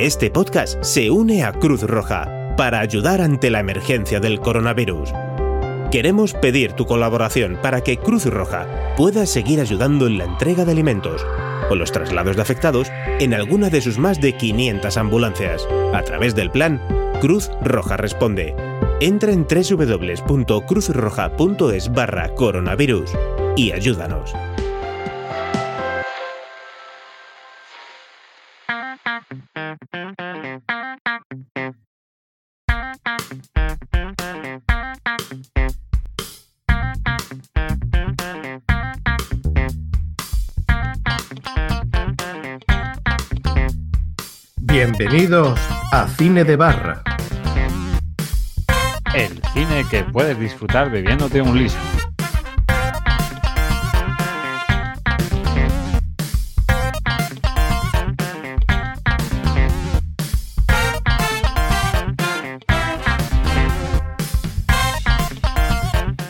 Este podcast se une a Cruz Roja para ayudar ante la emergencia del coronavirus. Queremos pedir tu colaboración para que Cruz Roja pueda seguir ayudando en la entrega de alimentos o los traslados de afectados en alguna de sus más de 500 ambulancias, a través del plan Cruz Roja Responde. Entra en www.cruzroja.es barra coronavirus y ayúdanos. Bienvenidos a Cine de Barra. El cine que puedes disfrutar bebiéndote un liso.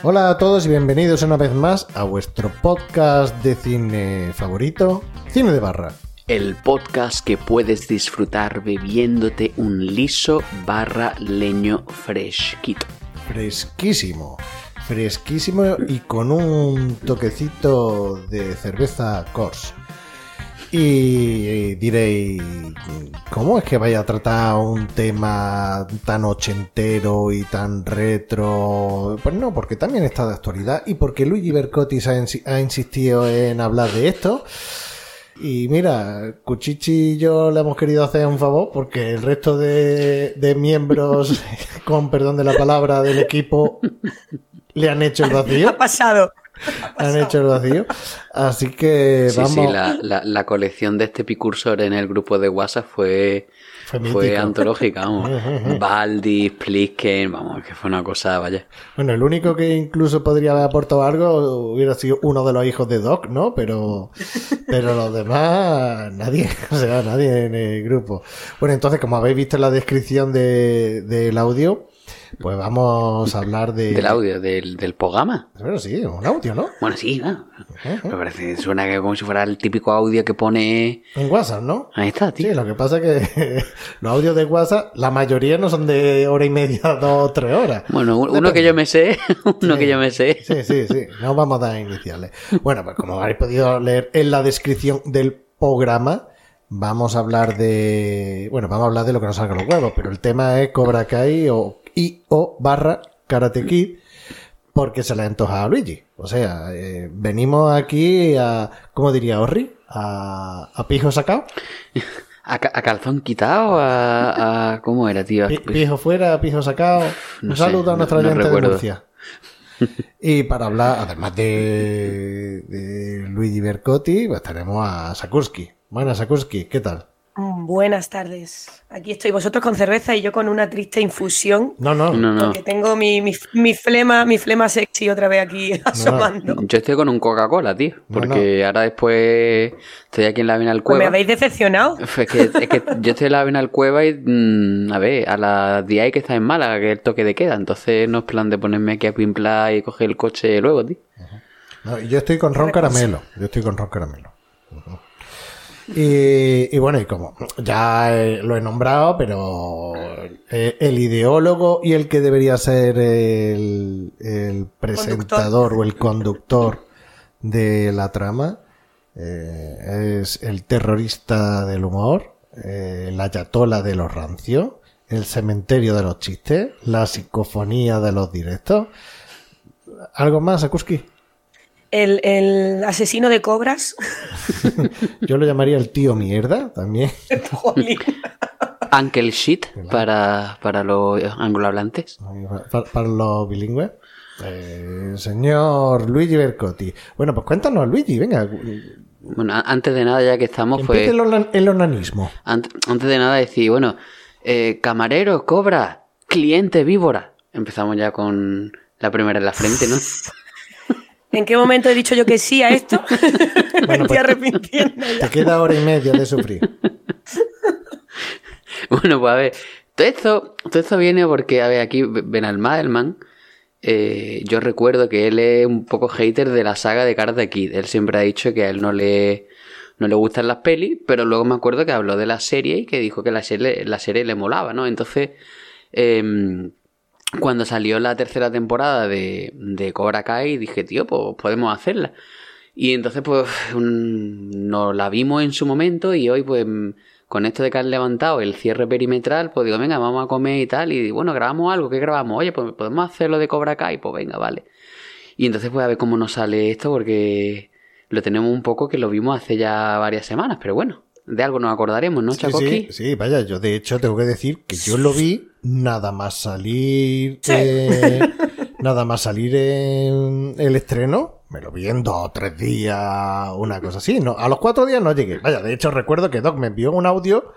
Hola a todos y bienvenidos una vez más a vuestro podcast de cine favorito, Cine de Barra. El podcast que puedes disfrutar bebiéndote un liso barra leño fresquito. Fresquísimo, fresquísimo y con un toquecito de cerveza Kors. Y diréis, ¿cómo es que vaya a tratar un tema tan ochentero y tan retro? Pues no, porque también está de actualidad y porque Luigi Bercotis ha, ha insistido en hablar de esto. Y mira, Cuchichi y yo le hemos querido hacer un favor porque el resto de, de miembros, con perdón de la palabra, del equipo le han hecho el vacío. Ha pasado. Han hecho el vacío. Así que Sí, vamos. sí, la, la- la colección de este picursor en el grupo de WhatsApp fue, Fue antológica, vamos. Baldi, Plisken, vamos, que fue una cosa, vaya. Bueno, el único que incluso podría haber aportado algo hubiera sido uno de los hijos de Doc, ¿no? Pero, pero los demás, nadie, o sea, nadie en el grupo. Bueno, entonces, como habéis visto en la descripción de, del audio, pues vamos a hablar de... Del audio, del, del programa. Bueno, sí, un audio, ¿no? Bueno, sí, ¿no? Me parece, suena como si fuera el típico audio que pone... En WhatsApp, ¿no? Ahí está, Sí, tío. lo que pasa es que los audios de WhatsApp, la mayoría no son de hora y media, dos o tres horas. Bueno, un- uno que yo me sé, uno que yo me sé. Sí, sí, sí. No vamos a dar iniciales. Bueno, pues como habéis podido leer en la descripción del programa, vamos a hablar de. Bueno, vamos a hablar de lo que nos salga los huevos, pero el tema es Cobra Kai o o barra Karate Kid porque se le antoja a Luigi. O sea, eh, venimos aquí a. ¿Cómo diría Orri? A, a pijo sacado. A, a calzón quitado, a, a- ¿Cómo era, tío? Pi- Pijo fuera, pijo sacado. No Un sé, saludo a nuestra no- no oyente de. Murcia. Y para hablar, además de, de Luigi Bercotti, pues tenemos a Sakursky. Bueno, Sakursky, ¿qué tal? Mm, Buenas tardes. Aquí estoy vosotros con cerveza y yo con una triste infusión. No, no, No, no. Porque tengo mi, mi, mi flema, mi flema sexy otra vez aquí asomando. Yo estoy con un Coca-Cola, tío. Porque ahora después estoy aquí en la Avenal Pues me Cueva. habéis decepcionado. Es que, es que yo estoy en la Avenal Cueva y, mm, a ver, a las 10 hay que estar en Málaga, que es el toque de queda. Entonces no es plan de ponerme aquí a pimplar y coger el coche luego, tío. No, yo estoy con Ron Caramelo. Yo estoy con Ron Caramelo. Y, bueno, y como ya eh, lo he nombrado, pero eh, el ideólogo y el que debería ser el, presentador o el conductor de la trama eh, es el terrorista del humor, la ayatola de los rancios, el cementerio de los chistes, la psicofonía de los directos. ¿Algo más, Akuski? El, el asesino de cobras. Yo lo llamaría el tío mierda también. Uncle Shit para, para los anglohablantes. Para, para los bilingües. Eh, señor Luigi Bercotti. Bueno, pues cuéntanos, Luigi, venga. Bueno, antes de nada, ya que estamos, pues. Empieza el, el onanismo. Ant- antes de nada decir, bueno, eh, camarero, cobra, cliente, víbora. Empezamos ya con la primera en la frente, ¿no? ¿En qué momento he dicho yo que sí a esto? me Bueno, estoy pues- arrepintiendo ya. Te queda hora y media de sufrir. Bueno, pues a ver, todo esto, todo esto viene porque, a ver, aquí Benalmadelman, eh, yo recuerdo que él es un poco hater de la saga de Karate Kid. Él siempre ha dicho que a él no le, no le gustan las pelis, pero luego me acuerdo que habló de la serie y que dijo que la serie, la serie le molaba, ¿no? Entonces, em, cuando salió la tercera temporada de, de Cobra Kai, dije, tío, pues podemos hacerla. Y entonces, pues, nos la vimos en su momento y hoy, pues, con esto de que han levantado el cierre perimetral, pues digo, venga, vamos a comer y tal. Y bueno, grabamos algo, ¿qué grabamos? Oye, pues podemos hacerlo de Cobra Kai, pues venga, vale. Y entonces, pues a ver cómo nos sale esto, porque lo tenemos un poco que lo vimos hace ya varias semanas, pero bueno, de algo nos acordaremos, ¿no, Sí, Chakoski? sí, sí, vaya, yo de hecho tengo que decir que yo lo vi nada más salir eh, nada más salir en el estreno, me lo vi en dos o tres días, una cosa así, no, a los cuatro días no llegué. Vaya, de hecho recuerdo que Doc me envió un audio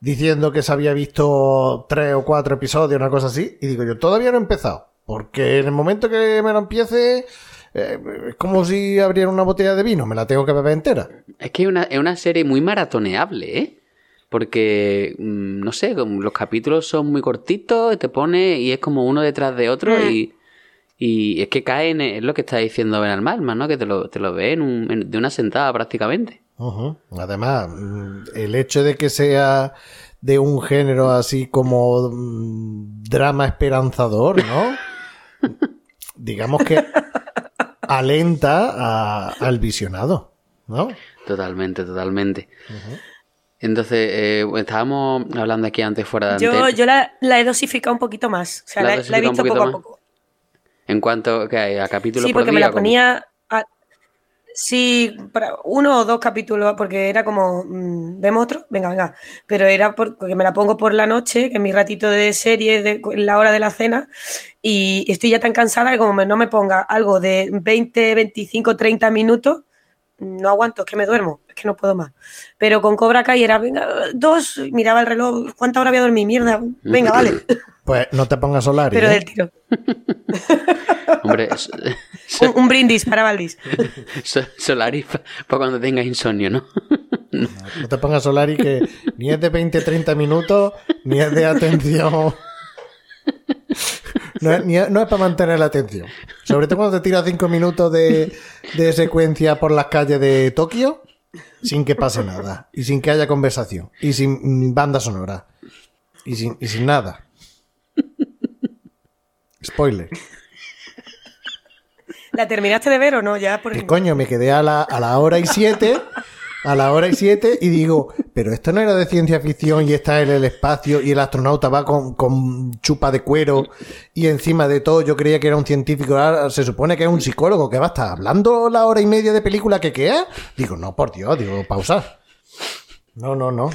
diciendo que se había visto tres o cuatro episodios, una cosa así, y digo yo, todavía no he empezado, porque en el momento que me lo empiece, eh, es como si abriera una botella de vino, me la tengo que beber entera. Es que es una, es una serie muy maratoneable, ¿eh? Porque, mm, no sé, los capítulos son muy cortitos, te pone y es como uno detrás de otro y, y es que cae en es lo que está diciendo Benalmádena, ¿no? Que te lo, te lo ve en un- en- de una sentada prácticamente. Además, mm, el hecho de que sea de un género así como mm, drama esperanzador, ¿no? Digamos que alenta a- al visionado, ¿no? Totalmente, totalmente. Entonces, eh, estábamos hablando aquí antes fuera de Yo, antena. yo la, la he dosificado un poquito más. O sea, ¿La la, has la he visto poco a poco. En cuanto que hay a capítulo Sí, por porque me la como- ponía. Sí, uno o dos capítulos, porque era como. mm, ¿Vemos otro? Venga, venga. Pero era por- porque me la pongo por la noche, que es mi ratito de serie, de la hora de la cena, y estoy ya tan cansada que como no me ponga algo de 20, 25, 30 minutos, no aguanto, es que me duermo, es que no puedo más. Pero con Cobra Kai era, venga, dos, miraba el reloj, ¿cuánta hora voy a dormir? Mierda, venga, vale. Pues no te pongas solar, Pero ¿eh? del tiro. Hombre, Un, un brindis para Valdis. So- Solaris para cuando tengas insomnio, ¿no? No te pongas Solari que ni es de 20-30 minutos, ni es de atención. No es, ni es- no es para mantener la atención. Sobre todo cuando te tiras 5 minutos de, de secuencia por las calles de Tokio sin que pase nada. Y sin que haya conversación. Y sin banda sonora. Y sin, y sin nada. Spoiler. ¿La terminaste de ver o no? Ya por ¿Qué coño? Me quedé a la, a la hora y siete. A la hora y siete y digo, pero esto no era de ciencia ficción y está en el espacio y el astronauta va con, con chupa de cuero y encima de todo yo creía que era un científico, ahora se supone que es un psicólogo que va a estar hablando la hora y media de película que queda. Digo, no, por Dios, digo, pausa. No, no, no.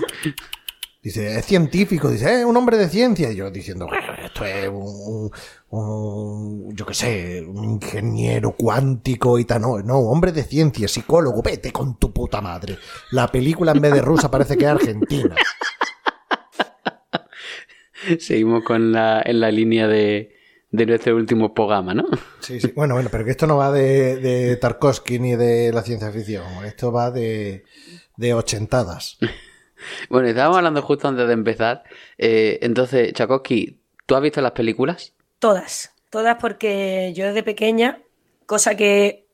Dice, es científico, dice, es un hombre de ciencia. Y yo diciendo, "Bueno, esto es un, un- yo qué sé, un ingeniero cuántico y tal. No, no, hombre de ciencia, psicólogo, vete con tu puta madre. La película en vez de rusa parece que es argentina. Seguimos con la, en la línea de, de nuestro último programa, ¿no? Sí, sí. Bueno, bueno, pero que esto no va de, de Tarkovsky ni de la ciencia ficción. Esto va de, de ochentadas. Bueno, estábamos hablando justo antes de empezar. Eh, entonces, Chakoski, ¿tú has visto las películas? Todas, todas porque yo desde pequeña, cosa que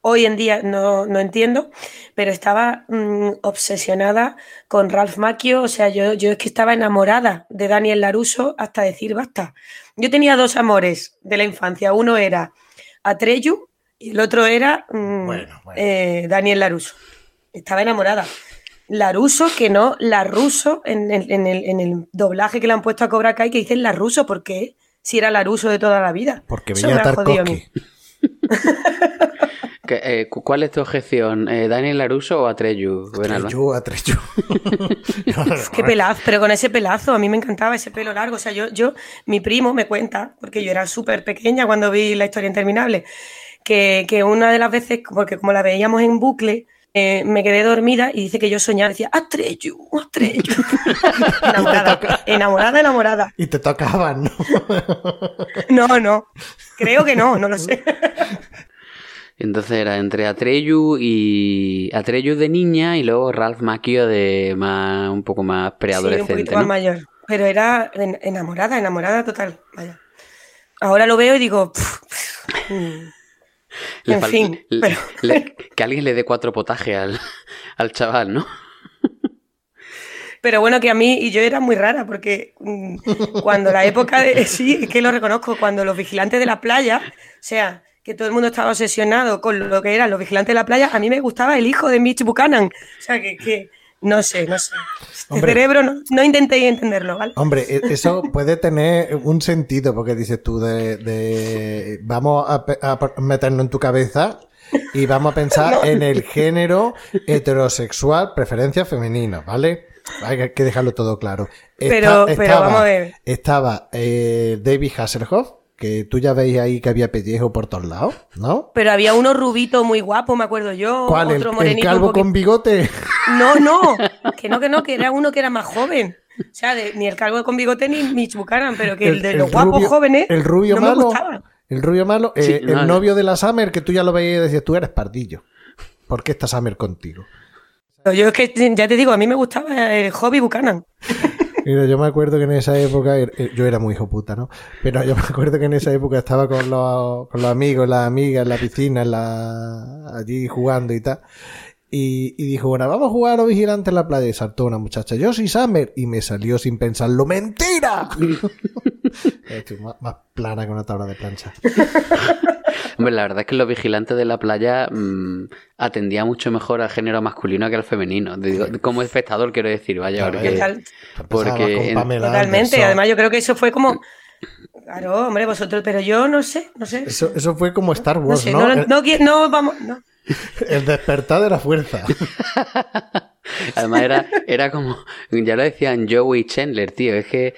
hoy en día no, no entiendo, pero estaba mm, obsesionada con Ralph Macchio, o sea, yo, yo es que estaba enamorada de Daniel Laruso hasta decir basta. Yo tenía dos amores de la infancia, uno era Atreyu y el otro era mm, Bueno, bueno. eh, Daniel Laruso. Estaba enamorada. Laruso, que no Laruso, en el, en, el, en el doblaje que le han puesto a Cobra Kai, que dicen Laruso, ¿por qué? Si era Laruso de toda la vida. Porque Eso veía me ha jodido a mí. Tarkovsky. ¿Qué, eh, cu- ¿Cuál es tu objeción? Eh, ¿Daniel Laruso o Atreyu? Atreyu, Atreyu. Qué pelazo, pero con ese pelazo, a mí me encantaba ese pelo largo. O sea, yo, yo mi primo me cuenta, porque yo era súper pequeña cuando vi la historia interminable, que, que una de las veces, porque como la veíamos en bucle, eh, me quedé dormida y dice que yo soñaba, decía, Atreyu, Atreyu. enamorada, enamorada, enamorada. Y te tocaban, ¿no? No, no, creo que no, no lo sé. Entonces era entre Atreyu y Atreyu de niña y luego Ralph Macchio de más un poco más Sí, un preadolescente, poquito más ¿no? mayor. Pero era en- enamorada, enamorada total. Vaya. Ahora lo veo y digo, "Pff, pff, mm, Le En fin, le- pero- le- que alguien le dé cuatro potajes al, al chaval, ¿no? Pero bueno, que a mí, y yo era muy rara, porque mm, cuando la época de. Sí, es que lo reconozco, cuando los vigilantes de la playa, o sea, que todo el mundo estaba obsesionado con lo que eran los vigilantes de la playa, a mí me gustaba el hijo de Mitch Buchanan. O sea, que, que no sé, no sé. Este Hombre. cerebro, no, no intentéis entenderlo, ¿vale? Hombre, e- eso puede tener un sentido, porque dices tú de, de- vamos a, a meternos en tu cabeza y vamos a pensar en el género heterosexual, preferencia femenina, ¿vale? Hay que dejarlo todo claro. Pero- pero vamos a ver. Estaba eh, David Hasselhoff, que tú ya veis ahí que había pellejo por todos lados, ¿no? Pero había uno rubito muy guapo, me acuerdo yo. ¿Cuál? ¿El, Otro el morenito. un calvo poquito- con bigote? No, no, que no, que no, que era uno que era más joven. O sea, de- ni el calvo con bigote ni Mitch Buchanan, pero que el, de los guapos rubio- jóvenes El rubio no me malo. gustaba. El rubio malo, eh, Sí, el no, no. novio de la Summer, que tú ya lo veías y decías, tú eres pardillo. ¿Por qué está Summer contigo? Pero Yo es que, ya te digo, a mí me gustaba el hobby Buchanan. Mira, yo me acuerdo que en esa época, eh, yo era muy hijo puta, ¿no? Pero yo me acuerdo que en esa época estaba con los, con los amigos, las amigas, en la piscina, en la, allí jugando y tal. Y, y dijo, bueno, vamos a jugar a los vigilantes en la playa. Y saltó una muchacha, yo soy Summer. Y me salió sin pensarlo, ¡mentira! Estoy más, más plana que una tabla de plancha. Hombre, la verdad es que los vigilantes de la playa mm, atendía mucho mejor al género masculino que al femenino. Digo, como espectador quiero decir, vaya, Claro, porque... Total- Porque Totalmente. Además, yo creo que eso fue como. Claro, hombre, vosotros, pero yo no sé, no sé. Eso, eso fue como Star No Wars, sé, ¿no? no, El- no, vamos. No. El despertar de la fuerza. Además era, era como, ya lo decían Joey y Chandler, tío, es que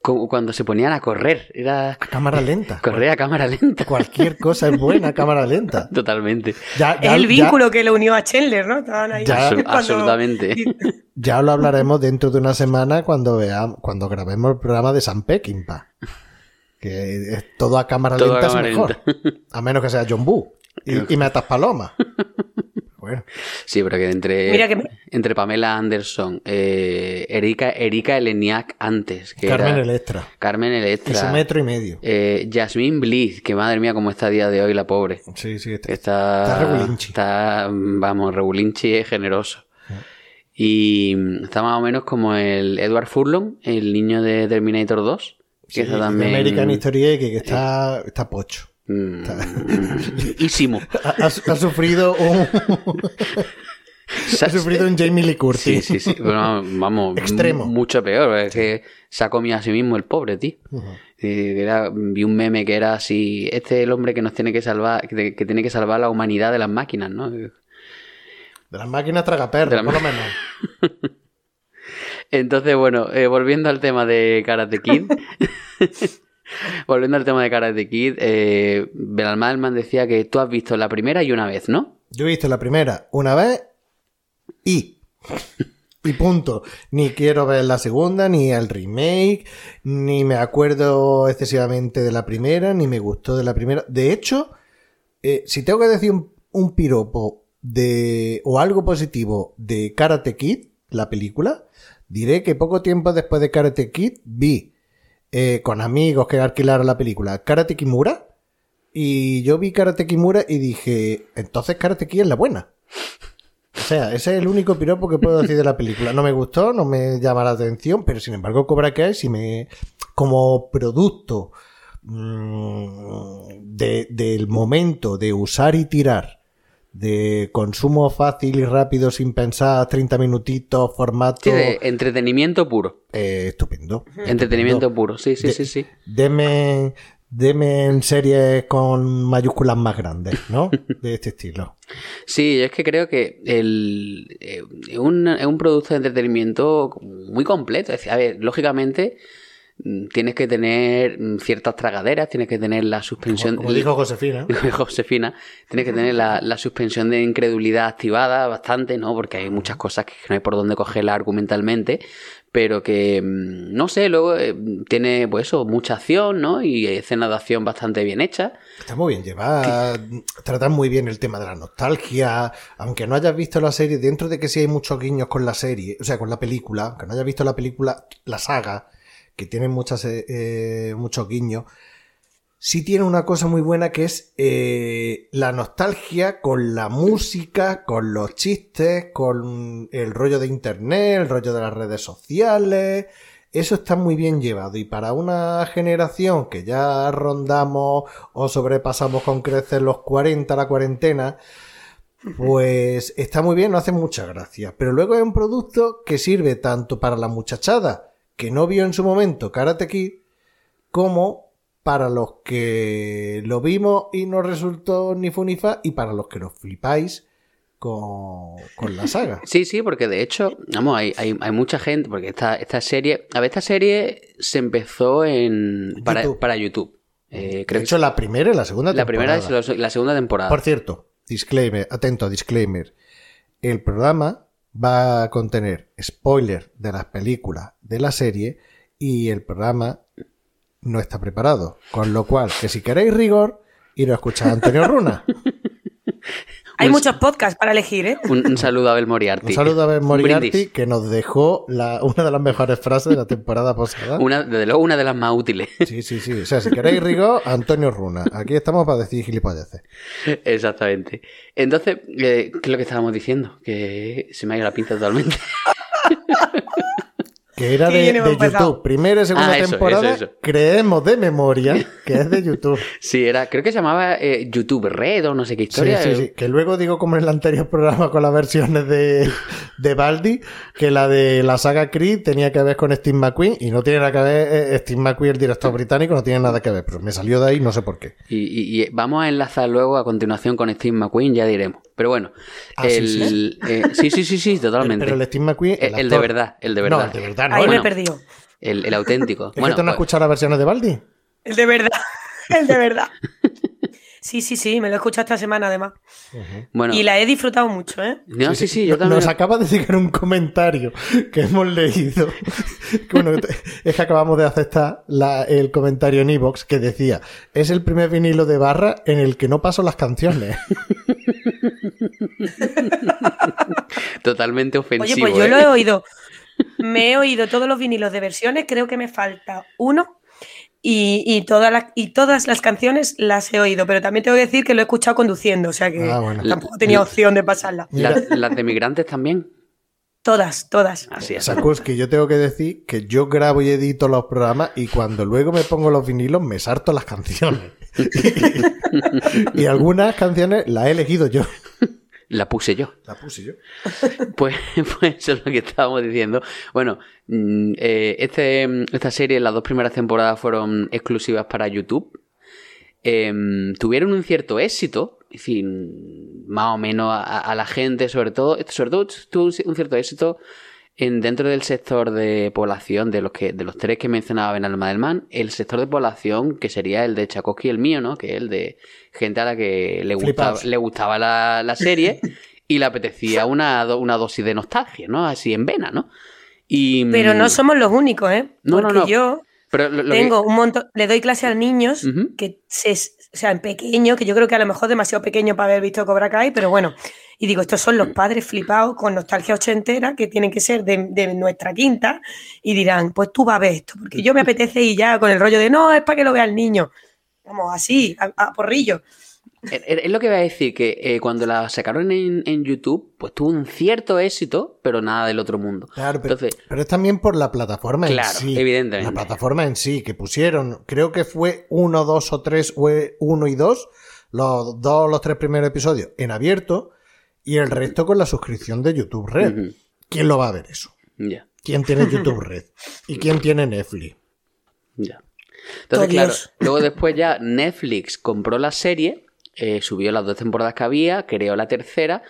como cuando se ponían a correr, era A cámara lenta. correr a cámara lenta. Cualquier cosa es buena a cámara lenta. Totalmente. Ya, Es el ya- vínculo que lo unió a Chandler, ¿no? Estaban ahí. Ya. Cuando- absolutamente. Ya lo hablaremos dentro de una semana cuando veamos, cuando grabemos el programa de San Peckinpah. Que es todo a cámara Todo a lenta cámara es mejor. A menos que sea John Boo. Y, y metas palomas. Bueno, Sí, pero que entre, Mira que me- entre Pamela Anderson, eh, Erika, Erika Eleniak antes, que Carmen era Electra. Carmen Y su Electra, metro y medio. eh, Jasmine Bliss, que madre mía cómo está a día de hoy la pobre. Sí, sí. Está, Está, Está regulinchi. está, vamos, regulinchi es generoso. Y está más o menos como el Edward Furlong, el niño de Terminator 2. Que sí, está también. American History X, que está, está pocho. Mm, ísimo. Ha, ha- sufrido un, ha sufrido un Jamie Lee Curtis. Sí, sí, sí. Bueno, vamos, Extremo. mucho peor. Es que se ha comido a sí mismo el pobre, tío. Era- vi un meme que era así: Este es el hombre que nos tiene que salvar, que, que tiene que salvar la humanidad de las máquinas, ¿no? De las máquinas tragaperras, De la por lo menos. Entonces, bueno, eh, volviendo al tema de Karate Kid. volviendo al tema de Karate Kid, eh, Belalman decía que tú has visto la primera y una vez, ¿no? Yo he visto la primera una vez y. Y punto. Ni quiero ver la segunda, ni el remake, ni me acuerdo excesivamente de la primera, ni me gustó de la primera. De hecho, eh, si tengo que decir un, un piropo de. o algo positivo de Karate Kid, la película, diré que poco tiempo después de Karate Kid vi eh, con amigos que alquilaron la película Karate Kimura. Y yo vi Karate Kimura y dije, entonces Karate Kid es la buena. O sea, ese es el único piropo que puedo decir de la película. No me gustó, no me llama la atención, pero sin embargo Cobra Kai si me como producto mm, de- del momento de usar y tirar, de consumo fácil y rápido sin pensar 30 minutitos, formato Sí, de entretenimiento puro. eh, estupendo. Entretenimiento puro, sí, sí, De- sí, sí. Deme, deme en series con mayúsculas más grandes, ¿no? De este estilo. Sí, yo es que creo que el, eh, es un, es un producto de entretenimiento muy completo. Es decir, a ver, lógicamente tienes que tener mm, ciertas tragaderas, tienes que tener la suspensión... Como dijo Josefina. Josefina, tienes que tener la, la suspensión de incredulidad activada bastante, ¿no? Porque hay muchas cosas que no hay por dónde cogerla argumentalmente, pero que, mm, no sé, luego eh, tiene, pues eso, mucha acción, ¿no? Y escenas de acción bastante bien hechas. Está muy bien llevada, tratan muy bien el tema de la nostalgia, aunque no hayas visto la serie, dentro de que sí hay muchos guiños con la serie, o sea, con la película, aunque no hayas visto la película, la saga, que tiene muchas, eh, eh, muchos guiños, sí tiene una cosa muy buena que es eh, la nostalgia con la música, con los chistes, con el rollo de internet, el rollo de las redes sociales. Eso está muy bien llevado y para una generación que ya rondamos o sobrepasamos con creces los 40, la cuarentena, pues está muy bien, no hace mucha gracia. Pero luego es un producto que sirve tanto para la muchachada que no vio en su momento Karate Kid como para los que lo vimos y no resultó ni fu ni fa, y para los que lo flipáis con, con la saga. Sí, sí, porque de hecho, vamos, hay, hay, hay mucha gente, porque esta, esta serie, a ver, esta serie se empezó en para YouTube. Para YouTube. Eh, creo de hecho, la primera y la segunda la primera temporada. la, la segunda temporada. Por cierto, disclaimer, atento, disclaimer. El programa va a contener spoiler de las películas de la serie y el programa no está preparado. Con lo cual, que si queréis rigor, ir a escuchar a Antonio Runa. Hay Un- muchos podcasts para elegir, ¿eh? Un, un saludo a Abel Moriarty. Un saludo a Un Moriarty, que nos dejó la- una de las mejores frases de la temporada pasada. Una, desde luego, una de las más útiles. Sí, sí, sí. O sea, si queréis rigor, Antonio Runa. Aquí estamos para decir gilipolleces. Exactamente. Entonces, eh, ¿qué es lo que estábamos diciendo? Que se me ha ido la pinza totalmente. Que era de. YouTube. Primera y segunda Ah, eso, temporada. eso, eso. Creemos de memoria que es de YouTube. Sí, era, creo que se llamaba eh, YouTube Red o no sé qué Sí, historia. sí, sí. Que luego digo como en el anterior programa con las versiones de, de Baldi, que la de la saga Creed tenía que ver con Steve McQueen y no tiene nada que ver, eh, Steve McQueen, el director británico, no tiene nada que ver, pero me salió de ahí, no sé por qué. Y, y- y vamos a enlazar luego a continuación con Steve McQueen, ya diremos. Pero bueno, Ah, ¿sí, el, eh, sí, sí, sí, sí, totalmente. Pero el Steve McQueen. El- el de verdad, el de verdad. No, el de verdad, no. Ahí bueno. me he perdido. El, el auténtico. ¿Es bueno, que tú no has pues- escuchado las versiones de Baldi? El de verdad. El de verdad. Sí, sí, sí, me lo he escuchado esta semana además. bueno, Y la he disfrutado mucho, ¿eh? no, sí, sí, yo Nos- también. Nos acaba de llegar un comentario que hemos leído. Que, bueno, es que acabamos de aceptar la- el comentario en Evox que decía: Es el primer vinilo de barra en el que no paso las canciones. Totalmente Oye, ofensivo. pues yo ¿eh? lo he oído. Me he oído todos los vinilos de versiones, creo que me falta uno. Y, y todas las, y todas las canciones las he oído, pero también tengo que decir que lo he escuchado conduciendo, o sea que Ah, bueno. tampoco tenía opción de pasarla. La- las de migrantes también. Todas, todas. Así es. Sakuski, yo tengo que decir que yo grabo y edito los programas y cuando luego me pongo los vinilos me sarto las canciones. y algunas canciones las he elegido yo. La puse yo. La puse yo. Pues, pues eso es lo que estábamos diciendo. Bueno, mm, eh, este, esta serie, las dos primeras temporadas fueron exclusivas para YouTube. Em, tuvieron un cierto éxito, es decir, más o menos a, a la gente, sobre todo, sobre todo tuvo un cierto éxito en, dentro del sector de población, de los que, de los tres que mencionaba Ben Almadelman, el sector de población que sería el de Chakosky y el mío, ¿no? Que es el de gente a la que le gustaba, le gustaba la, la serie y le apetecía una, una dosis de nostalgia, ¿no? Así en vena, ¿no? Y, Pero mm, no somos los únicos, ¿eh? No, Porque no. yo pero lo- lo que- tengo un montón, le doy clase a niños que se, o sea, en pequeño, que yo creo que a lo mejor demasiado pequeño para haber visto Cobra Kai, pero bueno. Y digo, estos son los padres flipados con nostalgia ochentera que tienen que ser de, de nuestra quinta y dirán, pues tú vas a ver esto, porque yo me apetece y ya con el rollo de no, es para que lo vea el niño. Vamos, así, a, a porrillo. Es lo que iba a decir, que eh, cuando la sacaron en, en YouTube, pues tuvo un cierto éxito, pero nada del otro mundo. Claro, pero, Entonces, pero es también por la plataforma Claro, en sí. evidentemente. La plataforma en sí, que pusieron, creo que fue uno, dos o tres, o uno y dos, los dos o los tres primeros episodios en abierto, y el resto con la suscripción de YouTube Red. ¿Quién lo va a ver eso? ya, ¿Quién tiene YouTube Red? ¿Y quién tiene Netflix? ya. Entonces, Oh, claro, luego después ya Netflix compró la serie, eh, subió las dos temporadas que había, creó la tercera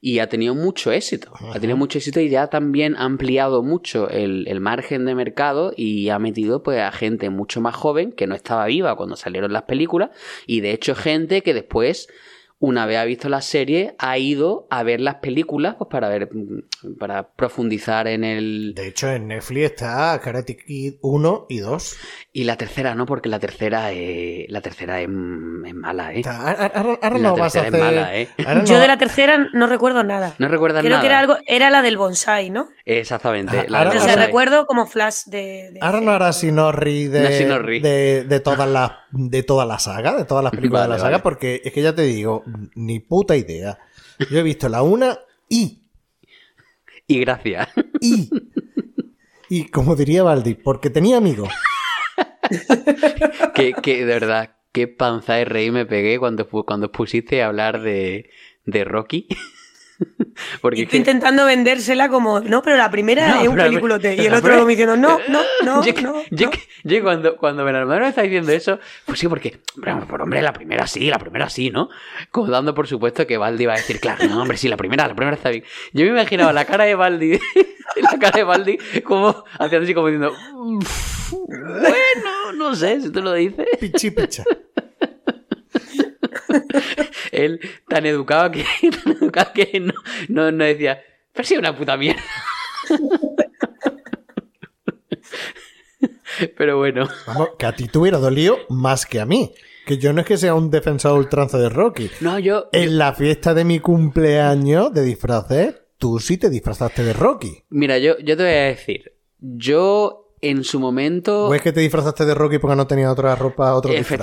y ha tenido mucho éxito. Ha tenido mucho éxito y ya también ha ampliado mucho el, el margen de mercado y ha metido pues a gente mucho más joven que no estaba viva cuando salieron las películas y de hecho gente que después una vez ha visto la serie ha ido a ver las películas pues para ver para profundizar en el De hecho, en Netflix está Karate Kid 1 y 2. y la tercera no porque la tercera eh, la tercera es, es mala eh Está- Ahora, ahora- ahora La no vas a hacer. es mala, ¿eh? ahora Yo no- de la tercera no recuerdo nada. no recuerdas Creo nada que era algo, era la del bonsai, ¿no? exactamente Ah, la ahora- O del sea, ahora- bonsai. recuerdo como flash de. de- Ahora no hará de, No de, de todas las de toda la saga, de todas las películas Vale, de la saga, vale. porque es que ya te digo, ni puta idea. Yo he visto la una y, Y gracias. y, y como diría Baldi, porque tenía amigos. que, que, de verdad, qué panza de reír me pegué cuando, cuando pusiste a hablar de, de Rocky. Porque Y es tú que- intentando vendérsela como, no, pero la primera No, es un la- peliculote. Y el la otro como diciendo, no, no, no, yo, no. yo no. que- yo cuando, cuando mi hermano me está diciendo eso, pues sí, porque, hombre, por hombre, la primera sí, la primera sí, ¿no? Como dando por supuesto que Baldi va a decir, claro, no, hombre, sí, la primera, la primera está bien. Yo me imaginaba la cara de Baldi, la cara de Baldi, como haciendo así como diciendo, "Uf, bueno, no sé, si tú lo dices. Pichi picha. Él tan educado que, tan educado que no, no, no decía, pero sí, una puta mierda. Pero bueno. Vamos, que a ti te hubiera dolido más que a mí. Que yo no es que sea un defensor ultranza de Rocky. No, yo. En la fiesta de mi cumpleaños de disfraces, tú sí te disfrazaste de Rocky. Mira, yo, yo te voy a decir. Yo en su momento. ¿O es que te disfrazaste de Rocky porque no tenía otra ropa, otro disfraz?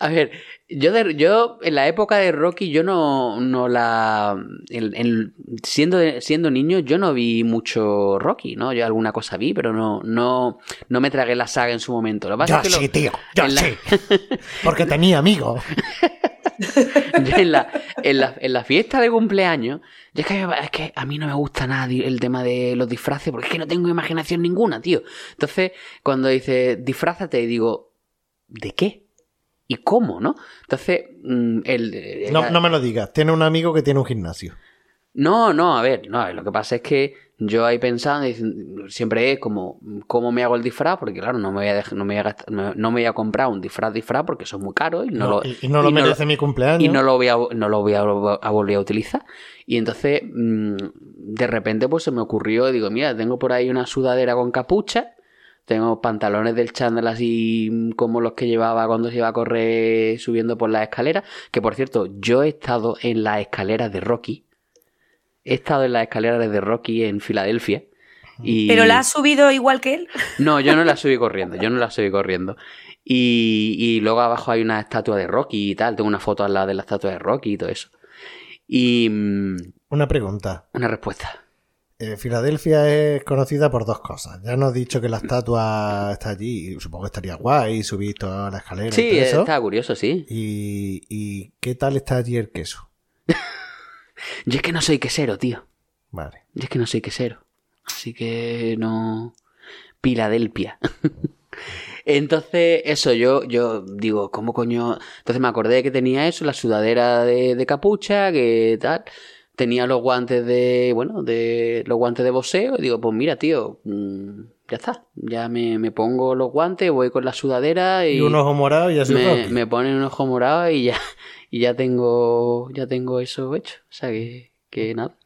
A ver, yo, de- yo en la época de Rocky, yo no, no la. en- en- siendo, siendo niño, yo no vi mucho Rocky, ¿no? Yo alguna cosa vi, pero no, no, no me tragué la saga en su momento. Lo Yo es que lo- sí, tío, yo en la- sí. Porque tenía amigos. yo en la, en, la, en la fiesta de cumpleaños, yo es que, es que a mí no me gusta nada el tema de los disfraces, porque es que no tengo imaginación ninguna, tío. Entonces, cuando dice disfrázate, digo, ¿de qué? ¿Y cómo, no? Entonces, mm, el, el- No, no me lo digas. Tiene un amigo que tiene un gimnasio. no, no, a ver, no, lo que pasa es que yo ahí pensando, siempre es como, ¿cómo me hago el disfraz? Porque claro, no me voy a, dej- no me voy a, gastar- no, me voy a comprar un disfraz disfraz porque eso es muy caro y no, No, lo, y, y no lo merece mi cumpleaños. y no lo voy a, no lo voy a, a volver a utilizar. Y entonces, mm, de repente, pues se me ocurrió, digo, mira, tengo por ahí una sudadera con capucha, tengo pantalones del chándal así como los que llevaba cuando se iba a correr subiendo por las escaleras, que por cierto, yo he estado en las escaleras de Rocky, he estado en las escaleras de Rocky en Filadelfia. Y... ¿Pero la has subido igual que él? No, yo no la subí corriendo, yo no la subí corriendo. Y, y luego abajo hay una estatua de Rocky y tal, tengo una foto al lado de la estatua de Rocky y todo eso. Y mm, Una pregunta. una respuesta. Eh, Filadelfia es conocida por dos cosas. Ya nos has dicho que la estatua está allí. y Supongo que estaría guay subir toda la escalera y Sí, todo eso. está curioso, sí. ¿Y, y qué tal está allí el queso? Yo es que no soy quesero, tío. Vale. Yo es que no soy quesero. Así que no. Filadelfia. Entonces, eso, yo, yo digo, ¿cómo coño? Entonces me acordé que tenía eso, la sudadera de, de capucha, que tal. Tenía los guantes de, bueno, de los guantes de boxeo. Y digo, pues mira, tío, mm, ya está. Ya me, me pongo los guantes, voy con la sudadera y, Y un ojo morado y así me, me ponen un ojo morado y ya, y ya tengo, ya tengo eso hecho. O sea que, que nada.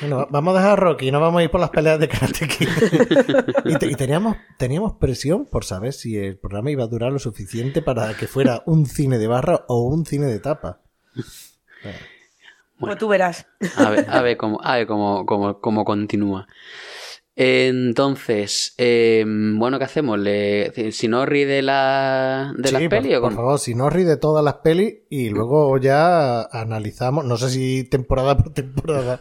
Bueno, va- vamos a dejar a Rocky, no vamos a ir por las peleas de Karate Kid. y te- y teníamos, teníamos presión por saber si el programa iba a durar lo suficiente para que fuera un cine de barra o un cine de tapa. Pues tú verás. A ver, a ver cómo, a ver cómo, cómo, cómo continúa. Entonces, eh, bueno, ¿qué hacemos? Le, si no ríe de, la, de Sí, las por- pelis o por, cómo? favor, si no ríe de todas las pelis y luego ya analizamos, no sé si temporada por temporada.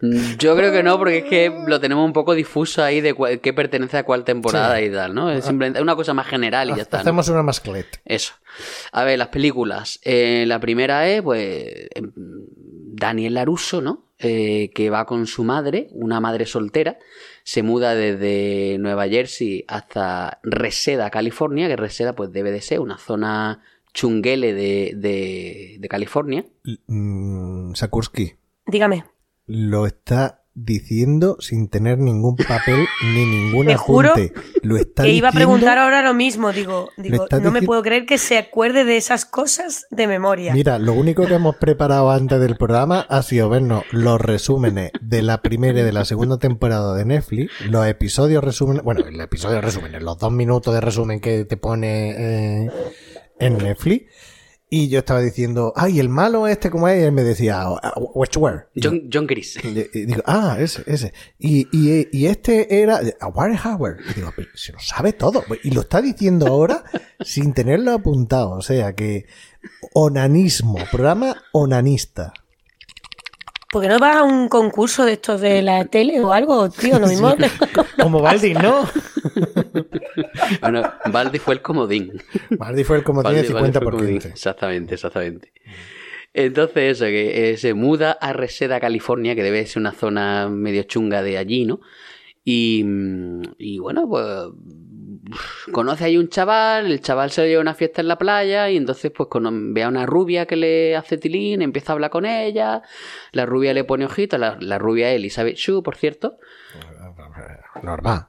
Mm, Yo creo que no, porque es que lo tenemos un poco difuso ahí de cuál- qué pertenece a cuál temporada Sí. y tal, ¿no? Es simplemente una cosa más general y ya está. ¿no? Hacemos una masclete. Eso. A ver, las películas. Eh, la primera es, pues, em, Daniel Laruso, ¿no? Eh, que va con su madre, una madre soltera, se muda desde Nueva Jersey hasta Reseda, California, que Reseda, pues, debe de ser una zona chunguele de, de, de California. Mm, Sakursky Dígame. lo está diciendo sin tener ningún papel ni ningún Te juro. Lo está Que iba a preguntar ahora lo mismo. Digo, digo no me puedo creer que se acuerde de esas cosas de memoria. Mira, lo único que hemos preparado antes del programa ha sido vernos los resúmenes de la primera y de la segunda temporada de Netflix, los episodios resúmenes, bueno, el episodio resúmenes, los dos minutos de resumen que te pone eh, en Netflix, Y yo estaba diciendo, ay, el malo este, ¿cómo es? Y él me decía, "Ah, which where? Y yo- John, John Gris. y- digo, ah, ese, ese. Y, y, y este era a Warhauer. Y digo, pero se lo sabe todo. Y lo está diciendo ahora sin tenerlo apuntado. O sea que onanismo, programa onanista. ¿Por qué no vas a un concurso de estos de la tele o algo, tío? Lo mismo. Como Baldi, ¿no? Bueno, Baldi fue el comodín. Baldi fue el como tiene Baldi- Baldi 50 fue por el comodín. 15. Exactamente, exactamente. Entonces, eso, que eh, se muda a Reseda, California, que debe ser una zona medio chunga de allí, ¿no? Y, mm, y bueno, pues conoce ahí un chaval, el chaval se lleva a una fiesta en la playa y entonces pues cono- ve a una rubia que le hace tilín, empieza a hablar con ella, la rubia le pone ojito, la, la rubia Elizabeth Shue, por cierto, Normal.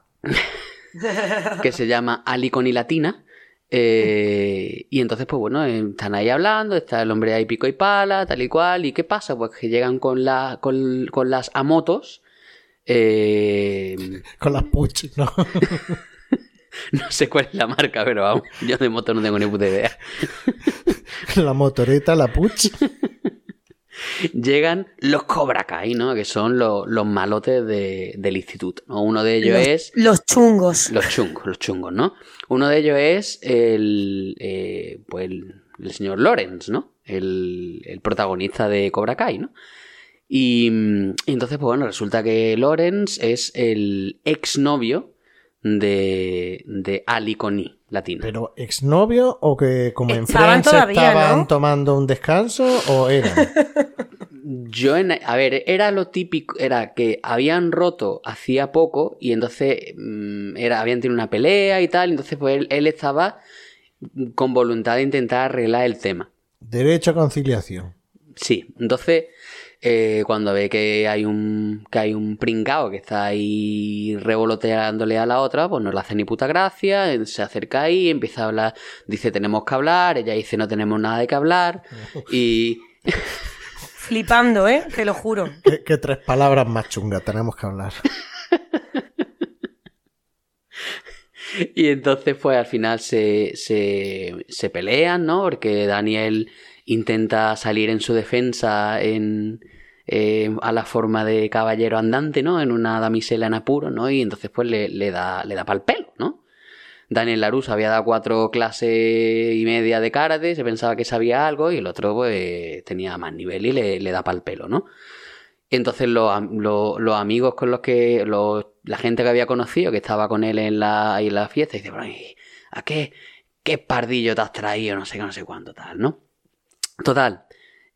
que se llama Aliconi Latina. eh, y entonces, pues bueno, están ahí hablando, está el hombre ahí pico y pala, tal y cual. ¿Y qué pasa? Pues que llegan con, la, con, con las amotos. eh, Con las puch, ¿no? no sé cuál es la marca, pero vamos, yo de moto no tengo ni puta idea. la motoreta, la puch. Llegan los Cobra Kai, ¿no? Que son los, los malotes de- del instituto. ¿no? Uno de ellos los, es los chungos. Los chungos, los chungos, ¿no? Uno de ellos es el, eh, pues el, el señor Lawrence, ¿no? El, el protagonista de Cobra Kai, ¿no? Y, mm, y entonces, pues bueno, resulta que Lawrence es el exnovio de, de Ali Connie, latina. Pero exnovio o que como en Estaban Friends todavía, estaban ¿no? tomando un descanso o eran. Yo, en, a ver, era lo típico, era que habían roto hacía poco y entonces mm, era, habían tenido una pelea y tal, entonces pues él, él estaba con voluntad de intentar arreglar el tema. Derecho a conciliación. Sí, entonces eh, cuando ve que hay un que hay un pringao que está ahí revoloteándole a la otra, pues no le hace ni puta gracia, eh, se acerca ahí, empieza a hablar, dice tenemos que hablar, ella dice no tenemos nada de que hablar y Flipando, ¿eh? Te lo juro. ¿Qué, qué tres palabras más chungas tenemos que hablar? Y entonces, pues al final se, se, se pelean, ¿no? Porque Daniel intenta salir en su defensa en, eh, a la forma de caballero andante, ¿no? En una damisela en apuro, ¿no? Y entonces, pues le, le da, le da pa'l pelo, ¿no? Daniel Larus había dado cuatro clases y media de karate, se pensaba que sabía algo, y el otro, pues, tenía más nivel y le, le da pa'l pelo, ¿no? Entonces los, los- amigos con los que. los- la gente que había conocido, que estaba con él en la, en la fiesta, dice, "Pero, ¿y ¿a qué, qué pardillo te has traído? No sé qué, no sé cuánto, tal, ¿no? Total.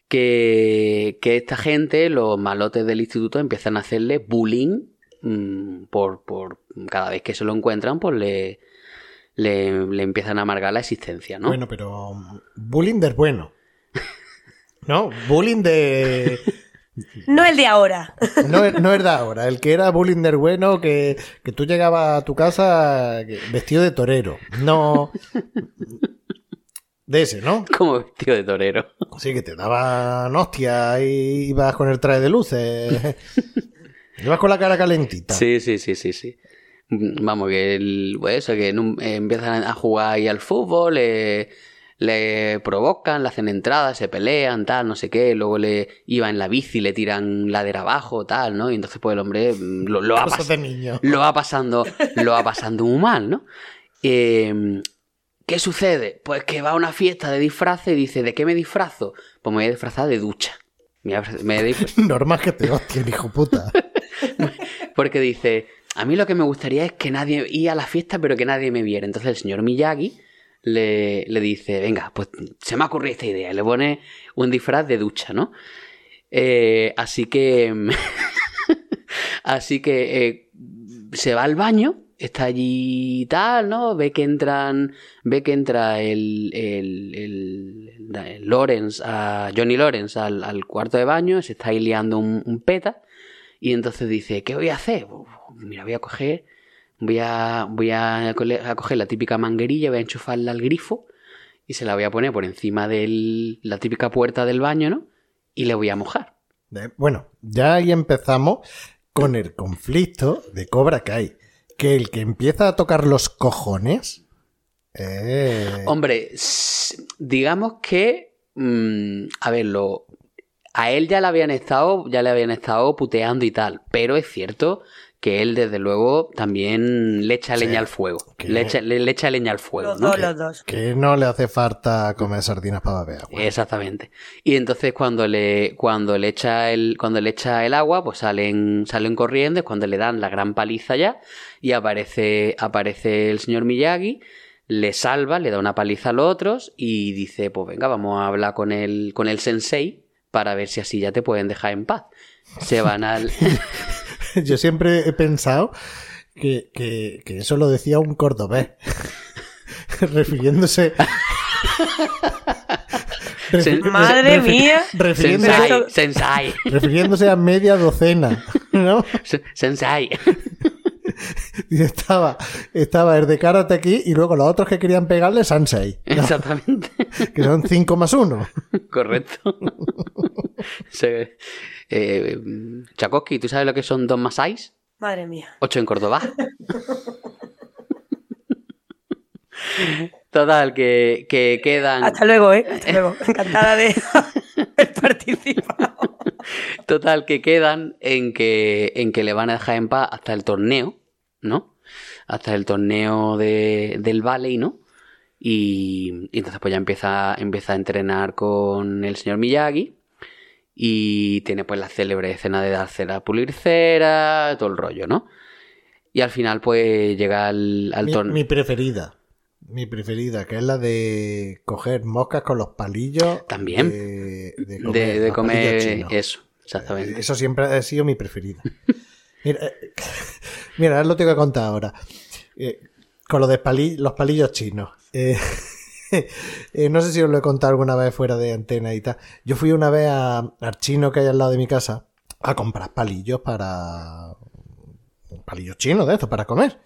Que, que esta gente, los malotes del instituto, empiezan a hacerle bullying mm, por, por cada vez que se lo encuentran, pues le, le, le empiezan a amargar la existencia, ¿no? Bueno, pero um, bullying del bueno. No, bullying de... No el de ahora. No, no es de ahora, el que era bullying del bueno, que, que tú llegabas a tu casa vestido de torero. No... De ese, ¿no? Como vestido de torero. Sí, que te daban hostia y ibas con el traje de luces. Ibas con la cara calentita. Sí, sí, sí, sí, sí. Vamos, que el, pues eso, que en un- eh, empiezan a jugar ahí al fútbol, le, le provocan, le hacen entradas, se pelean, tal, no sé qué, luego le iba en la bici, le tiran ladera abajo, tal, ¿no? Y entonces pues el hombre mm, lo, lo va, pas- de niño. lo va pasando, lo va pasando muy mal, ¿no? Eh, ¿Qué sucede? Pues que va a una fiesta de disfraces y dice, ¿de qué me disfrazo? Pues me voy a disfrazar de ducha. Me Normal que te hostien, hijo puta. Porque dice, a mí lo que me gustaría es que nadie ir a la fiesta, pero que nadie me viera. Entonces el señor Miyagi le, le dice, venga, pues se me ha ocurrido esta idea. Y le pone un disfraz de ducha, ¿no? Eh, así que... así que eh, se va al baño, está allí tal, ¿no? Ve que entran, ve que entra el, el, Lawrence, a Johnny Lawrence al, al cuarto de baño, se está ahí liando un, peta. Y entonces dice, ¿qué voy a hacer? Mira, voy a coger, voy a, voy a, coger la típica manguerilla, voy a enchufarla al grifo y se la voy a poner por encima de la típica puerta del baño, ¿no? Y le voy a mojar. Bueno, ya ahí empezamos con el conflicto de Cobra Kai. Que el que empieza a tocar los cojones. eh, Hombre, digamos que mm, a ver, lo, a él ya le habían estado, ya le habían estado puteando y tal, pero es cierto que él desde luego también le echa leña al fuego. que- Le echa, le, le echa leña al fuego, Los ¿no? dos, los dos. Que no le hace falta comer sardinas para beber agua. Exactamente. Y entonces cuando le, cuando le echa el, cuando le echa el agua, pues salen, salen corriendo, es cuando le dan la gran paliza ya, y aparece, aparece el señor Miyagi, le salva, le da una paliza a los otros, y dice, pues venga, vamos a hablar con el, con el sensei para ver si así ya te pueden dejar en paz. Se van al. Yo siempre he pensado que, que- que eso lo decía un cordobés. refiriéndose. Se- Madre mía. Refiriéndose, Sensai, sensai, refiriéndose a media docena. ¿no? sensai. Y estaba, estaba el de karate aquí y luego los otros que querían pegarle Sansei. Exactamente. Que son 5 más 1. Correcto. Se- eh, Tchaikovsky, ¿tú sabes lo que son dos más seis? Madre mía. Ocho en Córdoba. Total, que, que quedan. Hasta luego, ¿eh? Hasta luego. Encantada de haber participado. Total, que quedan en que, en que le van a dejar en paz hasta el torneo, ¿no? Hasta el torneo de, del Valley, ¿no? Y, y entonces pues ya empieza, empieza a entrenar con el señor Miyagi. Y tiene pues la célebre escena de darse la pulir cera, todo el rollo, ¿no? Y al final pues llega al, al Mi, torneo. mi preferida. Mi preferida, que es la de coger moscas con los palillos. También. De, de comer, de, de los palillos comer chinos. eso, exactamente. Eso siempre ha sido mi preferida. Mira, eh, mira, ahora lo tengo que contar ahora. Eh, con lo de pali- los palillos chinos. Eh, eh, no sé si os lo he contado alguna vez fuera de antena y tal. Yo fui una vez a- al chino que hay al lado de mi casa a comprar palillos para. palillos chinos de estos para comer.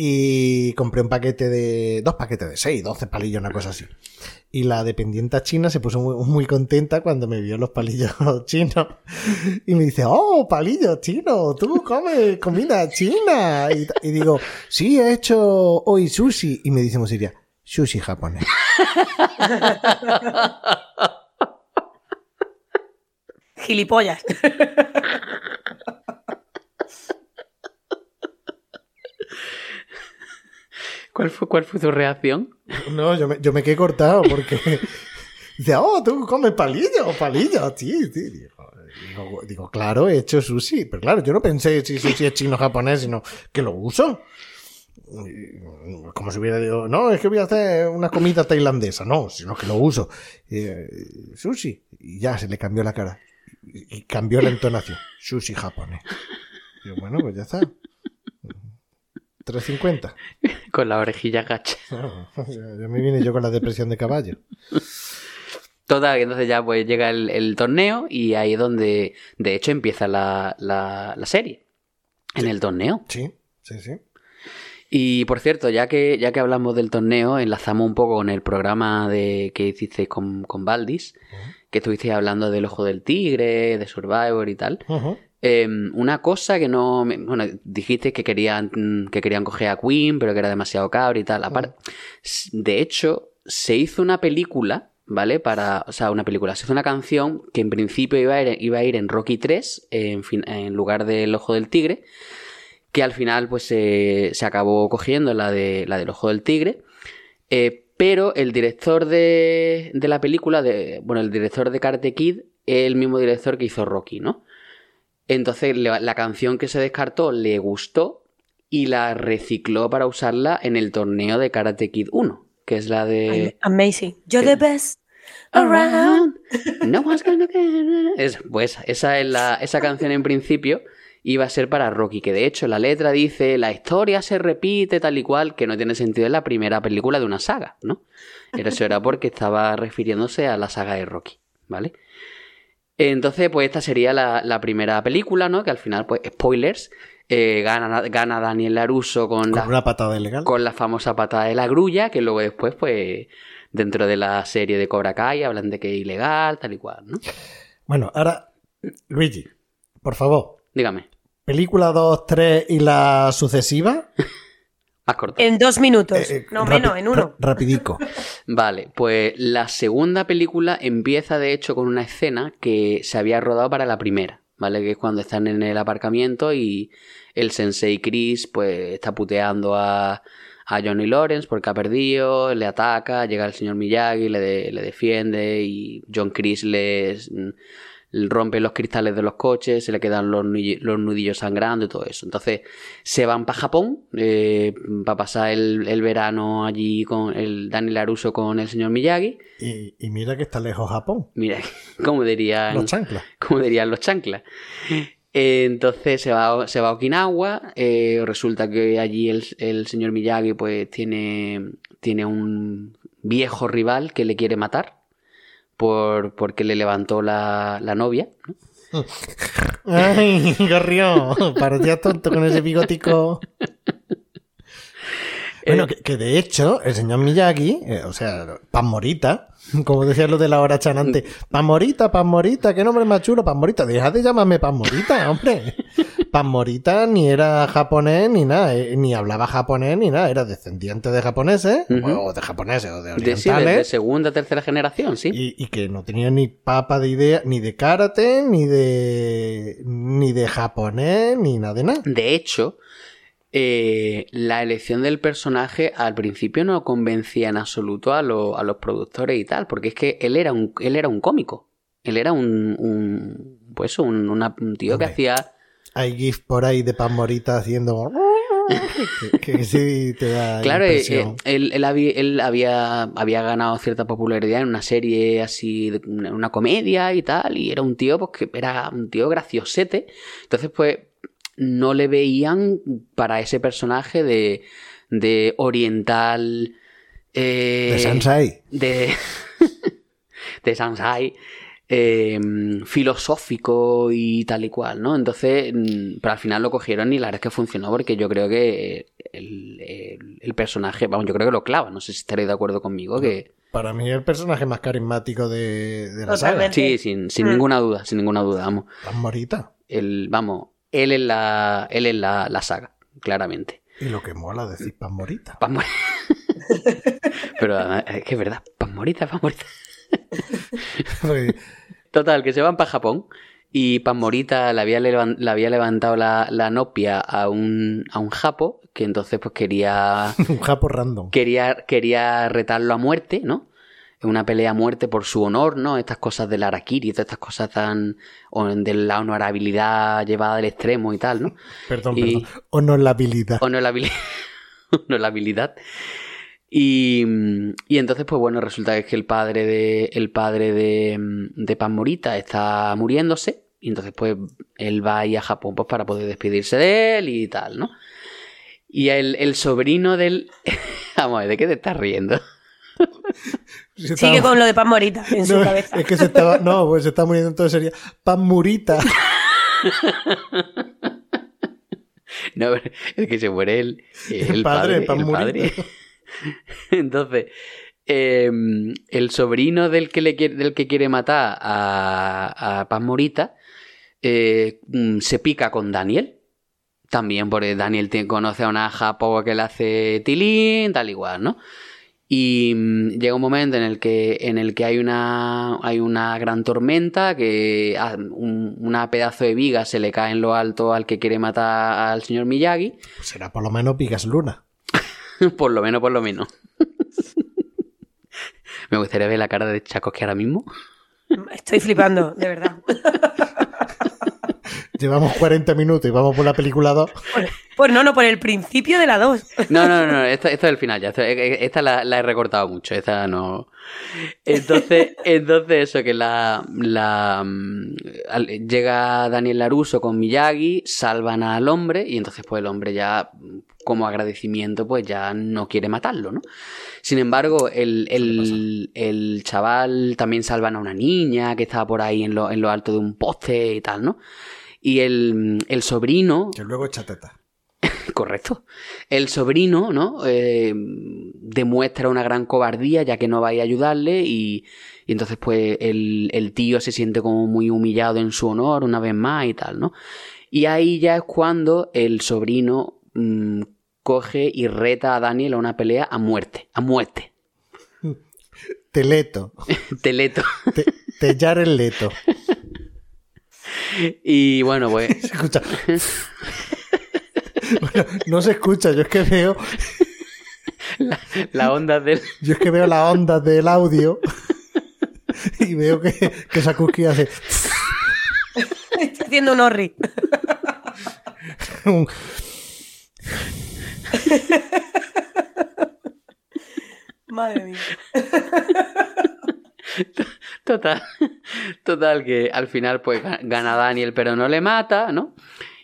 Y compré un paquete de. dos paquetes de seis, 12 palillos, una cosa así. Y la dependienta china se puso muy, contenta cuando me vio los palillos chinos. Y me dice, oh, palillos chinos, tú comes comida china. Y, y digo, sí, he hecho hoy sushi. Y me dice Musiria, sushi japonés. Gilipollas. ¿Cuál fue, ¿Cuál fue tu reacción? No, yo me, yo me quedé cortado porque dice, oh, tú comes palillos, palillos, sí, sí. Digo, digo, digo, claro, he hecho sushi. Pero claro, yo no pensé si sushi es chino o japonés, sino que lo uso. Y, Como si hubiera dicho, no, es que voy a hacer una comida tailandesa. No, sino que lo uso. Eh, sushi. Y ya se le cambió la cara. Y, y cambió la entonación. Sushi japonés. Digo, bueno, pues ya está. 350. Con la orejilla gacha. No, me vine yo con la depresión de caballo. Que entonces ya pues llega el, el torneo y ahí es donde de hecho empieza la, la- la serie. En el torneo. Sí, sí, sí. Y por cierto, ya que, ya que hablamos del torneo, enlazamos un poco con el programa de, que hicisteis con, con Valdis, que estuvisteis hablando del ojo del tigre, de Survivor y tal. Eh, una cosa que no. Bueno, dijiste que querían, que querían coger a Queen, pero que era demasiado cabra y tal. Aparte, de hecho, se hizo una película, ¿vale? Para. O sea, una película. Se hizo una canción que en principio iba a ir, iba a ir en Rocky 3, en, fin- en lugar del Ojo del Tigre. Que al final, pues se se acabó cogiendo la, de, la del Ojo del Tigre. Eh, pero el director de, de la película, de, bueno, el director de Karate Kid, es el mismo director que hizo Rocky, ¿no? Entonces le- la canción que se descartó le gustó y la recicló para usarla en el torneo de Karate Kid 1, que es la de... Amazing. You're the best around. No one's gonna get- Es- pues esa es la, esa canción en principio iba a ser para Rocky, que de hecho la letra dice la historia se repite tal y cual, que no tiene sentido en la primera película de una saga, ¿no? Pero eso era porque estaba refiriéndose a la saga de Rocky, ¿vale? Entonces, pues esta sería la, la primera película, ¿no? Que al final, pues, spoilers, eh, gana, gana Daniel Laruso con, Con la, una patada ilegal. con la famosa patada de la grulla, que luego después, pues, dentro de la serie de Cobra Kai hablan de que es ilegal, tal y cual, ¿no? Bueno, ahora, Luigi, por favor, Dígame. Película 2, 3 y la sucesiva. Has cortado. En dos minutos. Eh, eh, no, menos, en uno. ra- rapidico. Vale, pues la segunda película empieza de hecho con una escena que se había rodado para la primera, ¿vale? Que es cuando están en el aparcamiento y el sensei Chris pues está puteando a, a Johnny Lawrence porque ha perdido, le ataca, llega el señor Miyagi, le, de- le defiende y John Chris les rompe los cristales de los coches, se le quedan los, nudillos sangrando y todo eso. Entonces se van para Japón para pasar el, el verano allí con el Daniel Laruso con el señor Miyagi. Y, y mira que está lejos Japón. Mira, como dirían, Los chanclas. como dirían los chanclas. Eh, Entonces se va, se va a Okinawa. eh, resulta que allí el, el señor Miyagi pues tiene, tiene un viejo rival que le quiere matar por, porque le levantó la, la novia. ¿no? Ay, Gorrión, parecía tonto con ese bigotico. Bueno, que, que de hecho, el señor Miyagi, eh, o sea, Pan Morita, como decía lo de la hora chanante, Pan Morita, Pan Morita, qué nombre más chulo, Pan Morita, deja de llamarme Pan Morita, hombre. Pan Morita ni era japonés ni nada, eh, ni hablaba japonés ni nada, era descendiente de japoneses, Ujú. o de japoneses o de De, sí, de- orientales. de segunda, tercera generación, sí. Y, y que no tenía ni papa de idea, ni de karate, ni de. ni de japonés, ni nada de nada. De hecho, eh, la elección del personaje al principio no convencía en absoluto a, lo- a los productores y tal, porque es que él era un, él era un cómico. Él era un, un pues un, una- un tío que hacía Hay GIF por ahí de Pan Morita haciendo. que, que sí te da. Claro, eh, eh, él, él había, él había, había ganado cierta popularidad en una serie así, una comedia y tal, y era un tío pues, que era un tío graciosete. Entonces, pues, no le veían para ese personaje de, de oriental. eh, de Sansai. de, de Sansai eh, filosófico y tal y cual, ¿no? Entonces, mm, pero al final lo cogieron y la verdad es que funcionó porque yo creo que el, el- el personaje, vamos, yo creo que lo clava, no sé si estaréis de acuerdo conmigo, que Para mí, el personaje más carismático de, de la Totalmente. saga. sí, sin, sin Mm. ninguna duda, sin ninguna duda, vamos, Pan Morita. el, vamos, él es la, él es la, la saga, claramente. Y lo que mola decir Pan Morita. Pan Mor- Pero además, es que es verdad, pan morita, pan morita. Total, que se van para Japón y Pan Morita le había, le había levantado la, la nopia a un, a un japo que entonces pues quería, un japo random. quería, quería retarlo a muerte, ¿no? Una pelea a muerte por su honor, ¿no? Estas cosas del Arakiri, todas estas cosas tan... o de la honorabilidad llevada al extremo y tal, ¿no? Perdón, y- perdón. Honorabilidad. Honorabilidad. Honorabilidad. Y, mm, y entonces, pues bueno, resulta que es que el padre de, el padre de, mm, de Pan Morita está muriéndose. Y entonces, pues, él va ahí a Japón pues, para poder despedirse de él y tal, ¿no? Y el, el sobrino del. Vamos a ver, ¿de qué te estás riendo? Se Sigue estaba- con lo de Pan Morita en su No, cabeza. Es que se estaba. No, pues se está muriendo entonces sería Pan Murita. No, pero el que se muere el, el, El padre, padre. Pan el Morita. padre. Entonces, eh, el sobrino del que, le quiere, del que quiere matar a, a Pan Morita eh, mm, se pica con Daniel. También porque Daniel conoce a una japo que le hace tilín, tal igual, ¿no? Y mm, llega un momento en el que, en el que hay, una, hay una gran tormenta, que ah, un- una pedazo de viga se le cae en lo alto al que quiere matar al señor Miyagi. Pues será por lo menos Pigas Luna. por lo menos, por lo menos. Me gustaría ver la cara de Chacos que ahora mismo. Estoy flipando, de verdad. Llevamos 40 minutos y vamos por la película 2. Pues no, no, por el principio de la 2. No, no, no, no, esto, esto es el final ya. esto- esta la, la he recortado mucho. Esta no. Entonces, entonces eso, que la. la mm, llega Daniel Laruso con Miyagi, salvan al hombre, y entonces, pues el hombre ya, como agradecimiento, pues ya no quiere matarlo, ¿no? Sin embargo, el, el, el chaval también salvan a una niña que estaba por ahí en lo, en lo alto de un poste y tal, ¿no? Y el, el sobrino, Que luego echa teta. Correcto. El sobrino, ¿no? Eh, demuestra una gran cobardía ya que no va a ir a ayudarle y, y entonces pues el, el tío se siente como muy humillado en su honor una vez más y tal, ¿no? Y ahí ya es cuando el sobrino mm, coge y reta a Daniel a una pelea a muerte, a muerte. Teleto. Teleto. Te, tellar el leto. Y bueno, pues Se escucha. Bueno, no se escucha, yo es que veo, la onda del... yo es que veo las ondas del audio y veo que, que Sakuski hace Estoy haciendo un horri. un- Madre mía. Total, total, que al final pues ga- gana Daniel pero no le mata, ¿no?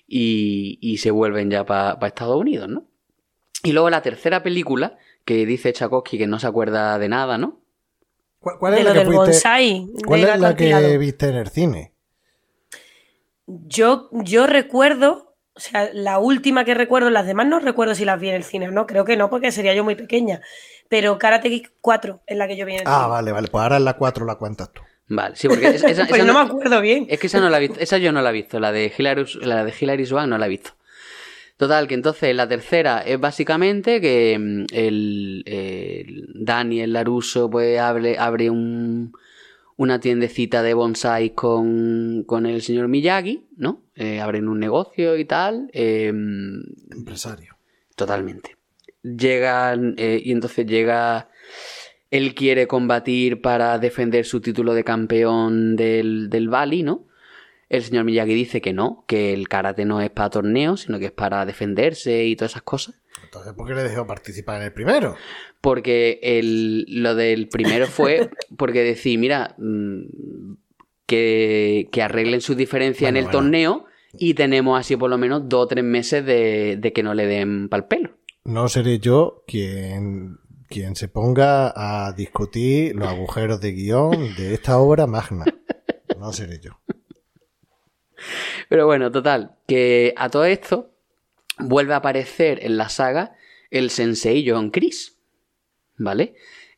Y, y se vuelven ya para Estados Unidos, ¿no? Y luego la tercera película, que dice Tchaikovsky que no se acuerda de nada, ¿no? ¿Cuál, cuál es la que del fuiste- bonsai. ¿Cuál es la que viste en el cine? Yo, yo recuerdo, o sea, la última que recuerdo, las demás no recuerdo si las vi en el cine o no, creo que no, porque sería yo muy pequeña. Pero Karate Kid 4 es la que yo vi en el Ah, cine. vale, vale. Pues ahora en la 4 la cuentas tú. Vale, sí, porque esa, esa- Pues esa no no- me acuerdo bien. Es que esa no la he visto, esa yo no la he visto, la de Hilary, la de Hilary Swank no la he visto. Total, que entonces la tercera es básicamente que mm, el, el Daniel Laruso pues abre, abre un, una tiendecita de bonsai con, con el señor Miyagi, ¿no? Eh, abren un negocio y tal. eh, Empresario. Totalmente. Llegan, eh, y entonces llega. Él quiere combatir para defender su título de campeón del, del Bali, ¿no? El señor Miyagi dice que no, que el karate no es para torneos, sino que es para defenderse y todas esas cosas. Entonces, ¿por qué le dejó participar en el primero? Porque el, lo del primero fue porque decir, mira, mm, que, que arreglen sus diferencias en el bueno. torneo y tenemos así por lo menos dos o tres meses de, de que no le den pal pelo. No seré yo quien, quien se ponga a discutir los agujeros de guion de esta obra magna. No seré yo. Pero bueno, total, que a todo esto vuelve a aparecer en la saga el sensei John Chris. ¿Vale?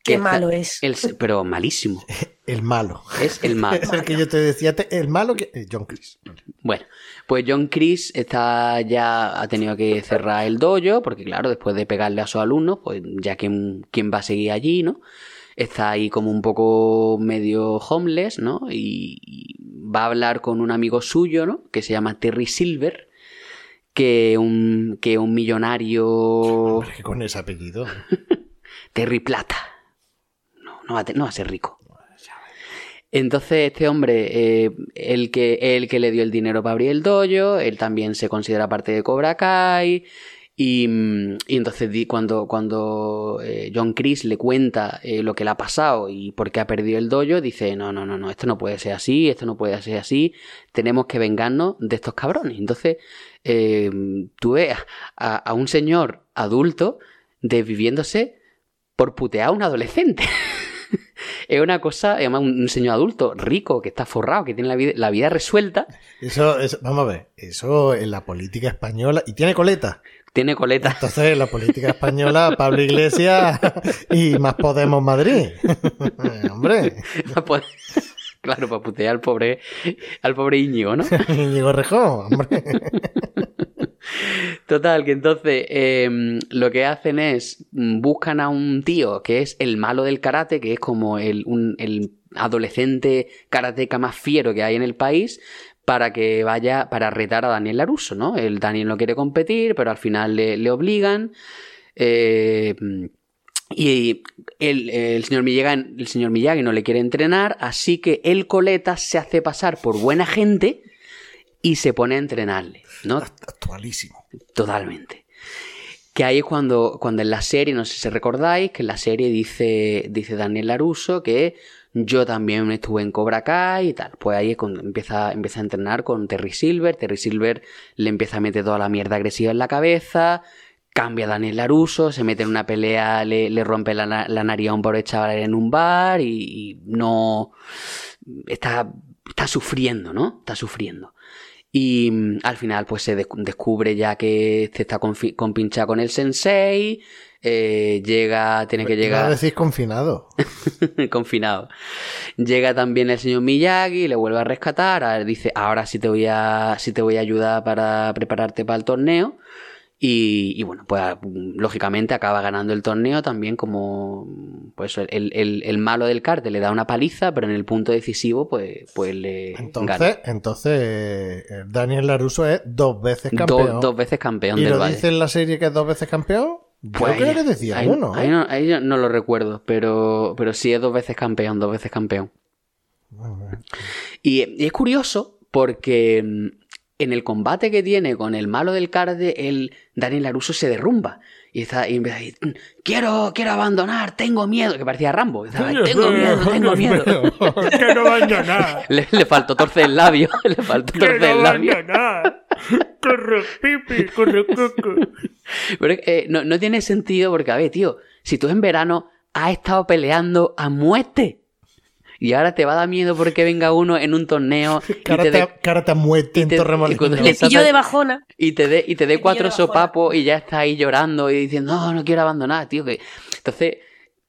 Qué malo es. el pero malísimo. El malo. Es el malo. Es el que yo te decía, el malo que... eh, John Chris. Bueno, pues John Chris está ya ha tenido que cerrar el dojo, porque claro, después de pegarle a sus alumnos, pues ya quién, quién va a seguir allí, ¿no? Está ahí como un poco medio homeless, ¿no? Y, va a hablar con un amigo suyo, ¿no? Que se llama Terry Silver, que un, que un millonario... Hombre, con ese apellido. Terry Plata. No, va a, ser rico. Entonces, este hombre, eh, el, que, el que le dio el dinero para abrir el dojo, él también se considera parte de Cobra Kai. Y, mm, entonces cuando, cuando eh, John Chris le cuenta eh, lo que le ha pasado y por qué ha perdido el dojo, dice, no, no, no, no, esto no puede ser así, esto no puede ser así, tenemos que vengarnos de estos cabrones. Entonces, eh, tú ves a, a un señor adulto desviviéndose por putear a un adolescente. es una cosa, además, un, señor adulto rico que está forrado, que tiene la vida, la vida resuelta, Eso, es, vamos a ver, eso en la política española... Y tiene coleta. tiene coleta. Entonces, en la política española, Pablo Iglesias y más Podemos Madrid. Hombre, claro, para putear al pobre, al pobre Íñigo, ¿no? Íñigo Rejón, hombre. Total, que entonces em, lo que hacen es mm, buscan a un tío que es el malo del karate, que es como el, adolescente karateca más fiero que hay en el país, para que vaya para retar a Daniel Laruso, ¿no? El Daniel no quiere competir, pero al final le, obligan. eh, y el, señor Miyagi, el señor no le quiere entrenar, así que el coleta se hace pasar por buena gente y se pone a entrenarle, ¿no? Actualísimo. Totalmente. Que ahí es cuando, cuando en la serie, no sé si recordáis, que en la serie dice, dice Daniel Laruso que yo también estuve en Cobra Kai y tal. Pues ahí es cuando empieza, empieza a entrenar con Terry Silver. Terry Silver le empieza a meter toda la mierda agresiva en la cabeza. Cambia a Daniel Laruso, se mete en una pelea, le, le rompe la, la nariz a un pobre chaval en un bar y, y no. Está, está sufriendo, ¿no? Está sufriendo. Y mm, al final, pues se des- descubre ya que se está compinchado con el sensei. eh, llega, tiene que llegar decir confinado. confinado. Llega también el señor Miyagi, le vuelve a rescatar. dice, ahora sí te voy a, sí te voy a ayudar para prepararte para el torneo. Y, y bueno, pues lógicamente acaba ganando el torneo también como pues el, el- el malo del cártel le da una paliza, pero en el punto decisivo pues, pues le gana. Entonces, entonces eh, Daniel Laruso es dos veces Do- campeón. dos veces campeón ¿Y del lo Valle. dice en la serie que es dos veces campeón? Pues creo que decía ahí- uno. ahí ¿eh? no, ahí no- lo recuerdo, pero, pero sí es dos veces campeón, dos veces campeón. Y, y es curioso porque mm, en el combate que tiene con el malo del Carde, el Daniel Laruso se derrumba. Y, está, y empieza a decir, "Mm, quiero, quiero abandonar, tengo miedo. Que parecía Rambo. Estaba, tengo miedo, tengo miedo. ganar. Le, le faltó torcer el labio. Le faltó torcer el labio. Corre, pipi, corre, coco. Pero eh, no, no tiene sentido porque, a ver, tío, si tú en verano has estado peleando a muerte y ahora te va a dar miedo porque venga uno en un torneo y te Karate, dé karate a muerte y en te- Torremolinos. Le pillo de bajona. y te dé y te dé cuatro de sopapos y ya está ahí llorando y diciendo, no, no quiero abandonar, tío. Que... Entonces,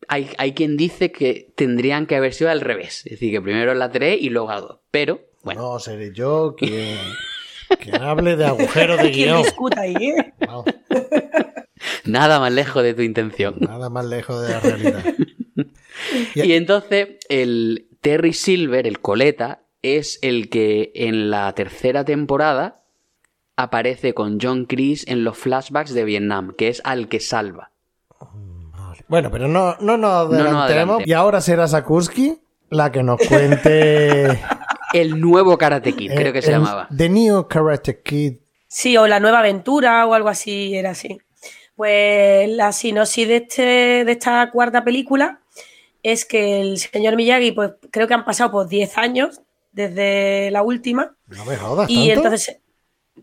hay, hay quien dice que tendrían que haber sido al revés. Es decir, que primero la 3 y luego la 2. Pero, bueno, No, seré yo quien, quien hable de agujeros de ¿Quién guion. discuta ahí, eh? Nada más lejos de tu intención. nada más lejos de la realidad. Y- Y entonces el Terry Silver, el coleta, es el que en la tercera temporada aparece con John Chris en los flashbacks de Vietnam, que es al que salva. Bueno, pero no, no nos adelantemos. adelantemos. y ahora será Sakursky la que nos cuente. El nuevo Karate Kid, creo que se el- llamaba. The New Karate Kid. Sí, o la nueva aventura o algo así, era así. Pues la sinopsis de, este, de esta cuarta película es que el señor Miyagi, pues creo que han pasado pues 10 años desde la última. No me jodas, Y ¿tanto? entonces,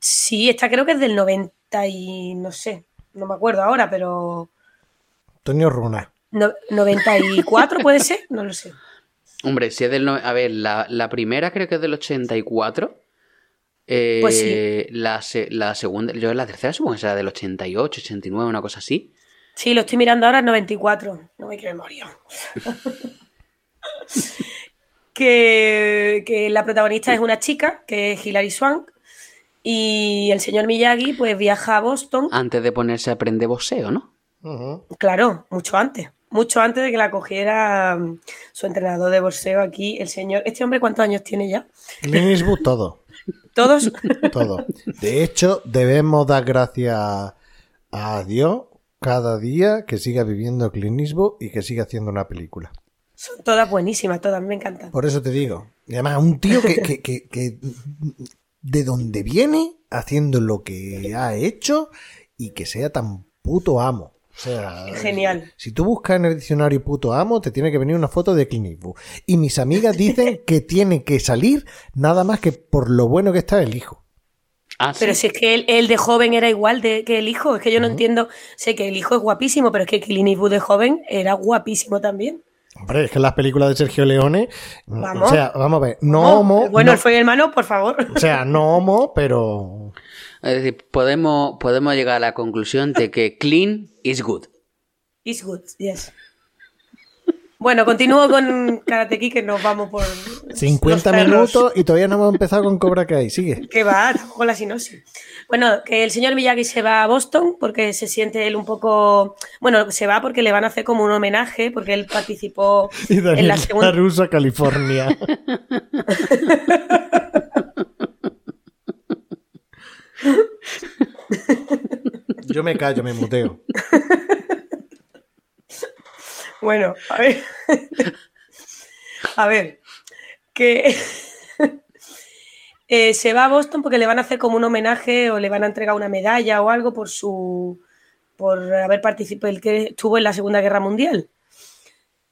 sí, esta creo que es del 90 y no sé, no me acuerdo ahora, pero Antonio Runa. no- 94 puede ser, no lo sé. Hombre, si es del... no- A ver, la, la primera creo que es del 84. Eh, Pues sí. la, la segunda, yo la tercera supongo que será del 88, 89, una cosa así. Sí, lo estoy mirando ahora, es 94. No me qué memoria. que, que la protagonista es una chica, que es Hilary Swank, y el señor Miyagi pues viaja a Boston, Antes de ponerse a aprender boxeo, ¿no? Claro, mucho antes, mucho antes de que la cogiera mm, su entrenador de boxeo aquí, el señor... ¿Este hombre cuántos años tiene ya? Clint todo. ¿Todos? Todo. De hecho, debemos dar gracias a Dios cada día que siga viviendo Clint Eastwood y que siga haciendo una película. Son todas buenísimas, todas, me encantan. Por eso te digo. Y además, un tío que, que, que- que de donde viene, haciendo lo que ha hecho y que sea tan puto amo. O sea, Genial. Si tú buscas en el diccionario puto amo, te tiene que venir una foto de Clint Eastwood. Y mis amigas dicen que tiene que salir nada más que por lo bueno que está el hijo. Ah, sí. Pero si es que él, él de joven era igual de, que el hijo, es que yo no entiendo, sé que el hijo es guapísimo, pero es que Clint Eastwood de joven era guapísimo también. Hombre, es que en las películas de Sergio Leone, Vamos. o sea, vamos a ver, no Oh, homo, Bueno, no- el fue hermano, por favor. o sea, no homo, pero Es decir, podemos, podemos llegar a la conclusión de que clean is good. It's good, yes. Bueno, continúo con Karate Kid, que nos vamos por. 50 los perros. minutos y todavía no hemos empezado con Cobra Kai. Sigue. Que va, con la sinopsis. Bueno, que el señor Miyagi se va a Boston porque se siente él un poco. Bueno, se va porque le van a hacer como un homenaje, porque él participó Y en la segunda. Laruso a California. Yo me callo, me muteo. Bueno, a ver. a ver. Que. eh, se va a Boston porque le van a hacer como un homenaje o le van a entregar una medalla o algo por su. por haber participado, el que estuvo en la Segunda Guerra Mundial.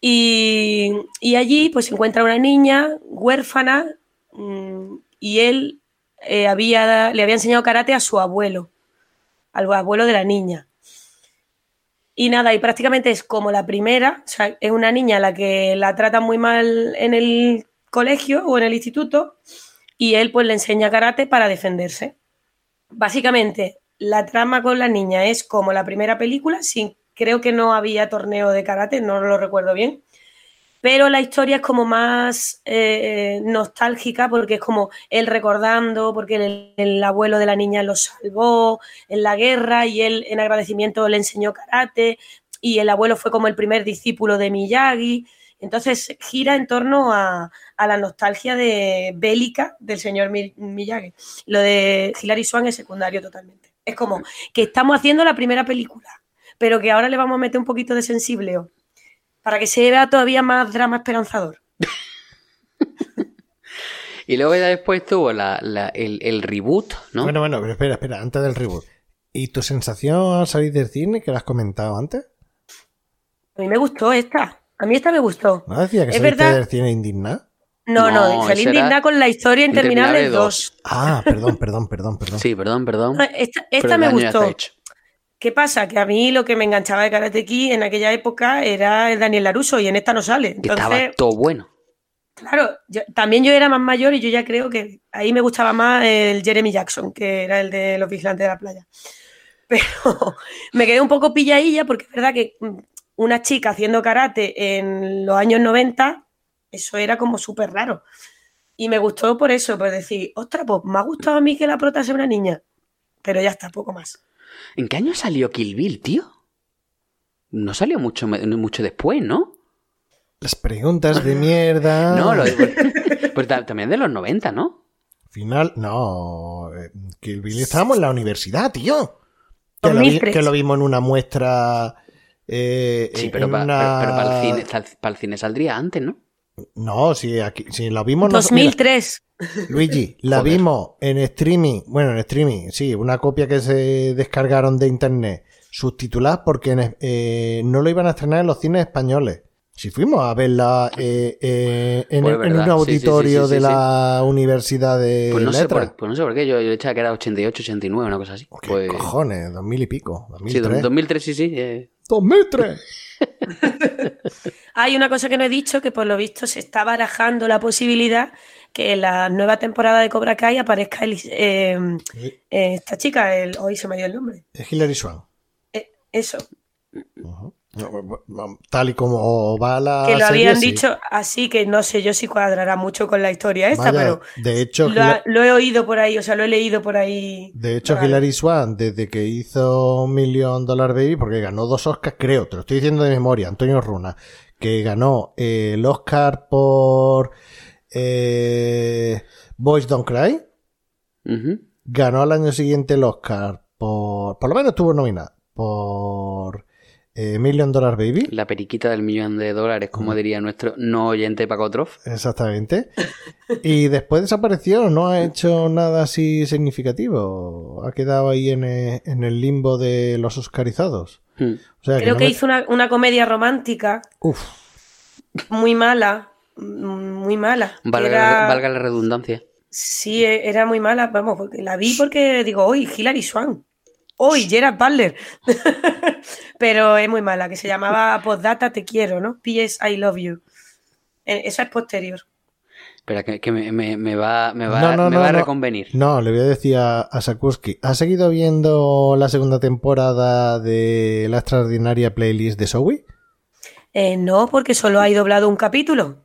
Y, y allí pues encuentra una niña huérfana mm, y él eh, había, le había enseñado karate a su abuelo, al abuelo de la niña. Y nada, y prácticamente es como la primera, es una niña a la que la tratan muy mal en el colegio o en el instituto y él pues le enseña karate para defenderse. Básicamente, la trama con la niña es como la primera película, sin, creo que no había torneo de karate, no lo recuerdo bien. Pero la historia es como más eh, nostálgica porque es como él recordando, porque el, el, abuelo de la niña lo salvó en la guerra y él en agradecimiento le enseñó karate y el abuelo fue como el primer discípulo de Miyagi. Entonces gira en torno a, a la nostalgia de bélica del señor Miyagi. Lo de Hilary Swan es secundario totalmente. Es como que estamos haciendo la primera película, pero que ahora le vamos a meter un poquito de sensibleo para que se vea todavía más drama esperanzador. y luego ya después tuvo la, la, el, el, reboot, ¿no? Bueno, bueno, pero espera, espera, antes del reboot. ¿Y tu sensación al salir del cine que la has comentado antes? A mí me gustó esta. A mí esta me gustó. ¿No decía que es saliste verdad. del cine indignada? No, no, No, salí indignada con la historia interminable Interminable 2. Ah, perdón, perdón, perdón, perdón. Sí, perdón, perdón. Esta, Pero esta el me gustó. ¿Qué pasa? Que a mí lo que me enganchaba de Karate Kid en aquella época era el Daniel Laruso y en esta no sale. Estaba todo bueno. claro, yo- también yo era más mayor y yo ya creo que ahí me gustaba más el Jeremy Jackson, que era el de los vigilantes de la playa. Pero me quedé un poco pilladilla porque es verdad que mm, una chica haciendo karate en los años 90, eso era como súper raro. Y me gustó por eso, por decir, ostras, pues me ha gustado a mí que la prota sea una niña. Pero ya está, poco más. ¿En qué año salió Kill Bill, tío? No salió mucho, mucho después, ¿no? Las preguntas de mierda. No, lo pues ta- también de los 90, ¿no? Final, no. eh, Que el Billy estábamos en la universidad, tío. Que lo, vi- 2003. que lo vimos en una muestra. eh, Sí, pero, pa- una- pero- pero para, el cine, sal- para el cine saldría antes, ¿no? No, si, aquí, si lo vimos. nos- 2003. mira, Luigi, la Joder. vimos en streaming. Bueno, en streaming, sí, una copia que se descargaron de internet. Subtitulada porque en- eh, no lo iban a estrenar en los cines españoles. Si fuimos a verla eh, eh, en, Pues en un sí, sí, auditorio sí, sí, de sí. la Universidad de Pues no, sé Letras. por, pues no sé por qué, yo, yo echaba que era 88, 89, una cosa así. ¿Qué Pues, cojones? ¿Dos mil y pico? sí, ¿2003? 2003 sí, sí. eh. 2003. Hay una cosa que no he dicho, que por lo visto se está barajando la posibilidad que en la nueva temporada de Cobra Kai aparezca el- eh, eh, esta chica, el, hoy se me dio el nombre. Es Hilary Swan. Eh, eso, Tal y como va la que lo serie, habían sí. dicho así, que no sé yo si cuadrará mucho con la historia esta, Vaya, pero de hecho, lo, ha- Hila- lo he oído por ahí, o sea, lo he leído por ahí. de hecho Vale. Hilary Swan, desde que hizo Million Dollar Baby, porque ganó dos Oscars, creo, te lo estoy diciendo de memoria, Antonio Runa, que ganó el Oscar por eh, Boys Don't Cry, ganó al año siguiente el Oscar por, por lo menos estuvo nominada, por eh, Million Dollar Baby. La periquita del millón de dólares, como diría nuestro no oyente Paco Trof. Exactamente. Y después desapareció, no ha hecho nada así significativo. Ha quedado ahí en el, en el limbo de los oscarizados. Hmm. O sea, Creo no que me- hizo una, una comedia romántica Uf, muy mala, muy mala. Valga, Era- valga la redundancia. Sí, e- era muy mala, vamos, porque la vi porque digo, hoy Hilary Swan, hoy Gerard Butler, pero es muy mala, que se llamaba Postdata Te Quiero, ¿no? PS I Love You. Eh, Esa es posterior. Espera, que, que me, me- me va, me va, No, no, me no, va a no. reconvenir. no, le voy a decir a, a Sakuski. ¿Has seguido viendo la segunda temporada de la extraordinaria playlist de Zoe? Eh, no, porque solo hay doblado un capítulo.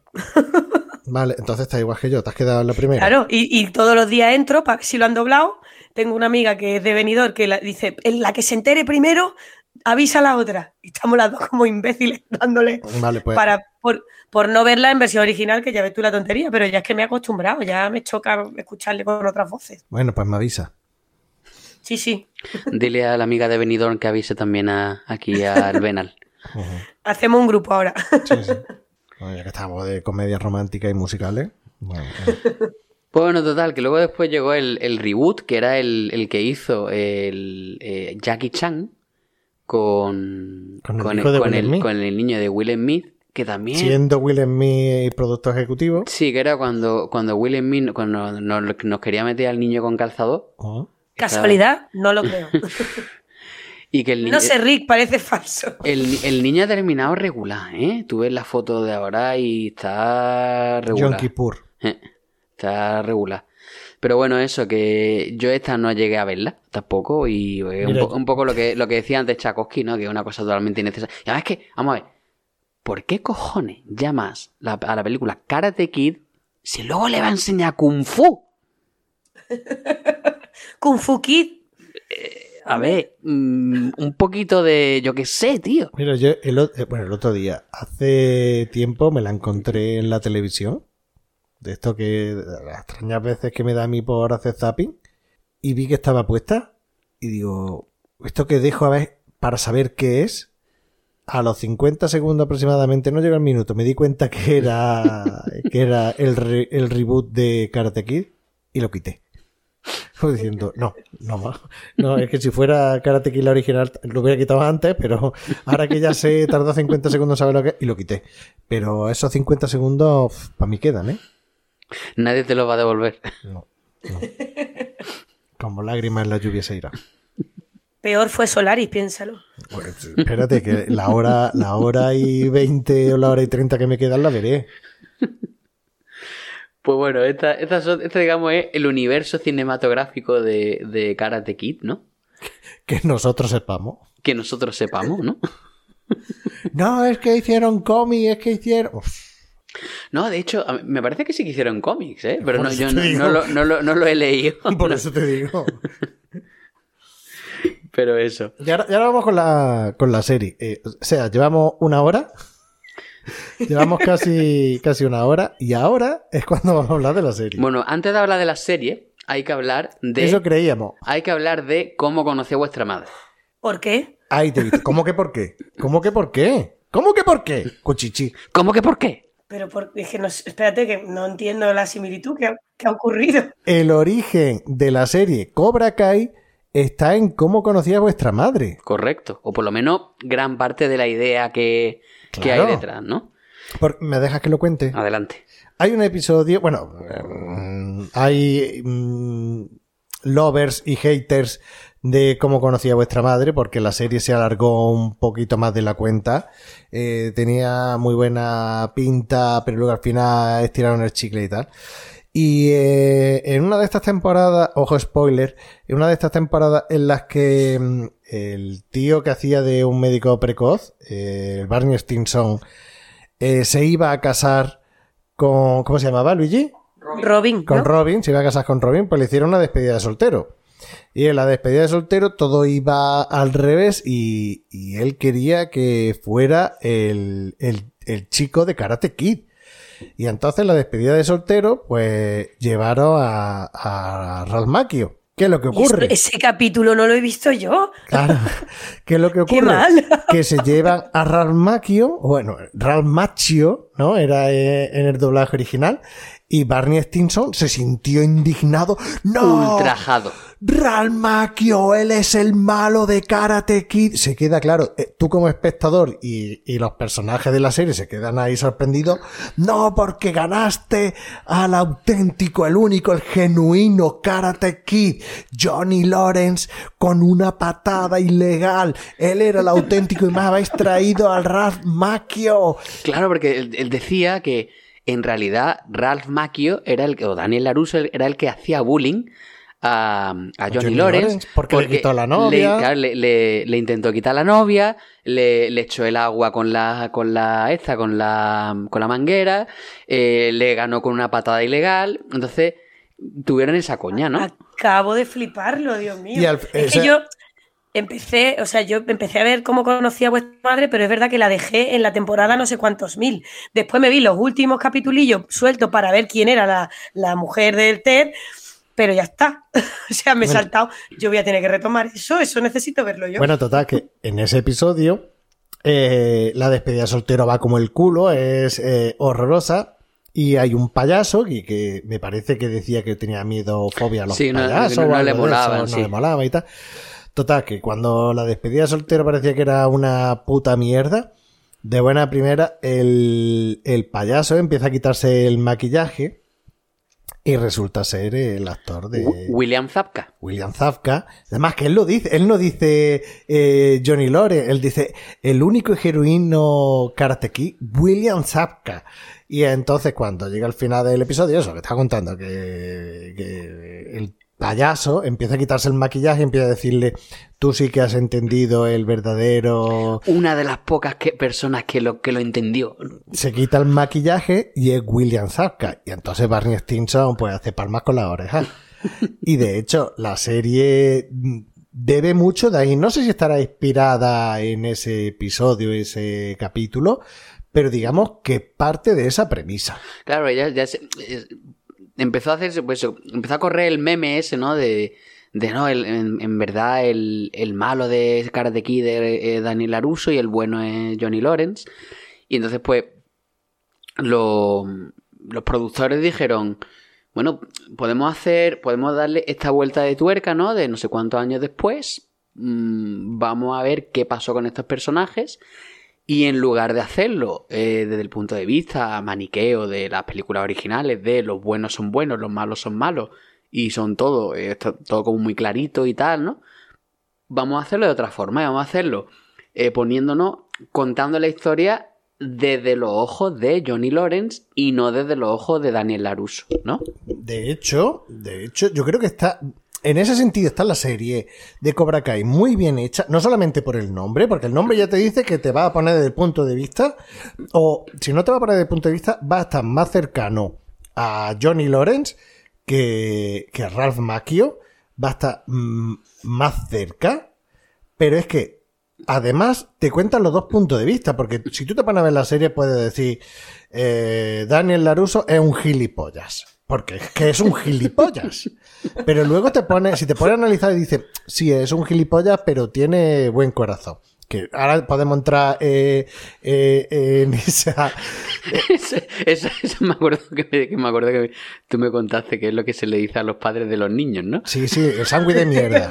Vale, entonces está igual que yo, te has quedado en la primera. Claro, y, y todos los días entro para ver si lo han doblado. Tengo una amiga que es de venidor que la- dice, en la que se entere primero, avisa a la otra. Y estamos las dos como imbéciles dándole Vale, pues para por, por no verla en versión original, que ya ves tú la tontería, pero ya es que me he acostumbrado, ya me choca escucharle con otras voces. bueno, pues me avisa. Sí, sí. Dile a la amiga de Benidorm que avise también a, aquí al Benal. Ujú. Hacemos un grupo ahora. Sí, sí. Bueno, ya que estamos de comedias románticas y musicales. Bueno, eh, Pues bueno, total, que luego después llegó el, el reboot, que era el, el que hizo el eh, Jackie Chan con, Con el con, el, con el niño de Will Smith, que también... siendo Will Smith productor ejecutivo. Sí, que era cuando, cuando Will Smith cuando nos, nos quería meter al niño con calzador. Ujú. Casualidad, no lo creo. Y que el niño... No sé, Rick, parece falso. El, el niño ha terminado regular, ¿eh? Tú ves la foto de ahora y está regular. Yom Kippur. Eh, Está regular. Pero bueno, eso, que yo esta no llegué a verla tampoco. Y eh, un, Mira, po- un poco lo que, lo que decía antes Chakosky, ¿no? Que es una cosa totalmente innecesaria. Y además es que, vamos a ver, ¿por qué cojones llamas la- a la película Karate Kid si luego le va a enseñar Kung Fu? Kung Fu Kid. A ver, mm, un poquito de, yo qué sé, tío. Mira, yo el, eh, bueno, el otro día, hace tiempo me la encontré en la televisión. De esto que las extrañas veces que me da a mí por hacer zapping. Y vi que estaba puesta. Y digo, esto que dejo a ver para saber qué es. A los 50 segundos aproximadamente, no llega el minuto, me di cuenta que era, que era el, re- el reboot de Karate Kid y lo quité. Fue diciendo, no, no más. No, es que si fuera Karate Kid la original lo hubiera quitado antes, pero ahora que ya sé, tardó 50 segundos en saber lo que es y lo quité. Pero esos 50 segundos para mí quedan, ¿eh? Nadie te lo va a devolver. No, no. Como lágrimas en la lluvia se irá. Peor fue Solaris, piénsalo. Pues, espérate, que la hora, la hora y 20 o la hora y 30 que me quedan la veré. Pues bueno, esta, esta este, digamos, es el universo cinematográfico de, de Karate Kid, ¿no? Que nosotros sepamos. Que nosotros sepamos, ¿no? No, es que hicieron cómic, es que hicieron. Uf, No, de hecho, me parece que sí que hicieron cómics, ¿eh? Pero Por no, yo no, lo, no lo- no lo he leído. por eso te digo. Pero eso. Y ahora, y ahora vamos con la, con la serie. Eh, o sea, llevamos una hora. Llevamos casi, casi una hora. Y ahora es cuando vamos a hablar de la serie. Bueno, antes de hablar de la serie, hay que hablar de. Eso creíamos. Hay que hablar de cómo conocí a vuestra madre. ¿Por qué? Ahí te. ¿Cómo que por qué? ¿Cómo que por qué? ¿Cómo que por qué? Cuchichi. ¿Cómo que por qué? Pero por- es que no, sé, espérate, que no entiendo la similitud que ha, que ha ocurrido. El origen de la serie Cobra Kai está en cómo conocía a vuestra madre. Correcto. O por lo menos gran parte de la idea que, que hay detrás, ¿no? Por- ¿Me dejas que lo cuente? Adelante. Hay un episodio, bueno, mm, hay mm, lovers y haters de cómo conocía a vuestra madre, porque la serie se alargó un poquito más de la cuenta. Eh, tenía muy buena pinta, pero luego al final estiraron el chicle y tal. Y eh, en una de estas temporadas, ojo spoiler, en una de estas temporadas en las que mm, el tío que hacía de un médico precoz, eh, el Barney Stinson, eh, se iba a casar con... ¿Cómo se llamaba, Luigi? Robin, Con ¿no? Robin, se iba a casar con Robin, pues le hicieron una despedida de soltero. Y en la despedida de soltero todo iba al revés y, y él quería que fuera el, el- el chico de Karate Kid. Y entonces la despedida de soltero, pues llevaron a, a Ralph Macchio. ¿Qué es lo que ocurre? ese capítulo no lo he visto yo. Claro. ¿Qué es lo que Qué ocurre? mal. Que se llevan a Ralph Macchio, bueno, Ralph Macchio, ¿no? Era eh, en el doblaje original. Y Barney Stinson se sintió indignado. ¡No! Ultrajado. Ralph Macchio, él es el malo de Karate Kid. Se queda claro, eh, tú como espectador y, y los personajes de la serie se quedan ahí sorprendidos. No, porque ganaste al auténtico, el único, el genuino Karate Kid, Johnny Lawrence, con una patada ilegal. Él era el auténtico y me habéis traído al Ralph Macchio. Claro, porque él, él decía que en realidad Ralph Macchio era el que, o Daniel LaRusso era el que hacía bullying a, a Johnny, Johnny Lawrence. Lawrence, porque le quitó la novia. Le, claro, le- le- le intentó quitar la novia, le, le echó el agua con la, con la, esta, con la, con la manguera, eh, le ganó con una patada ilegal. Entonces, tuvieron esa coña, ¿no? Acabo de fliparlo, Dios mío. Y al- es ese- que yo empecé, o sea, yo empecé a ver cómo conocía a vuestra madre, pero es verdad que la dejé en la temporada no sé cuántos mil. Después me vi los últimos capitulillos sueltos para ver quién era la, la mujer del Ted, pero ya está. o sea, me he Bueno. saltado. Yo voy a tener que retomar eso, eso necesito verlo yo. Bueno, total, que en ese episodio eh, la despedida de soltero va como el culo, es eh, horrorosa. Y hay un payaso que, que me parece que decía que tenía miedo o fobia a los Sí, payasos. no- no le molaban, eso, sí. No le molaba y tal. Total, que cuando la despedida de soltero parecía que era una puta mierda, de buena primera, el, el payaso empieza a quitarse el maquillaje y resulta ser el actor de... Wi- William Zapka. William Zafka. Además que él lo dice, él no dice eh, Johnny Lore, él dice el único genuino Karate Kid, William Zafka. Y entonces cuando llega al final del episodio, eso que está contando, que, que el payaso empieza a quitarse el maquillaje y empieza a decirle, tú sí que has entendido el verdadero... Una de las pocas que, personas que lo, que lo entendió. Se quita el maquillaje y es William Zabka. Y entonces Barney Stinson pues hace palmas con la oreja. Y de hecho, la serie debe mucho de ahí. No sé si estará inspirada en ese episodio, ese capítulo, pero digamos que parte de esa premisa. Claro, ella ya se, empezó a hacerse, pues empezó a correr el meme ese, ¿no? De, de no, el, en, verdad el, el, malo de Karate Kid es Daniel Laruso y el bueno es Johnny Lawrence. Y entonces, pues, los productores dijeron, bueno, podemos hacer, podemos darle esta vuelta de tuerca, ¿no? De no sé cuántos años después, mmm, vamos a ver qué pasó con estos personajes y en lugar de hacerlo eh, desde el punto de vista maniqueo de las películas originales, de los buenos son buenos, los malos son malos, y son todo, eh, todo como muy clarito y tal, ¿no? Vamos a hacerlo de otra forma, y vamos a hacerlo eh, poniéndonos, contando la historia desde los ojos de Johnny Lawrence y no desde los ojos de Daniel LaRusso, ¿no? De hecho, de hecho, yo creo que está en ese sentido está la serie de Cobra Kai muy bien hecha, no solamente por el nombre, porque el nombre ya te dice que te va a poner desde el punto de vista, o si no te va a poner desde el punto de vista, va a estar más cercano a Johnny Lawrence que, que Ralph Macchio, va a estar mm, más cerca, pero es que además te cuentan los dos puntos de vista, porque si tú te pones a ver la serie puedes decir, eh, Daniel Laruso es un gilipollas porque es que es un gilipollas. Pero luego te pone, si te pone a analizar y dice, sí, es un gilipollas, pero tiene buen corazón. Que ahora podemos entrar eh, eh, en esa. eso, me acuerdo que, me acuerdo que tú me contaste que es lo que se le dice a los padres de los niños, ¿no? Sí, sí, el sándwich de mierda.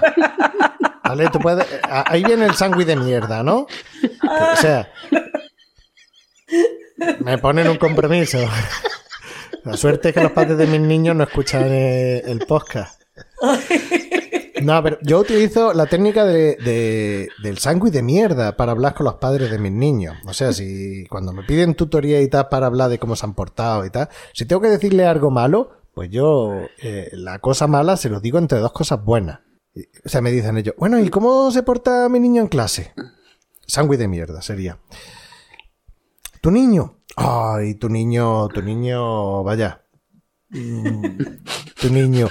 ¿Vale? Tú puedes, ahí viene el sándwich de mierda, ¿no? O sea, me ponen un compromiso. La suerte es que los padres de mis niños no escuchan eh, el, podcast. No, pero yo utilizo la técnica de, del sándwich de mierda para hablar con los padres de mis niños. O sea, si cuando me piden tutoría y tal para hablar de cómo se han portado y tal, si tengo que decirle algo malo, pues yo eh, la cosa mala se lo digo entre dos cosas buenas. O sea, me dicen ellos, bueno, ¿y cómo se porta mi niño en clase? Sándwich de mierda sería. Tu niño, Ay, tu niño, tu niño, vaya. Tu niño,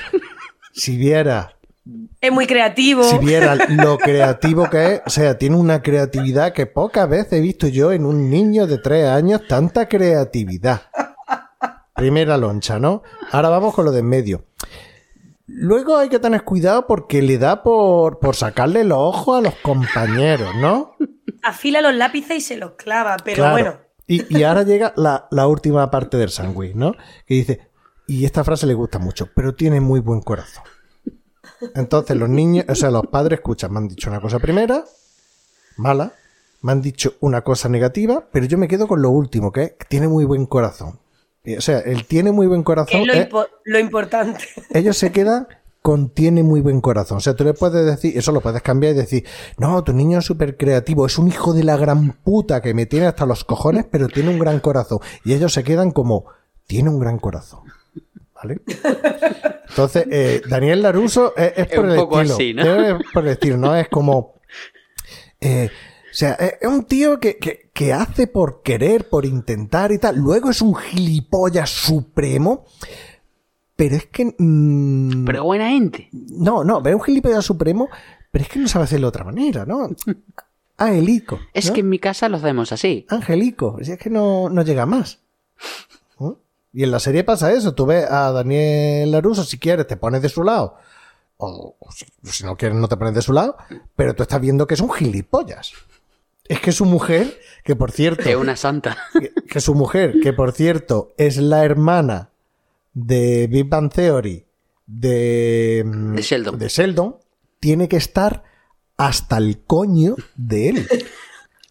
si viera. Es muy creativo. Si viera lo creativo que es, o sea, tiene una creatividad que pocas veces he visto yo en un niño de tres años, tanta creatividad. Primera loncha, ¿no? Ahora vamos con lo de en medio. Luego hay que tener cuidado porque le da por, por sacarle los ojos a los compañeros, ¿no? Afila los lápices y se los clava, pero bueno. Y, ahora llega la, última parte del sándwich, ¿no? Que dice, y esta frase le gusta mucho, pero tiene muy buen corazón. Entonces los niños, o sea, los padres escuchan, me han dicho una cosa primera, mala, me han dicho una cosa negativa, pero yo me quedo con lo último, que es tiene muy buen corazón. O sea, él tiene muy buen corazón. Es lo importante. Ellos se quedan contiene muy buen corazón. O sea, tú le puedes decir, eso lo puedes cambiar y decir, no, tu niño es súper creativo, es un hijo de la gran puta que me tiene hasta los cojones, pero tiene un gran corazón. Y ellos se quedan como, tiene un gran corazón. ¿Vale? Entonces, eh, Daniel Laruso es, por el estilo. Es por el estilo, ¿no? Es como. Eh, o sea, es un tío que, que, que, hace por querer, por intentar y tal. Luego es un gilipollas supremo. Pero es que. Mm, pero buena gente. No, no, ve un gilipollas supremo, pero es que no sabe hacerlo de otra manera, ¿no? Angelico. Es que en mi casa lo hacemos así. Angelico. Es que no, no llega más. Y en la serie pasa eso. Tú ves a Daniel Laruso, si quieres, te pones de su lado. O, si, no quieres, no te pones de su lado. Pero tú estás viendo que es un gilipollas. Es que su mujer, que por cierto. Es una santa. Que, que su mujer, que por cierto, es la hermana de Big Bang Theory de, mm, de, Sheldon. de Sheldon tiene que estar hasta el coño de él.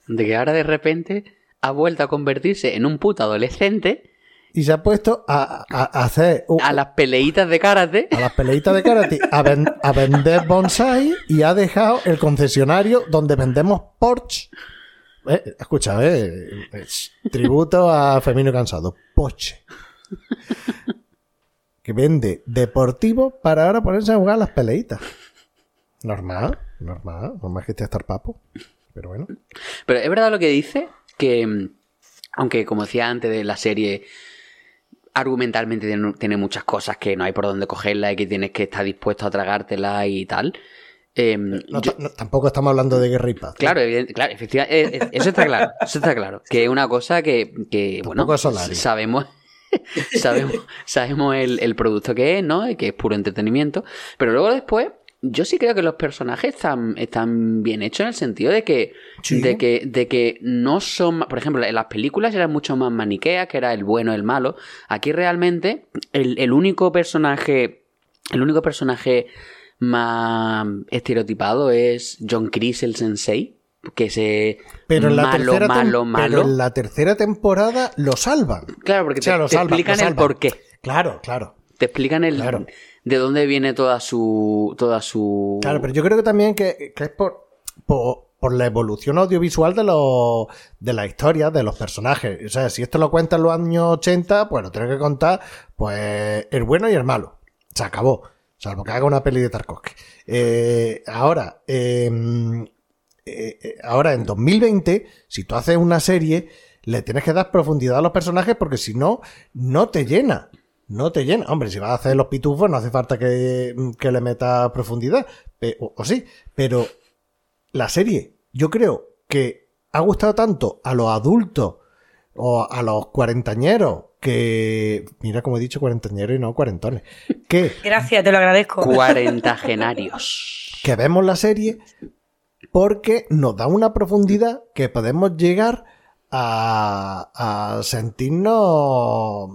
De que ahora de repente ha vuelto a convertirse en un puto adolescente. Y se ha puesto a, hacer. a las peleitas de karate. A las peleitas de karate. A, a, vender bonsai. Y ha dejado el concesionario donde vendemos Porsche. Eh, escucha, eh, tributo a Femino Cansado. Porsche que vende deportivo para ahora ponerse a jugar a las peleitas. Normal, normal, normal que esté estar papo. Pero bueno. Pero es verdad lo que dice, que mm, aunque como decía antes de la serie, argumentalmente tiene, muchas cosas que no hay por dónde cogerla y que tienes que estar dispuesto a tragártela y tal. em, No, yo- no, tampoco estamos hablando de guerra y paz. Claro, evidente- claro, efectivamente, eh, eh, eso está claro, eso está claro, que es una cosa que, que bueno, es sabemos, sabemos, sabemos el, el producto que es, ¿no? Y que es puro entretenimiento, pero luego después, yo sí creo que los personajes están, están bien hechos en el sentido de que, Sí. de que, de que no son, por ejemplo, en las películas eran mucho más maniqueas, que era el bueno, el malo, aquí realmente el, el único personaje, el único personaje más estereotipado es John Chris el sensei, que se Pero en la malo, tercera malo, malo. pero en la tercera temporada lo salvan. Claro, porque O sea, te, lo te salvan, explican lo el salvan. porqué. Claro, claro. Te explican el Claro. de dónde viene toda su toda su Claro, pero yo creo que también que, que es por, por, por la evolución audiovisual de los de la historia, de los personajes. O sea, si esto lo cuenta en los años 80, pues lo tengo que contar, pues, el bueno y el malo. Se acabó. Salvo que haga una peli de Tarkovsky. Eh, ahora, eh, eh, eh, ahora en 2020, si tú haces una serie, le tienes que dar profundidad a los personajes porque si no, no te llena. No te llena. Hombre, si vas a hacer los pitufos, no hace falta que, que le metas profundidad. O, o sí, pero la serie, yo creo que ha gustado tanto a los adultos o a los cuarentañeros que. Mira como he dicho cuarentañeros y no cuarentones. Que Gracias, te lo agradezco. cuarentagenarios. que vemos la serie porque nos da una profundidad que podemos llegar a, sentirnos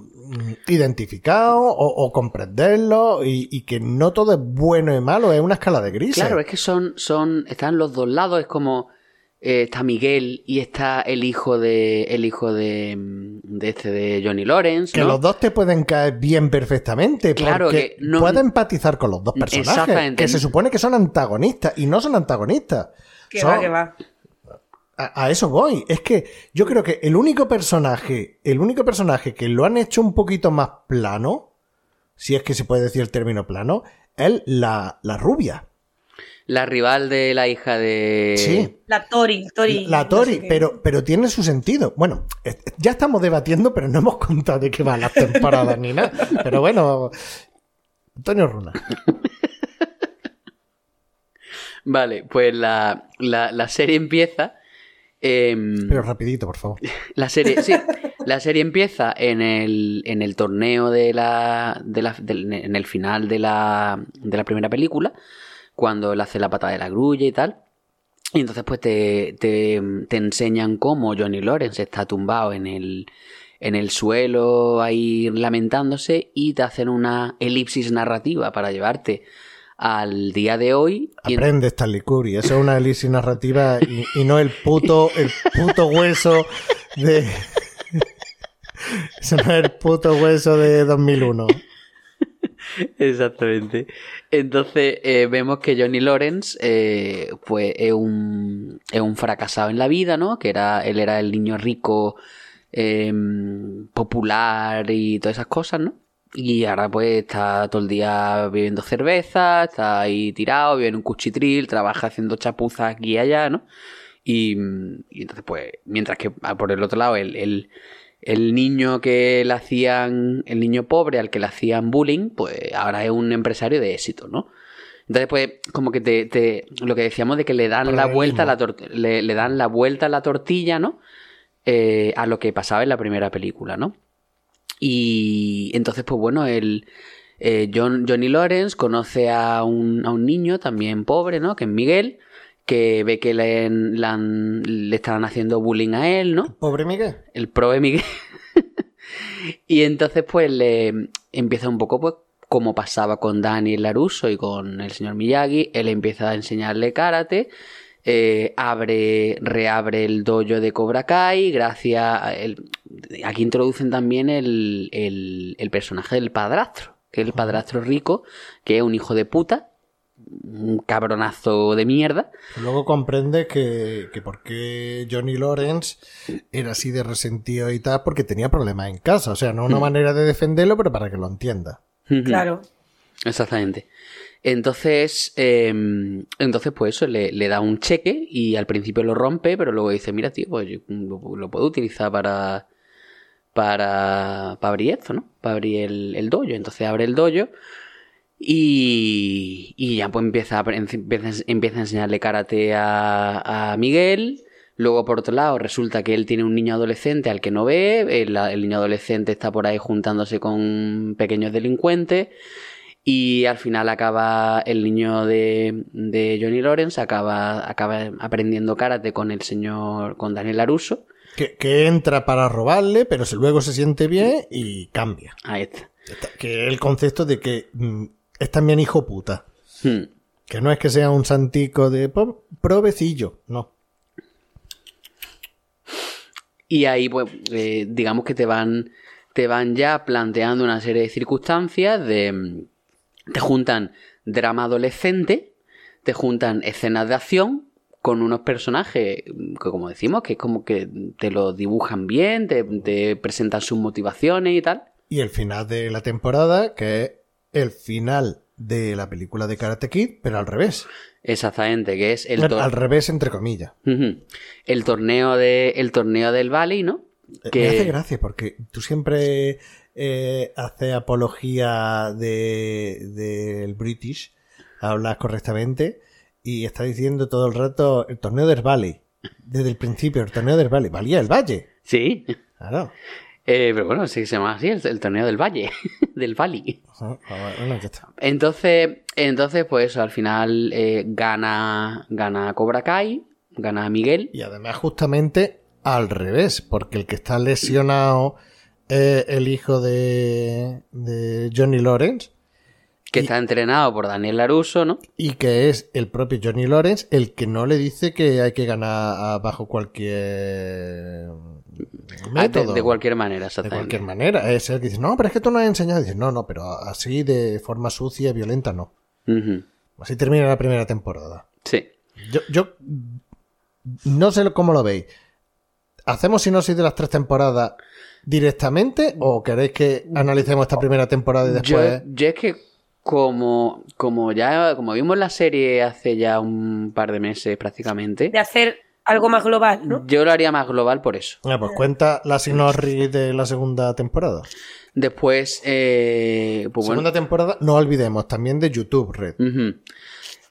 identificados o, o comprenderlo y, y que no todo es bueno y malo, es una escala de grises. Claro, es que son son están los dos lados, es como eh, está Miguel y está el hijo de el hijo de, mm, de este de Johnny Lawrence, que los dos te pueden caer bien perfectamente Claro porque que no- puedes empatizar con los dos personajes Exactamente. que se supone que son antagonistas y no son antagonistas. Que Son- va, que va. A, a eso voy. Es que yo creo que el único personaje, el único personaje que lo han hecho un poquito más plano, si es que se puede decir el término plano, es la, la rubia. La rival de la hija de Sí. La Tori, Tori. La no Tori, sé pero, pero tiene su sentido. Bueno, eh, ya estamos debatiendo, pero no hemos contado de qué van las temporadas ni nada. Pero bueno, Antonio Runa. Vale, pues la, la, la serie empieza. em, Pero rapidito, por favor. La serie, sí, la serie empieza en el, en el torneo de la, de la- en el final de la, de la primera película, cuando él hace la pata de la grulla y tal. Y entonces pues te, te, te enseñan cómo Johnny Lawrence está tumbado en el, en el suelo ahí lamentándose y te hacen una elipsis narrativa para llevarte al día de hoy. Y en- Aprende Stanley Curry. Eso es una elipsis narrativa y, y no el puto, el puto hueso de. Eso no es el puto hueso de 2001. Exactamente. Entonces eh, vemos que Johnny Lawrence eh, pues es un, es un fracasado en la vida, ¿no? Que era, él era el niño rico, eh, popular y todas esas cosas, ¿no? Y ahora pues está todo el día bebiendo cerveza, está ahí tirado, vive en un cuchitril, trabaja haciendo chapuzas aquí y allá, ¿no? Y, y entonces pues, mientras que ah, por el otro lado el, el, el niño que le hacían, el niño pobre al que le hacían bullying, pues ahora es un empresario de éxito, ¿no? Entonces, pues, como que te, te- lo que decíamos de que le dan la vuelta a la le, le dan la vuelta a la tortilla, ¿no? Eh, a lo que pasaba en la primera película, ¿no? Y entonces, pues bueno, el eh, John, Johnny Lawrence conoce a un, a un niño también pobre, ¿no? Que es Miguel, que ve que le, le están haciendo bullying a él, ¿no? Pobre Miguel. el pro de Miguel. y entonces, pues, le empieza un poco, pues, como pasaba con Daniel Laruso y con el señor Miyagi. Él empieza a enseñarle karate. eh, abre, reabre el dojo de Cobra Kai. Gracias a él. Aquí introducen también el, el, el personaje del padrastro. Que es el padrastro rico, que es un hijo de puta. Un cabronazo de mierda. Luego comprende que, que por qué Johnny Lawrence era así de resentido y tal, porque tenía problemas en casa. O sea, no una manera de defenderlo, pero para que lo entienda. Claro. Exactamente. Entonces, eh, entonces pues eso, le, le da un cheque y al principio lo rompe, pero luego dice, mira, tío, pues yo lo, lo puedo utilizar para, para, para abrir esto, ¿no? Para abrir el, el dojo. Entonces abre el dojo y, y ya pues empieza a, empieza, empieza a enseñarle karate a, a Miguel. Luego, por otro lado, resulta que él tiene un niño adolescente al que no ve. El, el niño adolescente está por ahí juntándose con pequeños delincuentes. Y al final acaba el niño de, de Johnny Lawrence, acaba, acaba aprendiendo karate con el señor, con Daniel Laruso. Que, que entra para robarle, pero luego se siente bien y cambia. Ahí está. Que el concepto de que mm, es también hijo puta. Hmm. Que no es que sea un santico de provecillo, no. Y ahí, pues, eh, digamos que te van, te van ya planteando una serie de circunstancias de... mm, Te juntan drama adolescente, te juntan escenas de acción con unos personajes mm, que, como decimos, que es como que te lo dibujan bien, te, te presentan sus motivaciones y tal. Y el final de la temporada, que es el final de la película de Karate Kid, pero al revés. Exactamente, que es el, Bueno, al revés, entre comillas. El torneo de el torneo del Valley, ¿no? Eh, Que- Me hace gracia porque tú siempre eh, haces apología de- del British, hablas correctamente y estás diciendo todo el rato el torneo del Valley. Desde el principio, el torneo del Valley. Valía el Valle. Sí. Claro. Eh, pero bueno, sí que se llama así, el, el torneo del Valle, del Valley. Ajá, Bueno. Entonces, entonces pues al final eh, gana, gana Cobra Kai, gana Miguel. Y además, justamente al revés, porque el que está lesionado es el hijo de, de Johnny Lawrence que está entrenado por Daniel Laruso, ¿no? y que es el propio Johnny Lawrence el que no le dice que hay que ganar bajo cualquier Ah, de, de cualquier manera, De exactamente. cualquier manera. Es el que dice, no, pero es que tú no has enseñado. Dice, no, no, pero así de forma sucia y violenta no. Así termina la primera temporada. Sí. Yo, yo no sé cómo lo veis. ¿Hacemos sinopsis de las tres temporadas directamente o queréis que analicemos esta primera temporada y Yo, después... yo es que como, como ya como vimos la serie hace ya un par de meses prácticamente, De hacer algo más global, ¿no? yo lo haría más global por eso. Ah, pues cuenta la sinopsis de la segunda temporada. Después, eh, pues bueno, segunda temporada, no olvidemos, también de YouTube, Red.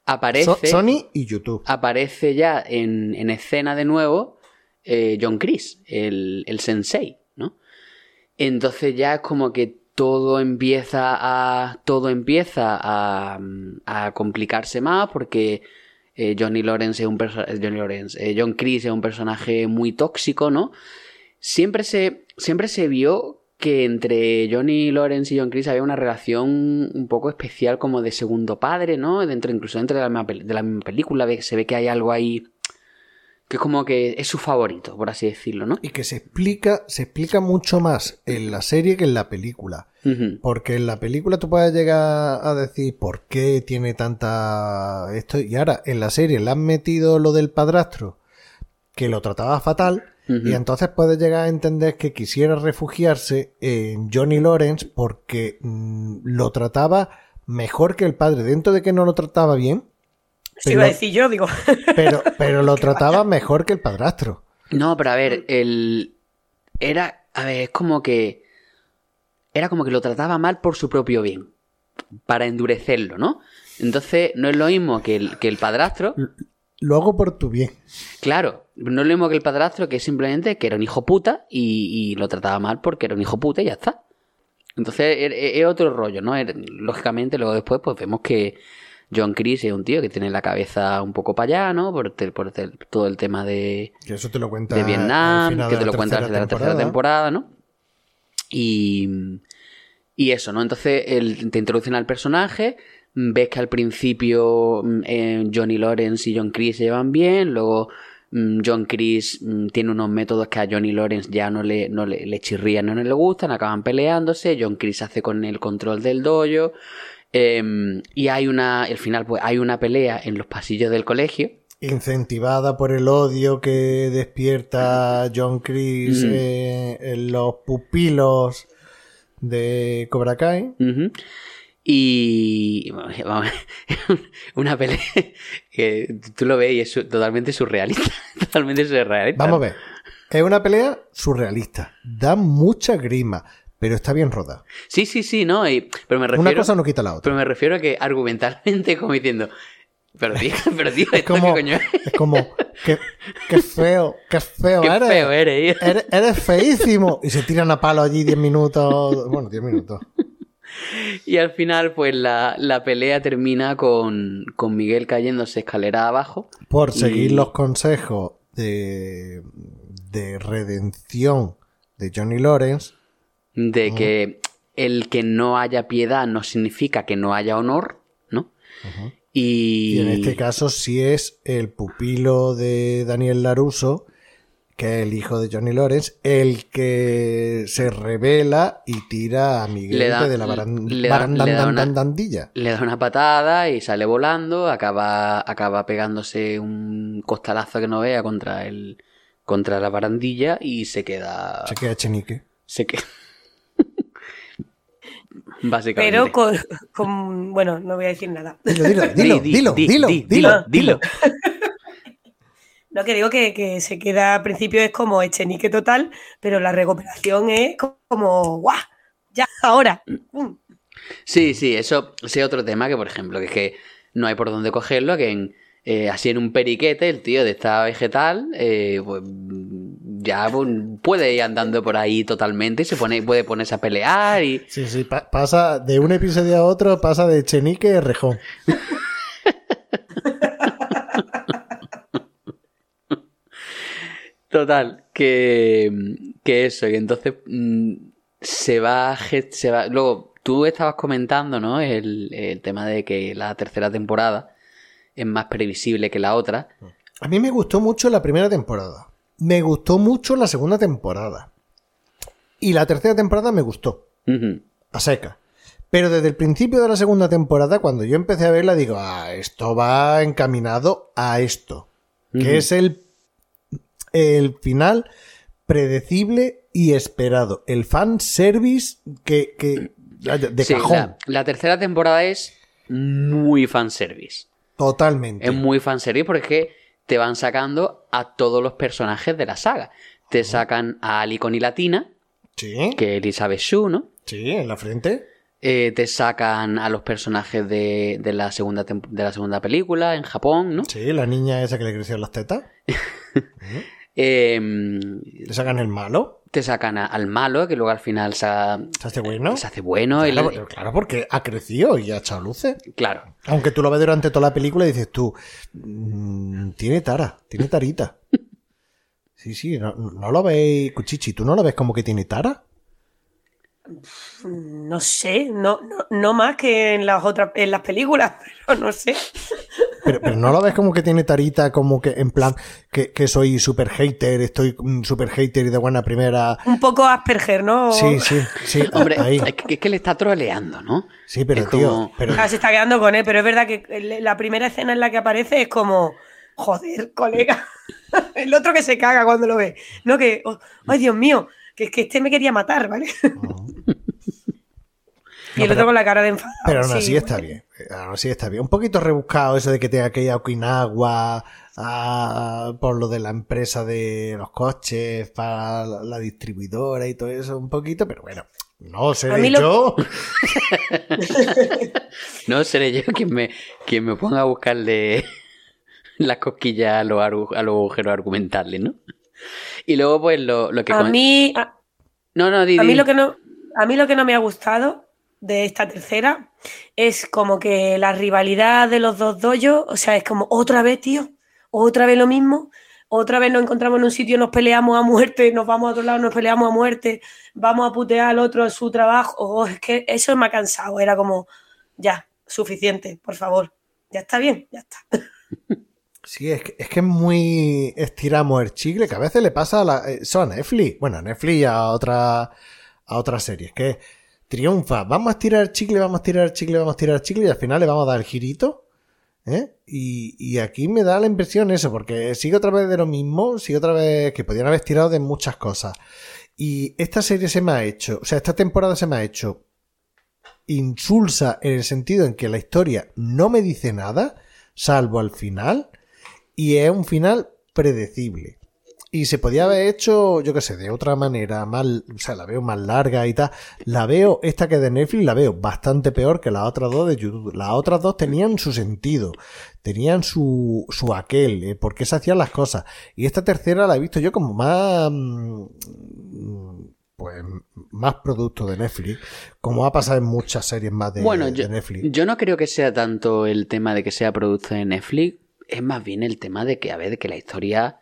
aparece, So- Sony y YouTube. aparece ya en, en escena de nuevo eh, John Chris, el, el sensei, ¿no? Entonces ya es como que todo empieza a. todo empieza a, a complicarse más porque eh, Johnny Lawrence es un eh, Johnny Lawrence, eh, John Chris es un personaje muy tóxico, ¿no? Siempre se, siempre se vio que entre Johnny Lawrence y John Chris había una relación un poco especial como de segundo padre, ¿no? Dentro, incluso dentro de la de la misma película se ve que hay algo ahí que es como que es su favorito, por así decirlo, ¿no? Y que se explica, se explica mucho más en la serie que en la película. Porque en la película tú puedes llegar a decir por qué tiene tanta esto. Y ahora en la serie le han metido lo del padrastro, que lo trataba fatal. Y entonces puedes llegar a entender que quisiera refugiarse en Johnny Lawrence porque mm, lo trataba mejor que el padre. Dentro de que no lo trataba bien, Se iba a decir yo, digo. pero, pero lo trataba mejor que el padrastro. No, pero a ver, el. Era. A ver, es como que. Era como que lo trataba mal por su propio bien. Para endurecerlo, ¿no? Entonces, no es lo mismo que el, que el padrastro. Lo hago por tu bien. Claro, no es lo mismo que el padrastro, que simplemente que era un hijo puta y, y lo trataba mal porque era un hijo puta y ya está. Entonces, es, es otro rollo, ¿no? Er- Lógicamente, luego después, pues vemos que John Chris es un tío que tiene la cabeza un poco para allá, ¿no? Por, te- por te- todo el tema de, Que eso te lo cuenta de Vietnam, que de te lo cuentas tercera desde la tercera temporada, ¿no? Y, y eso, ¿no? Entonces el- te introducen al personaje, ves que al principio mm, eh, Johnny Lawrence y John Chris se llevan bien, luego mm, John Chris mm, tiene unos métodos que a Johnny Lawrence ya no le, no le, le chirrían, no le gustan, acaban peleándose, John Chris hace con el control del dojo. Eh, y hay una, al final, pues hay una pelea en los pasillos del colegio. incentivada por el odio que despierta John Chris eh, en los pupilos de Cobra Kai. Y vamos, una pelea que tú lo ves y es totalmente surrealista. Totalmente surrealista. Vamos a ver. Es una pelea surrealista. Da mucha grima, pero está bien rodada. Sí, sí, sí, ¿no? Y- pero me refiero. Una cosa no quita la otra. Pero me refiero a que argumentalmente, como diciendo. Pero tío, pero tío, Es ¿esto como, qué coño es? es como, qué, qué feo, qué feo Qué eres. feo eres. Eres, eres feísimo. Y se tiran a palo allí 10 minutos. Bueno, 10 minutos. Y al final, pues la, la pelea termina con, con Miguel cayéndose escalera abajo. Por Y- seguir los consejos de, de redención de Johnny Lawrence. De que el que no haya piedad no significa que no haya honor, ¿no? Y, Y en este caso sí es el pupilo de Daniel Laruso, que es el hijo de Johnny Lawrence, el que se revela y tira a Miguel da- de la baran- le le da una patada y sale volando, acaba, acaba pegándose un costalazo que no vea contra el contra la barandilla y se queda Se queda chenique. se queda básicamente Pero con, con- Bueno, no voy a decir nada. Dilo, dilo, Di, dilo, di, dilo, di, dilo, di, dilo, dilo. No, que digo que, que se queda al principio es como echenique total, pero la recuperación es como ¡guau! Ya, ahora. Sí, sí, eso sí otro tema que, por ejemplo, que es que no hay por dónde cogerlo, que en, eh, así en un periquete el tío de esta vegetal eh, pues, ya puede ir andando por ahí totalmente y se pone, puede ponerse a pelear y... Sí, sí, pa- pasa de un episodio a otro, pasa de chenique a rejón. Total, que, que eso, y entonces mm, se va, se va... Luego, tú estabas comentando, ¿no? El, el tema de que la tercera temporada es más previsible que la otra. A mí me gustó mucho la primera temporada. Me gustó mucho la segunda temporada. Y la tercera temporada me gustó. A seca. Pero desde el principio de la segunda temporada, cuando yo empecé a verla, digo, ah, esto va encaminado a esto. Que es el, el final predecible y esperado. El fan service que, que de Sí, cajón. La, la tercera temporada es muy fanservice. Totalmente. Es muy fanservice porque es que te van sacando a todos los personajes de la saga. Te sacan a Alicon y Latina, Sí, que es Elizabeth Shue, ¿no? sí, en la frente. Eh, te sacan a los personajes de, de la segunda de la segunda película en Japón, ¿no? Sí, la niña esa que le crecieron las tetas. Eh, Le sacan el malo. Te sacan a- al malo, que luego al final se, ha- Se hace bueno. se hace bueno. y Claro, pero- claro, porque ha crecido y ha echado luces. claro. Aunque tú lo ves durante toda la película y dices tú, "Mm, tiene tara, tiene tarita. Sí, sí, no, no lo veis, Cuchichi, ¿tú no lo ves como que tiene tara? No sé, no, no, no más que en las otras, en las películas, pero no sé. Pero, pero no lo ves como que tiene tarita, como que en plan, que, que soy super hater, estoy mm, super hater y de buena primera. Un poco Asperger, ¿no? Sí, sí, sí, Hombre, ahí. es que, es que le está troleando, ¿no? Sí, pero es tío, como- pero Ah, se está quedando con él, pero es verdad que la primera escena en la que aparece es como, joder, colega. El otro que se caga cuando lo ve. No que, oh, ay Dios mío, que es que este me quería matar, ¿vale? y el pero- otro con la cara de enfadado. Pero aún sí, así está bien. Aún así está bien. Un poquito rebuscado eso de que tenga que ir a Okinawa a- por lo de la empresa de los coches, para la, la distribuidora y todo eso, un poquito, pero bueno. No lo- yo. No seré yo quien me, quien me ponga a buscarle las cosquillas a los, a los agujeros argumentales, ¿no? Y luego, pues, lo, lo que... A mí, a, No, no, di, a mí lo que no, a mí lo que no me ha gustado de esta tercera es como que la rivalidad de los dos doyos, o sea, es como otra vez, tío, otra vez lo mismo, otra vez nos encontramos en un sitio, nos peleamos a muerte, nos vamos a otro lado, nos peleamos a muerte, vamos a putear al otro en su trabajo, Oh, es que eso me ha cansado, era como, ya, suficiente, por favor, ya está bien, ya está. Sí, es que, es que es muy estiramos el chicle, que a veces le pasa a la, eh, eso a Netflix, bueno, a Netflix y a otra, a otras series, que triunfa, vamos a estirar el chicle, vamos a estirar el chicle, vamos a estirar el chicle y al final le vamos a dar el girito ¿eh? Y, y aquí me da la impresión eso, porque sigue otra vez de lo mismo, sigue otra vez que podían haber tirado de muchas cosas. Y esta serie se me ha hecho, o sea, esta temporada se me ha hecho insulsa en el sentido en que la historia no me dice nada, salvo al final, y es un final predecible. Y se podía haber hecho, yo qué sé, de otra manera, más, o sea, la veo más larga y tal. La veo, esta que de Netflix, la veo bastante peor que las otras dos de YouTube. Las otras dos tenían su sentido, tenían su, su aquel, eh, por qué se hacían las cosas. Y esta tercera la he visto yo como más, mm, pues, más producto de Netflix, como ha pasado en muchas series más de, bueno, de yo, Netflix. yo no creo que sea tanto el tema de que sea producto de Netflix, es más bien el tema de que, a ver, de que la historia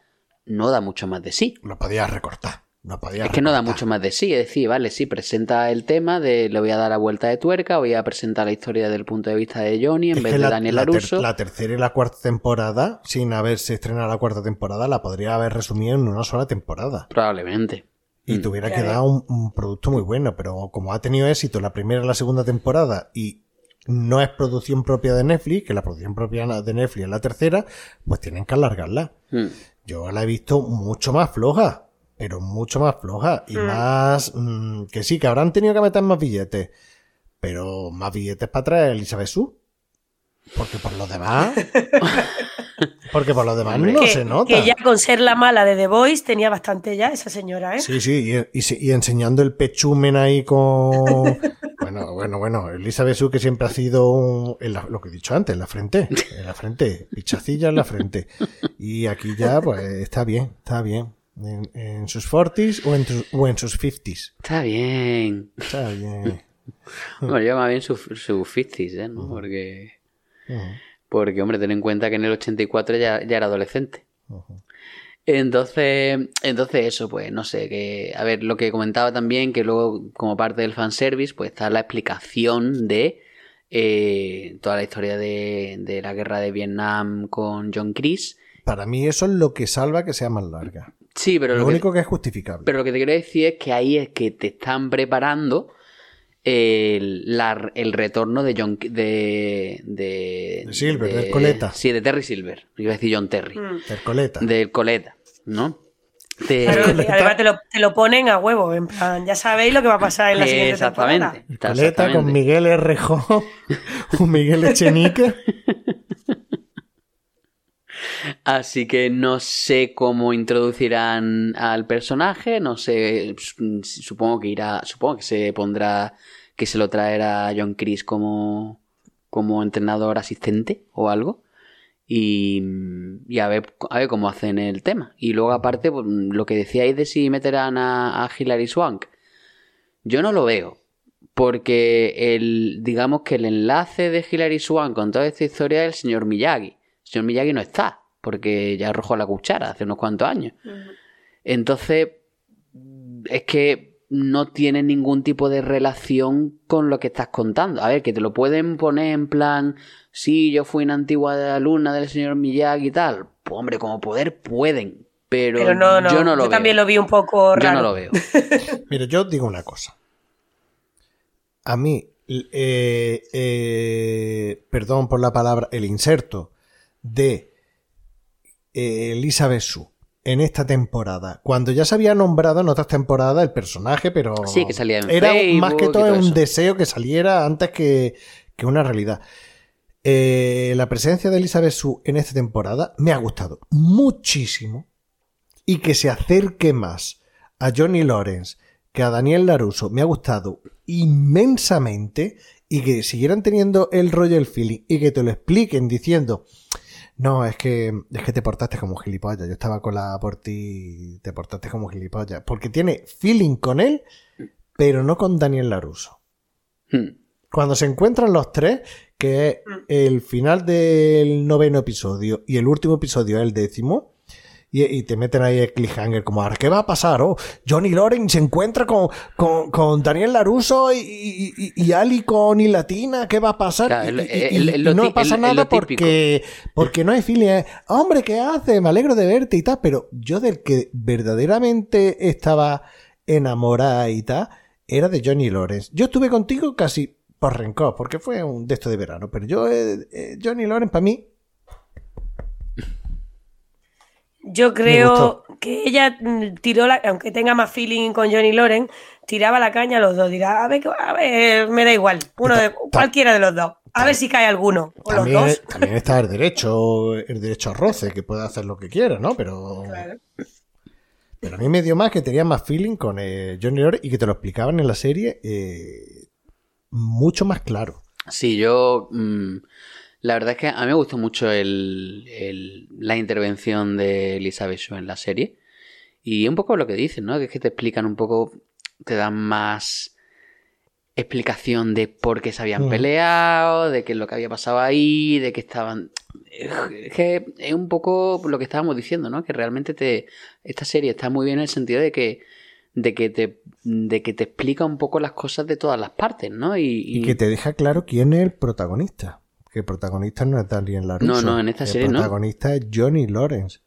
no da mucho más de sí. Lo podías recortar. Lo podías Es que no da mucho más de sí, es decir, vale, sí, presenta el tema de le voy a dar la vuelta de tuerca, voy a presentar la historia desde el punto de vista de Johnny en Es vez que de la, Daniel la ter- Laruso. la tercera y la cuarta temporada, sin haberse estrenado la cuarta temporada, la podría haber resumido en una sola temporada. Probablemente. Y Mm. te hubiera Claro. quedado un, un producto muy bueno, pero como ha tenido éxito la primera y la segunda temporada y no es producción propia de Netflix, que la producción propia de Netflix es la tercera, pues tienen que alargarla. Mm. Yo la he visto mucho más floja, pero mucho más floja y Mm. más mm, que sí, que habrán tenido que meter más billetes, pero más billetes para traer a Elizabeth Su. Porque por lo demás, porque por lo demás Hombre. no que, se nota. que ya con ser la mala de The Voice tenía bastante ya esa señora, ¿eh? Sí, sí, y, y se- y enseñando el pechumen ahí con... Bueno, bueno, bueno, Elizabeth Su que siempre ha sido un- en la- lo que he dicho antes, en la frente, en la frente, pichacilla en la frente. Y aquí ya, pues, está bien, está bien. En, en sus 40s o en, tus- o en sus 50s. Está bien. Está bien. Bueno, yo más bien sus su 50s, ¿eh? ¿no? Porque, Ujú, porque, hombre, ten en cuenta que en el 84 ya, ya era adolescente. Entonces, entonces eso, pues no sé, que a ver, lo que comentaba también, que luego como parte del fanservice, pues está la explicación de eh, toda la historia de, de la guerra de Vietnam con John Chris. Para mí eso es lo que salva que sea más larga. Sí, pero Lo, lo, que, único que es justificable. pero lo que te quiero decir es que ahí es que te están preparando el, la- el retorno de John de de, De Silver, del Coleta. Sí, de Terry Silver. Iba a decir John Terry. Mm. Tercoleta. Del Coleta, ¿no? De- Claro, además te lo, te lo ponen a huevo, en plan, ya sabéis lo que va a pasar en la siguiente Exactamente. temporada. Coleta con. Miguel R. un Miguel Echenique. Así que no sé cómo introducirán al personaje, no sé, supongo que irá, supongo que se pondrá, que se lo traerá John Chris como, como entrenador asistente o algo. Y, y a, ver, a ver cómo hacen el tema. Y luego aparte, pues, lo que decíais de si meterán a, a Hilary Swank, yo no lo veo. Porque el, digamos que el enlace de Hilary Swank con toda esta historia es el señor Miyagi. El señor Miyagi no está, porque ya arrojó la cuchara hace unos cuantos años. Entonces, es que no tiene ningún tipo de relación con lo que estás contando. A ver, que te lo pueden poner en plan, sí, yo fui una antigua alumna del señor Miyagi y tal. Pues hombre, como poder pueden, pero, Pero no, no, yo no lo veo. también lo vi un poco Yo raro. no lo veo. Mira, yo os digo una cosa. A mí, eh, eh, perdón por la palabra, el inserto de eh, Elizabeth Su en esta temporada, cuando ya se había nombrado en otras temporadas el personaje, pero Sí, que salía en era más que todo todo un eso. deseo que saliera antes que, que una realidad. Eh, la presencia de Elizabeth Su en esta temporada me ha gustado muchísimo y que se acerque más a Johnny Lawrence que a Daniel Laruso me ha gustado inmensamente y que siguieran teniendo el rollo el feeling y que te lo expliquen diciendo no, es que es que te portaste como un gilipollas, yo estaba con la por ti, te portaste como un gilipollas, porque tiene feeling con él, pero no con Daniel Laruso. Hmm. Cuando se encuentran los tres, que es el final del noveno episodio y el último episodio es el décimo, y, y te meten ahí el cliffhanger como, ahora, ¿qué va a pasar? Oh, Johnny Lawrence se encuentra con, con, con Daniel Laruso y, y, y- Ali con y Latina, ¿qué va a pasar? Claro, no pasa nada porque, porque no hay feeling. es, Hombre, ¿qué hace? Me alegro de verte y tal, pero yo del que verdaderamente estaba enamorada y tal, era de Johnny Lawrence. Yo estuve contigo casi por rencor, porque fue un de esto de verano. Pero yo, eh, eh, Johnny Lawrence, para mí, Yo creo que ella mm, tiró la, aunque tenga más feeling con Johnny Loren, tiraba la caña a los dos. Dirá, a ver, a ver, me da igual. Uno de, cualquiera de los dos. A ver si cae alguno. O los también, dos. también está el derecho, el derecho a roce, que puede hacer lo que quiera, ¿no? Pero, pero a mí me dio más que tenía más feeling con eh, Johnny Lawrence y que te lo explicaban en la serie eh, mucho más claro. Sí, yo. mm, la verdad es que a mí me gustó mucho el, el- la intervención de Elizabeth en la serie. Y un poco lo que dicen, ¿no? Que es que te explican un poco. Te dan más explicación de por qué se habían Ujú. peleado, de qué es lo que había pasado ahí, de que estaban. Es que es un poco lo que estábamos diciendo, ¿no? Que realmente te. Esta serie está muy bien en el sentido de que. De que te. De que te explica un poco las cosas de todas las partes, ¿no? Y, Y que te deja claro quién es el protagonista. Que el protagonista no es Daniel LaRusso. No, no, en esta el serie no. El protagonista es Johnny Lawrence.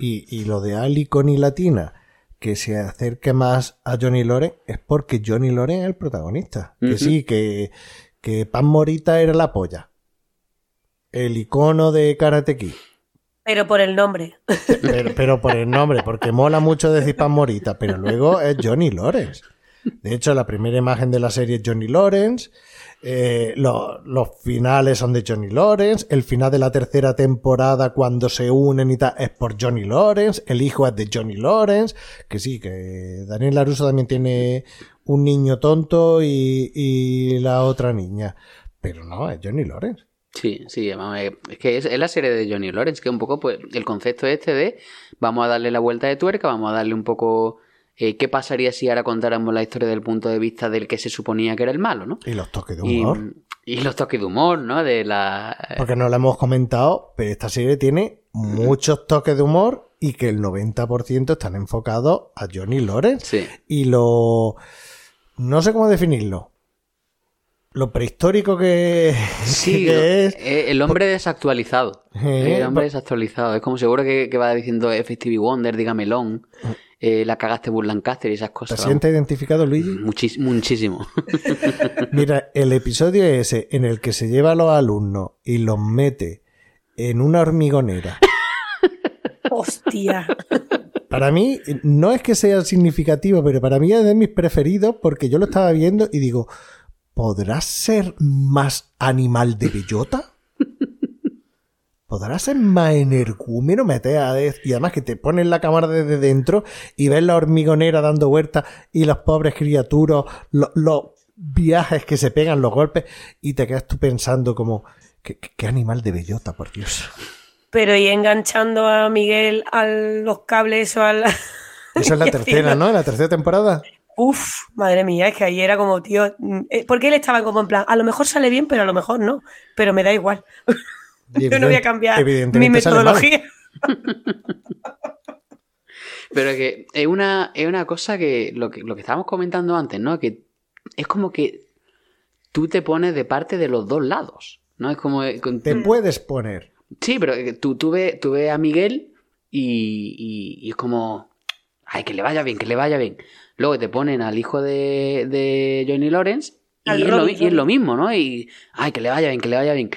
Y, y lo de Ali Connie Latina, que se acerque más a Johnny Lawrence, es porque Johnny Lawrence es el protagonista. Que sí, que, que Pan Morita era la polla. El icono de Karate Kid. Pero por el nombre. Pero, pero por el nombre, porque mola mucho decir Pan Morita, pero luego es Johnny Lawrence. De hecho, la primera imagen de la serie es Johnny Lawrence. Eh, lo- los finales son de Johnny Lawrence. El final de la tercera temporada, cuando se unen y tal, es por Johnny Lawrence. El hijo es de Johnny Lawrence. Que sí, que Daniel Laruso también tiene un niño tonto y, la otra niña. Pero no, es Johnny Lawrence. Sí, sí, es que es la serie de Johnny Lawrence, que un poco pues el concepto este de vamos a darle la vuelta de tuerca, vamos a darle un poco eh, qué pasaría si ahora contáramos la historia del punto de vista del que se suponía que era el malo, ¿no? Y los toques de humor. y los toques de humor, ¿no? De la... Porque no lo hemos comentado, pero esta serie tiene muchos toques de humor y que el 90% están enfocados a Johnny Lawrence. Sí, Y lo... No sé cómo definirlo. Lo prehistórico que, sí, que es. eh, el hombre desactualizado. Eh, el hombre desactualizado. Es como seguro que, que va diciendo Effective Wonder, dígamelón, eh, la cagaste Bull Lancaster y esas ¿Te cosas. sientes identificado, Luigi? Muchis- muchísimo. Mira, el episodio ese en el que se lleva a los alumnos y los mete en una hormigonera. Hostia. Para mí, no es que sea significativo, pero para mí es de mis preferidos porque yo lo estaba viendo y digo, ¿podrás ser más animal de bellota? ¿Podrás ser más energúmeno? Des- Y además que te ponen la cámara desde dentro y ves la hormigonera dando vueltas y las pobres criaturas, lo- los viajes que se pegan, los golpes, y te quedas tú pensando como, ¿qué, animal de bellota, por Dios? Pero y enganchando a Miguel a los cables o al. Esa es la tercera, ¿no? La tercera temporada. Uf, madre mía, es que ahí era como, tío. mm, eh, Porque él estaba como en plan, a lo mejor sale bien, pero a lo mejor no. Pero me da igual. Yo no voy a cambiar mi metodología. Pero que es una, es una cosa que lo, que lo que estábamos comentando antes, ¿no? Que es como que tú te pones de parte de los dos lados, ¿no? Es como... eh, con- Te puedes poner. Sí, pero que tú, tú, ves, tú ves a Miguel y, y- y es como... Ay, que le vaya bien, que le vaya bien. Luego te ponen al hijo de, de Johnny Lawrence y es, y es lo mismo, ¿no? Y... Ay, que le vaya bien, que le vaya bien.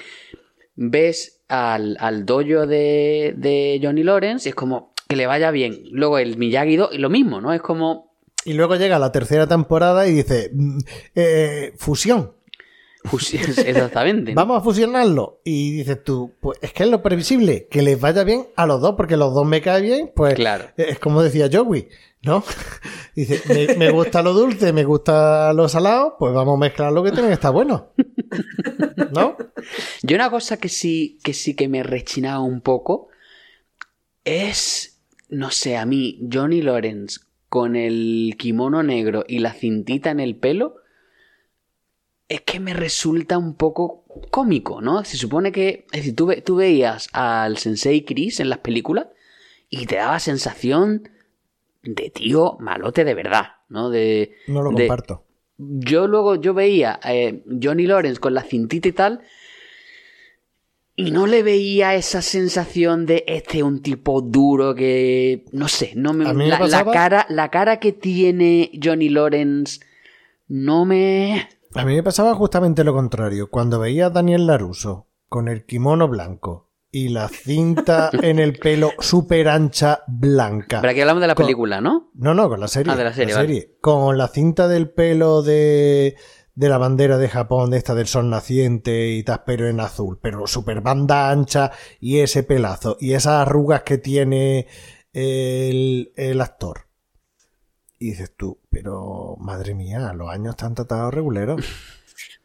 Ves al, al dojo de, de Johnny Lawrence y es como... Que le vaya bien. Luego el Miyagi-Do y lo mismo, ¿no? Es como... Y luego llega la tercera temporada y dice, mm, eh, fusión, Fusi- Exactamente. ¿no? vamos a fusionarlo. Y dices tú, pues es que es lo previsible, que les vaya bien a los dos, porque los dos me caen bien, pues Claro. es como decía Joey, ¿no? Dice, me, me gusta lo dulce, me gusta lo salado, pues vamos a mezclar lo que tiene que estar bueno. ¿No? Yo una cosa que sí, que sí que me rechinaba un poco es, no sé, a mí, Johnny Lawrence con el kimono negro y la cintita en el pelo, es que me resulta un poco cómico, ¿no? Se supone que, es decir, tú, ve- tú veías al Sensei Chris en las películas y te daba sensación de tío malote de verdad, ¿no? De, No lo de- comparto. yo luego yo veía eh, Johnny Lawrence con la cintita y tal y no le veía esa sensación de este un tipo duro que no sé no me, la, cara la cara que tiene Johnny Lawrence no me A mí me pasaba justamente lo contrario. Cuando veía a Daniel Laruso con el kimono blanco y la cinta en el pelo súper ancha blanca. Pero aquí hablamos de la Con- película, ¿no? No, no, con la serie. Ah, de la serie, Con la cinta del pelo de, de la bandera de Japón, de esta del sol naciente y tal, pero en azul. Pero súper banda ancha y ese pelazo. Y esas arrugas que tiene el, el actor. Y dices tú, pero madre mía, los años están tratados reguleros.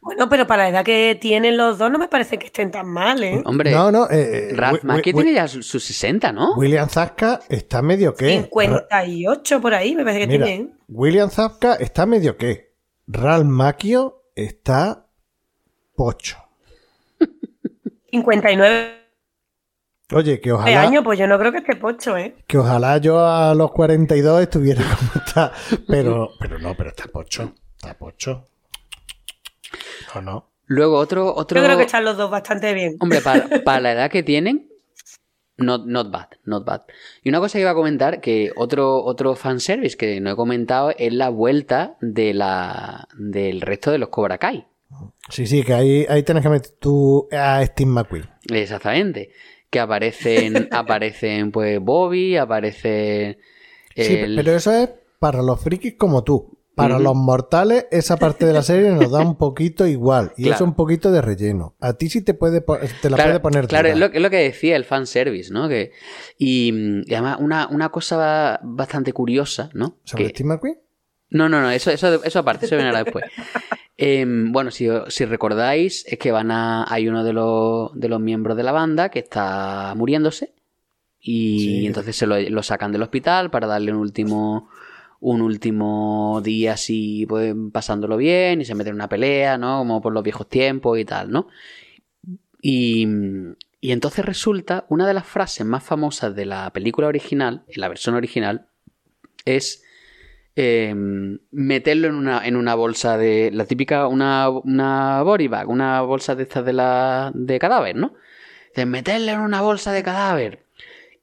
Bueno, pero para la edad que tienen los dos no me parece que estén tan mal, ¿eh? Hombre, No, no, eh, eh, Ralph Wi- tiene ya sus sus 60, ¿no? William Zabka está medio qué. 58 por ahí, me parece que Mira, tienen. William Zabka está medio qué. Ralph Macchio está pocho. 59 Oye, que ojalá, años, pues yo no creo que esté pocho, ¿eh? que ojalá yo a los 42 estuviera como está. Pero, pero no, pero está pocho. Está pocho. No, no. Luego otro... otro... Yo creo que están los dos bastante bien. Hombre, para, para la edad que tienen, not, not bad, not bad. Y una cosa que iba a comentar, que otro, otro fanservice que no he comentado es la vuelta de la, del resto de los Cobra Kai. Sí, sí, que ahí, ahí tienes que meter tú a Steve McQueen. Exactamente. Que aparecen, aparecen pues Bobby, aparece Sí, el... pero eso es para los frikis como tú. Para los mortales, esa parte de la serie nos da un poquito igual. Y Claro. es un poquito de relleno. A ti sí te, puede, te la claro, puede poner claro, es lo, es lo que decía el fanservice, ¿no? Que, y, y además una, una cosa bastante curiosa, ¿no? ¿Sobre Que- Steve McQueen? No, no, no, eso, eso, eso aparte, eso viene después. Em, bueno, si, si recordáis, es que van a. Hay uno de los, de los miembros de la banda que está muriéndose. Y Sí. entonces se lo, lo sacan del hospital para darle un último. Un último día así, pues pasándolo bien, y se meten en una pelea, ¿no? Como por los viejos tiempos y tal, ¿no? Y, y entonces resulta, una de las frases más famosas de la película original, en la versión original, es eh, meterlo en una, en una bolsa de. La típica, una, una body bag, una bolsa de estas de la. de cadáver, ¿no? De meterlo en una bolsa de cadáver.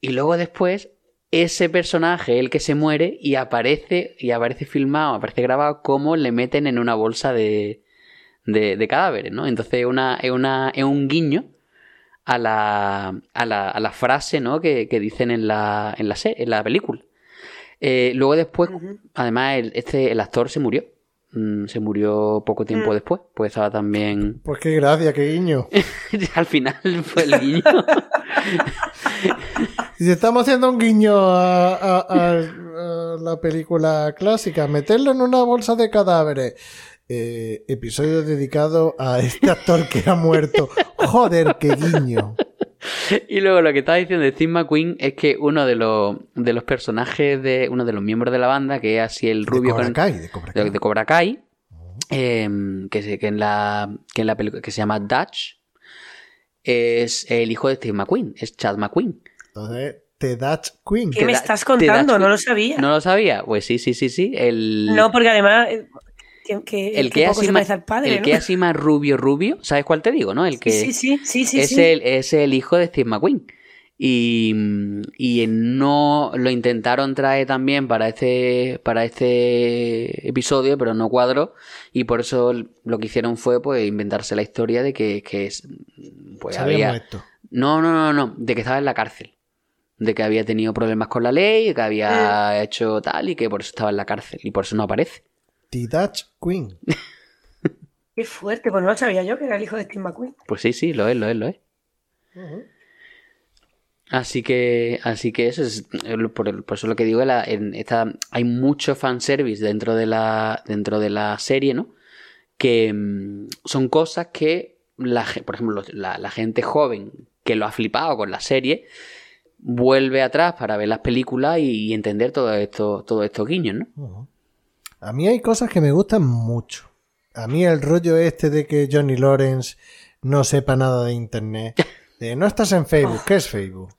Y luego después, ese personaje, el que se muere, y aparece, y aparece filmado, aparece grabado, como le meten en una bolsa de. de, de cadáveres, ¿no? Entonces es una, es una. es un guiño a la. a la, a la frase, ¿no? Que, que dicen en la. en la, se- en la película. Eh, luego después, además, el, este, el actor se murió. Mm, se murió poco tiempo Mm. después, pues estaba también... Pues qué gracia, qué guiño. Al final fue el guiño. Si estamos haciendo un guiño a, a- a- a la película clásica, meterlo en una bolsa de cadáveres. Eh, episodio dedicado a este actor que ha muerto. Joder, qué guiño. y luego lo que estaba diciendo de Steve McQueen es que uno de los, de los personajes de uno de los miembros de la banda, que es así el De rubio Cobra con- Kai, de Cobra Kai. de, de Cobra Kai, em, que, se- que en la, que en la película que se llama Dutch, es el hijo de Steve McQueen, es Chad McQueen. Entonces, The Dutch Queen. ¿Qué me estás contando? No lo sabía. ¿No lo sabía? Pues sí, sí, sí, sí. El, No, porque además. eh, que, que- el que así más, parece al padre, el ¿no? que es así más rubio, rubio, ¿sabes cuál te digo, no? El que Sí, sí, sí, sí, es, sí. El, es el hijo de Steve McQueen. Y, y no lo intentaron traer también para este, para este episodio, pero no cuadró. Y por eso lo que hicieron fue pues inventarse la historia de que, que es, pues había no, no, no, no, de que estaba en la cárcel. De que había tenido problemas con la ley, que había hecho tal y que por eso estaba en la cárcel. Y por eso no aparece. The Dutch Queen. Qué fuerte, pues no lo sabía yo que era el hijo de Steve McQueen. Pues sí, sí, lo es, lo es, lo es. Así que, así que eso es eh, por, eso lo que digo, la- en esta, hay mucho fanservice dentro de la, dentro de la serie, ¿no? Que mm, son cosas que, la, por ejemplo, la gente joven que lo ha flipado con la serie, vuelve atrás para ver las películas y, y entender todo esto, todo estos guiños, ¿no? A mí hay cosas que me gustan mucho. A mí el rollo este de que Johnny Lawrence no sepa nada de internet. De no estás en Facebook, ¿qué es Facebook?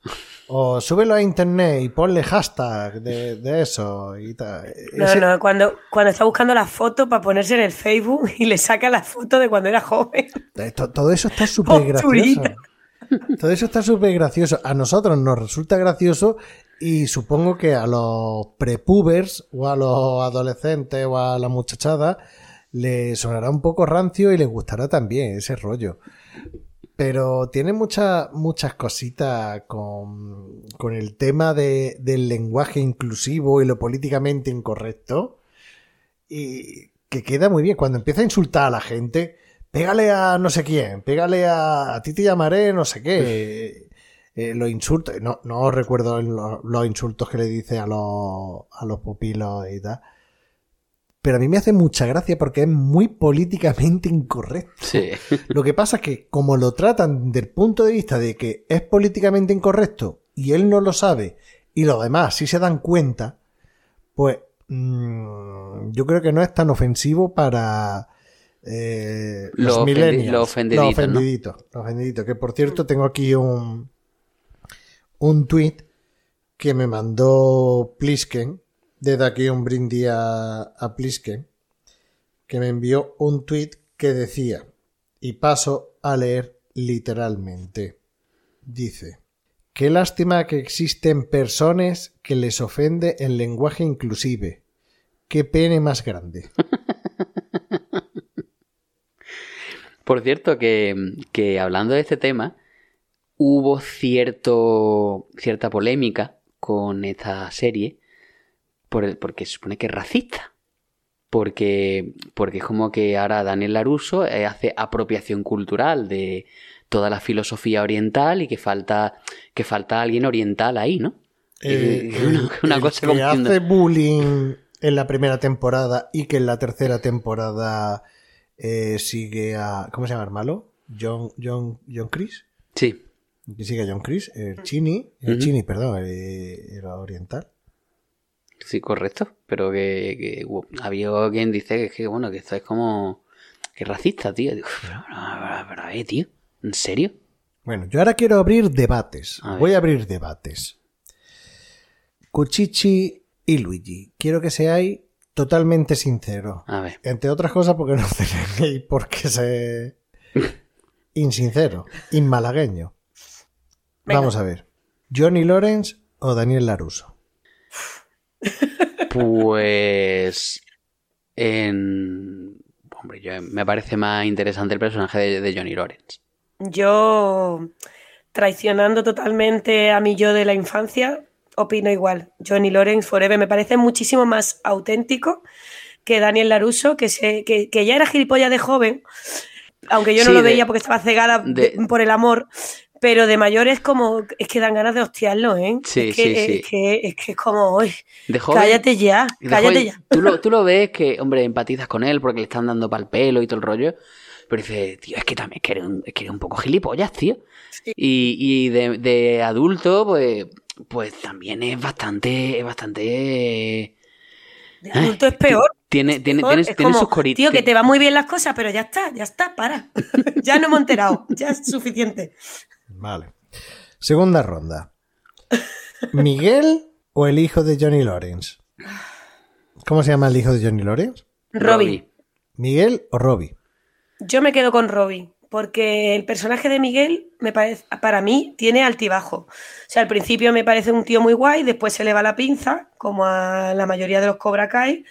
O súbelo a internet y ponle hashtag de, de eso y tal. No, Ese- no, cuando, cuando está buscando la foto para ponerse en el Facebook y le saca la foto de cuando era joven. To- Todo eso está súper gracioso. Todo eso está súper gracioso. A nosotros nos resulta gracioso y supongo que a los prepubers o a los adolescentes o a la muchachada le sonará un poco rancio y le gustará también ese rollo. Pero tiene muchas muchas cositas con, con el tema de, del lenguaje inclusivo y lo políticamente incorrecto. Y que queda muy bien. Cuando empieza a insultar a la gente, pégale a no sé quién, pégale a, a ti te llamaré no sé qué. Eh, los insultos, no, no recuerdo los, los insultos que le dice a los, a los pupilos y tal. Pero a mí me hace mucha gracia porque es muy políticamente incorrecto. Sí. Lo que pasa es que como lo tratan del punto de vista de que es políticamente incorrecto y él no lo sabe y los demás sí se dan cuenta, pues mm, yo creo que no es tan ofensivo para eh, los Lo millennials. lo los ofendiditos. Que por cierto tengo aquí un, un tweet que me mandó Plisken. Desde aquí un brindis a, a Plisken. Que me envió un tweet que decía, y paso a leer literalmente. Dice, qué lástima que existen personas que les ofende el lenguaje inclusive. Qué pene más grande. Por cierto, que, que hablando de este tema, hubo cierto, cierta polémica con esta serie por el- porque se supone que es racista. Porque, porque es como que ahora Daniel Laruso eh, hace apropiación cultural de toda la filosofía oriental y que falta, que falta alguien oriental ahí, ¿no? Eh, una, una el cosa que hace bullying en la primera temporada y que en la tercera temporada eh, sigue a. ¿Cómo se llama el malo? John, John, John Chris. Sí, Que sigue a John Chris, el Chini, el. Chini, perdón, el, el oriental. sí, correcto. Pero que, que había quien dice que, es que, bueno, que esto es como... que es racista, tío. Digo, pero, pero, pero, eh, tío, ¿en serio? Bueno, yo ahora quiero abrir debates. A. Voy a abrir debates. Cuchichi y Luigi, quiero que seáis totalmente sinceros. A ver. Entre otras cosas porque no tenéis por qué ser insincero, inmalagueño. Venga. Vamos a ver. ¿Johnny Lawrence o Daniel Laruso? Pues. En. Hombre, yo, me parece más interesante el personaje de, de Johnny Lawrence. Yo, traicionando totalmente a mi yo de la infancia, opino igual. Johnny Lawrence Forever me parece muchísimo más auténtico que Daniel Laruso, que, se, que, que ya era gilipollas de joven, aunque yo no Sí, lo de- veía porque estaba cegada de- por el amor, pero de mayor es como, es que dan ganas de hostiarlo, ¿eh? Sí, es, que, sí, sí. Es, que, es que es como, joven. cállate ya, cállate joven, ya. Tú lo, tú lo ves que, hombre, empatizas con él porque le están dando pal pelo y todo el rollo. Pero dices, tío, es que también es que eres un, es que eres un poco gilipollas, tío. Sí. Y, y de, de adulto, pues, pues también es bastante, es bastante. De adulto es peor. Tiene, tiene, es tiene como, sus coritas. Tío, que te van muy bien las cosas, pero ya está, ya está, para. ya no hemos enterado, ya es suficiente. Vale. Segunda ronda. ¿Miguel o el hijo de Johnny Lawrence? ¿Cómo se llama el hijo de Johnny Lawrence? Robbie. ¿Miguel o Robbie? Yo me quedo con Robbie, porque el personaje de Miguel me parece, para mí tiene altibajo. O sea, al principio me parece un tío muy guay, después se le va la pinza, como a la mayoría de los Cobra Kai,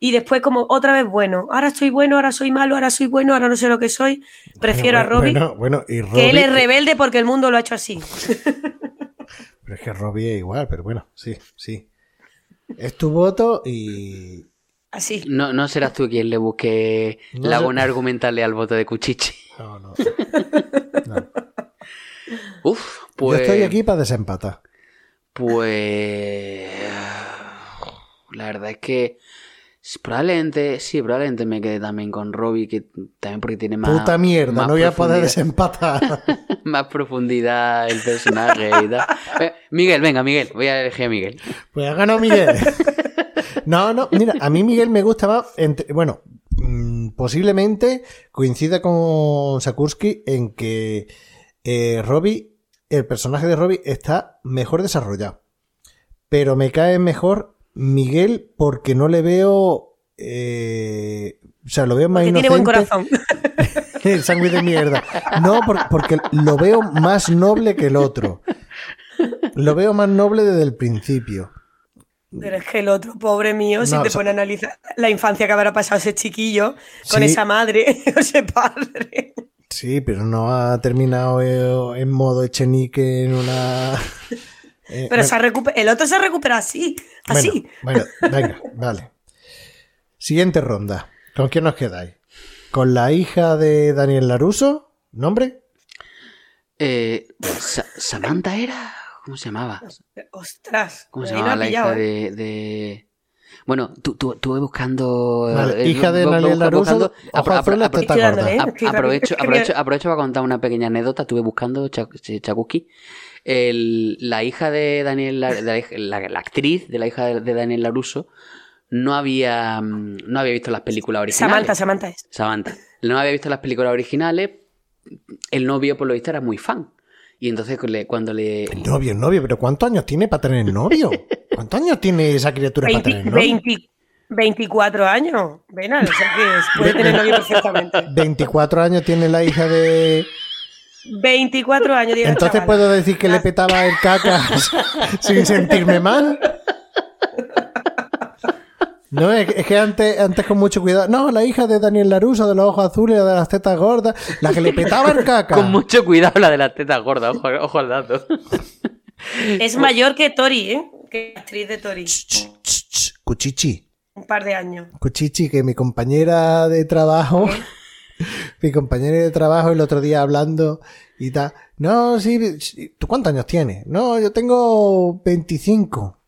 y después como otra vez bueno. Ahora estoy bueno, ahora soy malo, ahora soy bueno, ahora no sé lo que soy. Prefiero Bueno, a Robbie, Bueno, bueno, y que él es rebelde porque el mundo lo ha hecho así. Pero es que Robbie es igual, pero bueno, sí, sí. Es tu voto y. Así. No, no serás tú quien le busque No la buena argumentarle al voto de Cuchichi. No, no. Uf, pues. Yo estoy aquí para desempatar. Pues. La verdad es que. Probablemente, sí, probablemente me quede también con Robbie, que también porque tiene más. Puta mierda, más no voy a poder desempatar. Más profundidad el personaje y tal. Eh, Miguel, venga, Miguel, voy a elegir a Miguel. Pues ha ganado Miguel. No, no, mira, a mí Miguel me gusta más. entre- bueno, mm, posiblemente coincida con Sakursky en que eh, Robbie, el personaje de Robbie, está mejor desarrollado. Pero me cae mejor Miguel porque no le veo. eh, o sea, lo veo más Porque tiene inocente. buen corazón. El sándwich de mierda. No, por- porque lo veo más noble que el otro. Lo veo más noble desde el principio. Pero es que el otro, pobre mío, si No, te o sea- pone a analizar la infancia que habrá pasado ese chiquillo con Sí. esa madre o ese padre. Sí, pero no ha terminado eh, en modo Echenique en una. eh, Pero se ha recuper- el otro se recupera así, así. Bueno, bueno, venga, vale. Siguiente ronda. ¿Con quién os quedáis? ¿Con la hija de Daniel Laruso? ¿Nombre? Eh, Sa- ¿Samantha era? ¿Cómo se llamaba? Ostras, ¿Cómo se llamaba la pillado, hija ¿eh? de, de- Bueno, tú, tú, estuve buscando... Vale, eh, hija de busca- Laruso. ¿eh? Aprovecho, aprovecho, para contar una pequeña anécdota. Estuve buscando Chak- Chakuski. El- la hija de Daniel, La- la, la- la actriz de la hija de, de Daniel Laruso no había, mm, no había visto las películas originales. Samantha, Samantha es. Samantha. No había visto las películas originales. El novio, por lo visto, era muy fan. Y entonces cuando le... El novio, el novio, pero ¿cuántos años tiene para tener novio? ¿Cuántos años tiene esa criatura para 20 tener novio? 20 24 años, Venal, o sea que puede tener novio perfectamente. 24 años tiene la hija de. 24 años, Entonces puedo decir que le petaba el caca sin sentirme mal. No, es, que- es que antes, antes con mucho cuidado. No, la hija de Daniel Laruso, de los ojos azules, de las tetas gordas, la que le petaba el caca. Con mucho cuidado la de las tetas gordas, ojo, ojo al dato. Es mayor que Tori, ¿eh? Que la actriz de Tori. Ch, ch, ch, Cuchichi. Un par de años. Cuchichi, que mi compañera de trabajo, mi compañera de trabajo el otro día hablando y tal. No, sí, sí, ¿tú cuántos años tienes? No, yo tengo 25.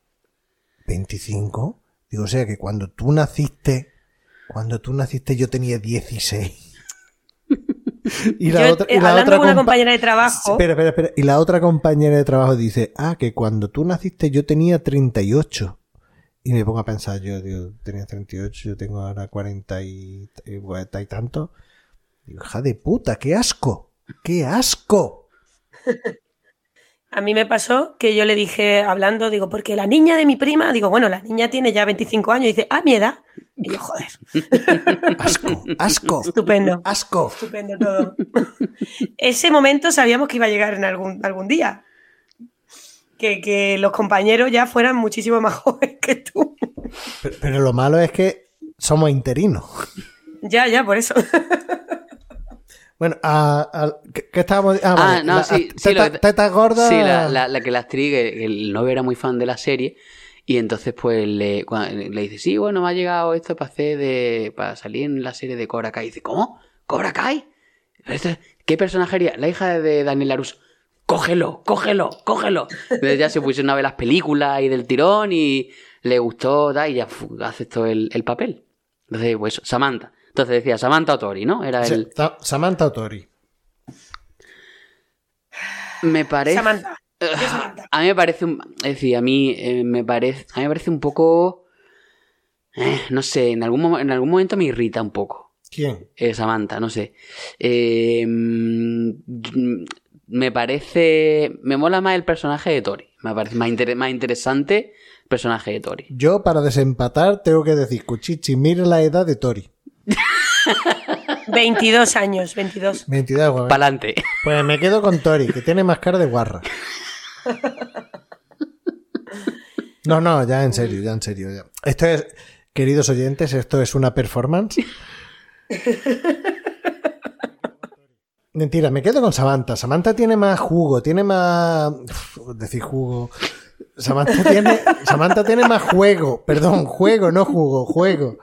¿25? Digo, o sea que cuando tú naciste, cuando tú naciste yo tenía 16. y la Yo, otra, eh, y la hablando otra con una compa- compañera de trabajo, Espera, espera, espera. Y la otra compañera de trabajo dice, ah, que cuando tú naciste yo tenía 38. Y me pongo a pensar, yo digo, tenía 38, yo tengo ahora 40 y, y, 40 y tanto. Digo, hija de puta, qué asco, qué asco. A mí me pasó que yo le dije, hablando, digo, porque la niña de mi prima, digo, bueno, la niña tiene ya 25 años, y dice, ah, mi edad. Y yo, joder, Asco, asco, estupendo. asco. Estupendo todo. Ese momento sabíamos que iba a llegar en algún, algún día. Que, que los compañeros ya fueran muchísimo más jóvenes que tú. Pero, pero lo malo es que somos interinos. Ya, ya, por eso. Bueno, a, a- ¿qué, qué estábamos Ah, vale, no, la- sí, a- sí, lo teta- que-. Sí, la, la- la que la actriz, el novio era muy fan de la serie, y entonces pues le, le dice, sí, bueno, me ha llegado esto para hacer de. para salir en la serie de Cobra Kai. Y dice, ¿cómo? ¿Cobra Kai? ¿Qué personajería? La hija de Daniel Laruso. Cógelo, cógelo, cógelo. Entonces ya se pusieron a ver las películas y del tirón y le gustó, da, y ya aceptó el, el papel. Entonces, pues Samantha. Entonces decía Samantha o Tori, ¿no? Era el. Sa- Samantha Otori. Me parece. Samantha. Yo Samantha. A mí me parece un. Es decir, a mí eh, me parece. A mí me parece un poco. eh, no sé, en algún, mo- en algún momento me irrita un poco. ¿Quién? eh, Samantha, no sé. Eh, mm, me parece. Me mola más el personaje de Tori. Me parece más, inter- más interesante el personaje de Tori. Yo, para desempatar, tengo que decir, Cuchichi, mira la edad de Tori. 22 años, 22. 22, güey. Pa'lante. Pues me quedo con Tori, que tiene más cara de guarra. No, no, ya en serio, ya en serio. ya. Esto es, queridos oyentes, esto es una performance. Mentira, me quedo con Samantha. Samantha tiene más jugo, tiene más. Uf, decir jugo. Samantha tiene, Samantha tiene más juego. Perdón, juego, no jugo, juego.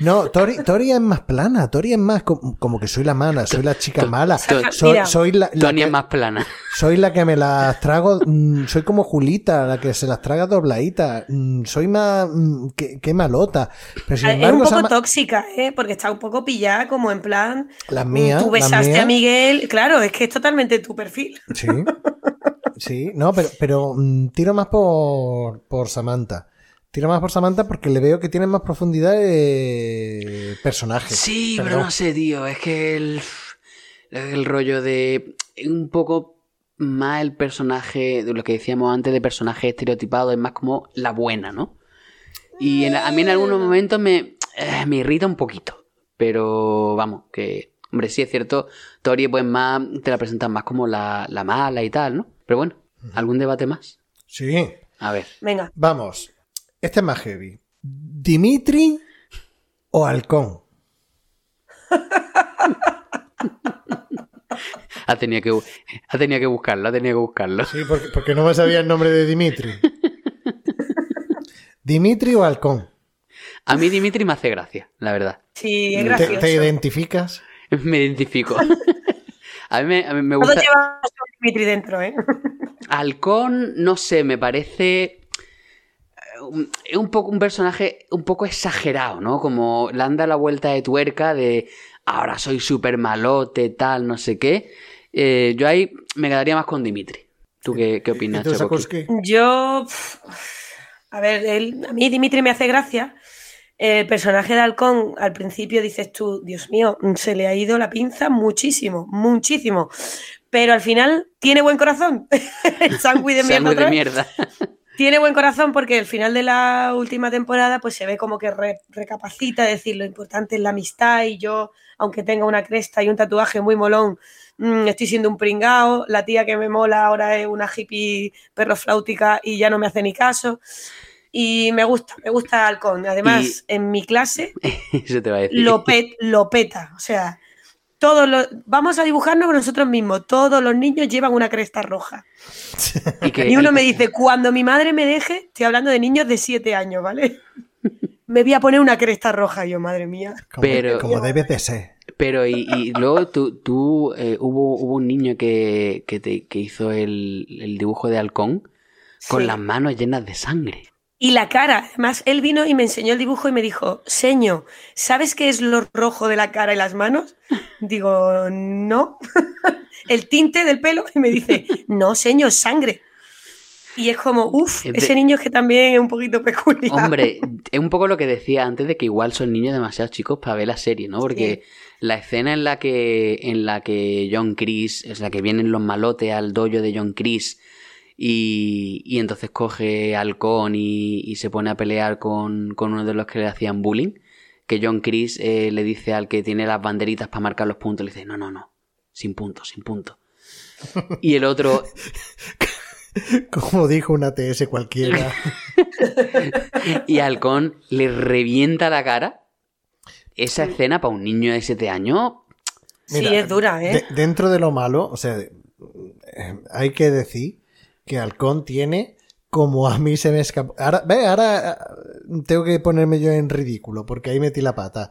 No, Tori, Tori es más plana. Tori es más com- como que soy la mala, soy la chica mala. Soy, la, la Tony que, es más plana. soy la que me las trago. mm, soy como Julita, la que se las traga dobladitas. mm, soy más. mm, que, que malota. Pero sin es un poco tóxica, ¿eh? Porque está un poco pillada, como en plan. las mías. Tú besaste mías- a Miguel. Claro, es que es totalmente tu perfil. Sí. Sí, no, pero, pero mm, tiro más por, por Samantha. Tiro más por Samantha porque le veo que tiene más profundidad de personaje. Sí, pero no sé, tío. Es que el, el rollo de un poco más el personaje, de lo que decíamos antes, de personaje estereotipado, es más como la buena, ¿no? Y en- a mí en algunos momentos me, eh, me irrita un poquito. Pero vamos, que, hombre, sí es cierto, Tori pues más, te la presentan más como la, la mala y tal, ¿no? Pero bueno, ¿algún debate más? Sí. A ver. Venga. Vamos. Este es más heavy. ¿Dimitri o Halcón? Ha tenido que, ha tenido que buscarlo, ha tenido que buscarlo. Sí, porque, porque no me sabía el nombre de Dimitri. ¿Dimitri o Halcón? A mí Dimitri me hace gracia, la verdad. Sí, es ¿Te, gracioso. te identificas? Me identifico. A mí me, a mí me Todos gusta. llevamos a Dimitri dentro, ¿eh? Halcón, no sé, me parece. Un- Es un poco un personaje un poco exagerado, ¿no? Como le anda la vuelta de tuerca de ahora soy súper malote, tal, no sé qué. Eh, yo ahí me quedaría más con Dimitri. ¿Tú qué, qué ¿Y opinas? Yo. A ver, él- a mí Dimitri me hace gracia. El personaje de Halcón, al principio dices tú, Dios mío, se le ha ido la pinza muchísimo, muchísimo. Pero al final tiene buen corazón. El sándwich de mierda. De mierda. Tiene buen corazón porque el final de la última temporada pues se ve como que re- recapacita, decir, lo importante es la amistad y yo, aunque tenga una cresta y un tatuaje muy molón, mm, estoy siendo un pringao, la tía que me mola ahora es una hippie perro flautica y ya no me hace ni caso. Y me gusta, me gusta Halcón. Además, en mi clase Eso te va a decir. lo, pet- lo peta. O sea, todos los, vamos a dibujarnos nosotros mismos. Todos los niños llevan una cresta roja. Y que- Y uno me dice, cuando mi madre me deje, estoy hablando de niños de 7 años, ¿vale? Me voy a poner una cresta roja, yo, madre mía. Como, Pero- como debe de ser. Pero y, y luego tú, tú, eh, hubo, hubo un niño que, que, te- que hizo el, el dibujo de halcón con Sí. las manos llenas de sangre. Y la cara, además, él vino y me enseñó el dibujo y me dijo, Seño, ¿sabes qué es lo rojo de la cara y las manos? Digo, no. el tinte del pelo. Y me dice, no, señor, es sangre. Y es como, uff, de- ese niño es que también es un poquito peculiar. Hombre, es un poco lo que decía antes de que igual son niños demasiado chicos para ver la serie, ¿no? Porque la escena en la que en la que John Chris, es la que vienen los malotes al dojo de John Chris y, y entonces coge halcón y, y se pone a pelear con, con uno de los que le hacían bullying, que John Chris eh, le dice al que tiene las banderitas para marcar los puntos, le dice, no, no, no, sin puntos, sin puntos. Y el otro, Como dijo una TS cualquiera. y Halcón le revienta la cara. Esa escena para un niño de 7 años. sí, es dura, ¿eh? de- dentro de lo malo, o sea, eh, hay que decir que Halcón tiene como a mí se me escapó. Ahora, ve, ahora eh, tengo que ponerme yo en ridículo porque ahí metí la pata.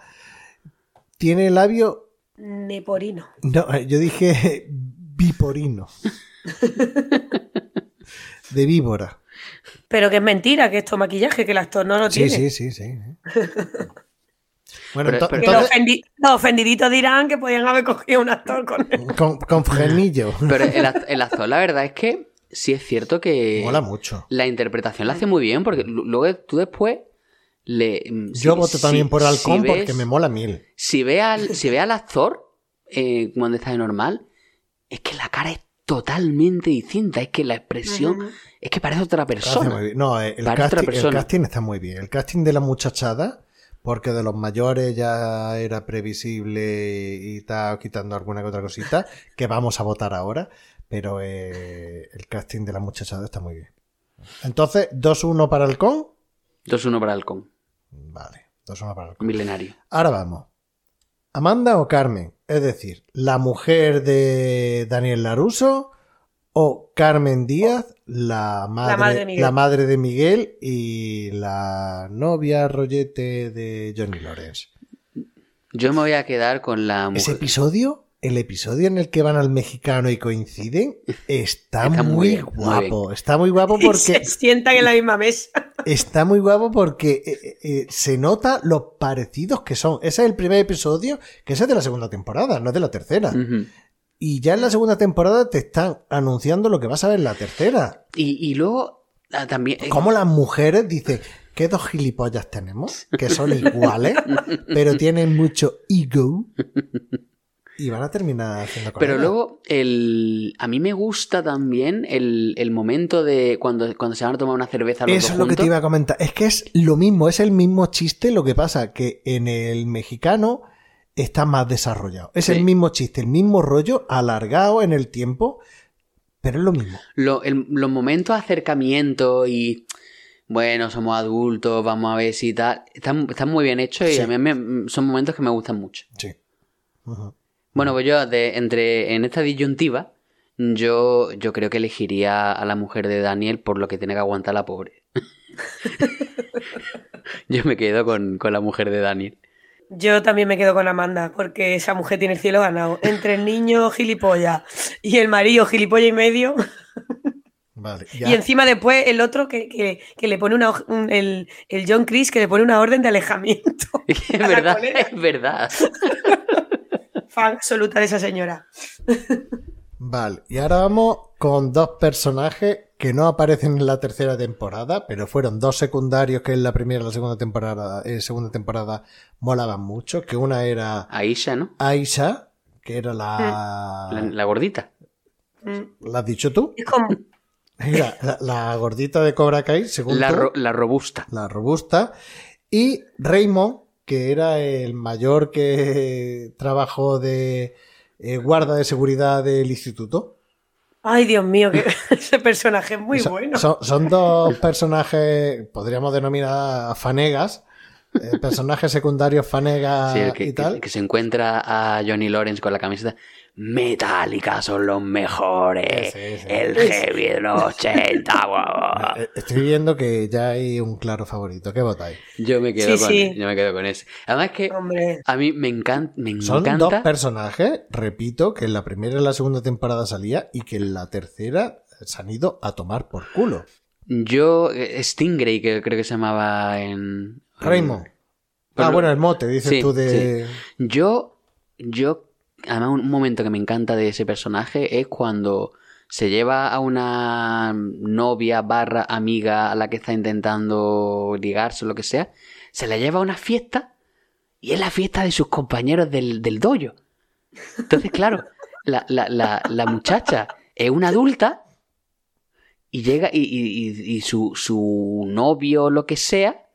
Tiene el labio. Neporino. No, eh, yo dije biporino. De víbora. Pero que es mentira, que esto maquillaje, que el actor no lo Sí, tiene. sí, sí, sí. Bueno, Pero- pero- Que los, entonces, ofendi- los ofendiditos dirán que podían haber cogido un actor con él. con, con frenillo. Pero el, act- el actor, la verdad es que sí es cierto que Mola mucho. la interpretación la hace muy bien, porque lu- luego tú después le. mm, Yo si- voto si- también por Halcón si porque me mola mil. Si ve al, si ve al actor eh, cuando está de normal, es que la cara es totalmente distinta. Es que la expresión. Es que parece otra persona. muy bien. No, eh, el Parece otra casting, el casting está muy bien. El casting de la muchachada, porque de los mayores ya era previsible y está quitando alguna que otra cosita, que vamos a votar ahora, pero eh, el casting de la muchachada está muy bien. Entonces, 2-1 para el con. 2-1 para Halcón, Vale, 2-1 para el con. milenario. Ahora vamos. ¿Amanda o Carmen? Es decir, ¿la mujer de Daniel Laruso o Carmen Díaz, la madre, madre de Miguel. la madre de Miguel y la novia rollete de Johnny Lawrence? Yo me voy a quedar con la Ese mujer. episodio, el episodio en el que van al mexicano y coinciden, está, Está muy muy, bien, muy guapo. Está muy guapo porque se sientan en la misma mesa. Está muy guapo porque eh, eh, eh, se nota los parecidos que son. Ese es el primer episodio, que ese es de la segunda temporada, no es de la tercera. Y ya en la segunda temporada te están anunciando lo que vas a ver en la tercera. Y, y luego ah, también. Como las mujeres dicen, ¿qué dos gilipollas tenemos? Que son iguales, pero tienen mucho ego. Y van a terminar haciendo Pero colega. luego, el, a mí me gusta también el, el momento de cuando, cuando se van a tomar una cerveza los Eso dos es lo que te iba a comentar. Es que es lo mismo, es el mismo chiste. Lo que pasa que en el mexicano está más desarrollado. Es Sí. el mismo chiste, el mismo rollo, alargado en el tiempo, pero es lo mismo. Lo- el- los momentos de acercamiento y bueno, somos adultos, vamos a ver si tal. Están, están muy bien hechos y Sí. a mí me- son momentos que me gustan mucho. Sí. Ujú. Bueno, pues yo, de, entre, en esta disyuntiva, yo, yo creo que elegiría a la mujer de Daniel por lo que tiene que aguantar la pobre. yo me quedo con, con la mujer de Daniel. Yo también me quedo con Amanda, porque esa mujer tiene el cielo ganado. Entre el niño gilipollas y el marido gilipollas y medio. Vale. Y encima después el otro que, que- que le pone una un- el, el John Chris que le pone una orden de alejamiento. Es verdad, es verdad. Fan absoluta de esa señora. Vale, y ahora vamos con dos personajes que no aparecen en la tercera temporada, pero fueron dos secundarios que en la primera y la segunda temporada, eh, segunda temporada molaban mucho, que una era Aisha, ¿no? Aisha, que era la... La, la gordita. Mm. ¿La has dicho tú? Es como, Era la, la gordita de Cobra Kai, según La, tú, ro- la robusta. la robusta, y Raymond, que era el mayor que trabajó de eh, guarda de seguridad del instituto. ay Dios mío, que ese personaje es muy Son- bueno. Son, son dos personajes, podríamos denominar fanegas, eh, personajes secundarios fanegas Sí, el que, y tal. que- que se encuentra a Johnny Lawrence con la camiseta. Metallica son los mejores. Sí, sí. El heavy de los 80. guau. Eh, Estoy viendo que ya hay un claro favorito. ¿Qué votáis? Yo me quedo Sí, con sí. yo me quedo con ese. Además que Hombre, a mí me encanta me Son dos personajes, repito, que en la primera y la segunda temporada salía y que en la tercera se han ido a tomar por culo. yo eh, Stingray que creo que se llamaba en Raymond. Pero ah, bueno, el mote, dices Sí, tú de... Yo, yo, además un momento que me encanta de ese personaje es cuando se lleva a una novia barra amiga a la que está intentando ligarse o lo que sea, se la lleva a una fiesta y es la fiesta de sus compañeros del, del dojo. Entonces, claro, la, la, la, la muchacha es una adulta y llega y, y- su, su novio o lo que sea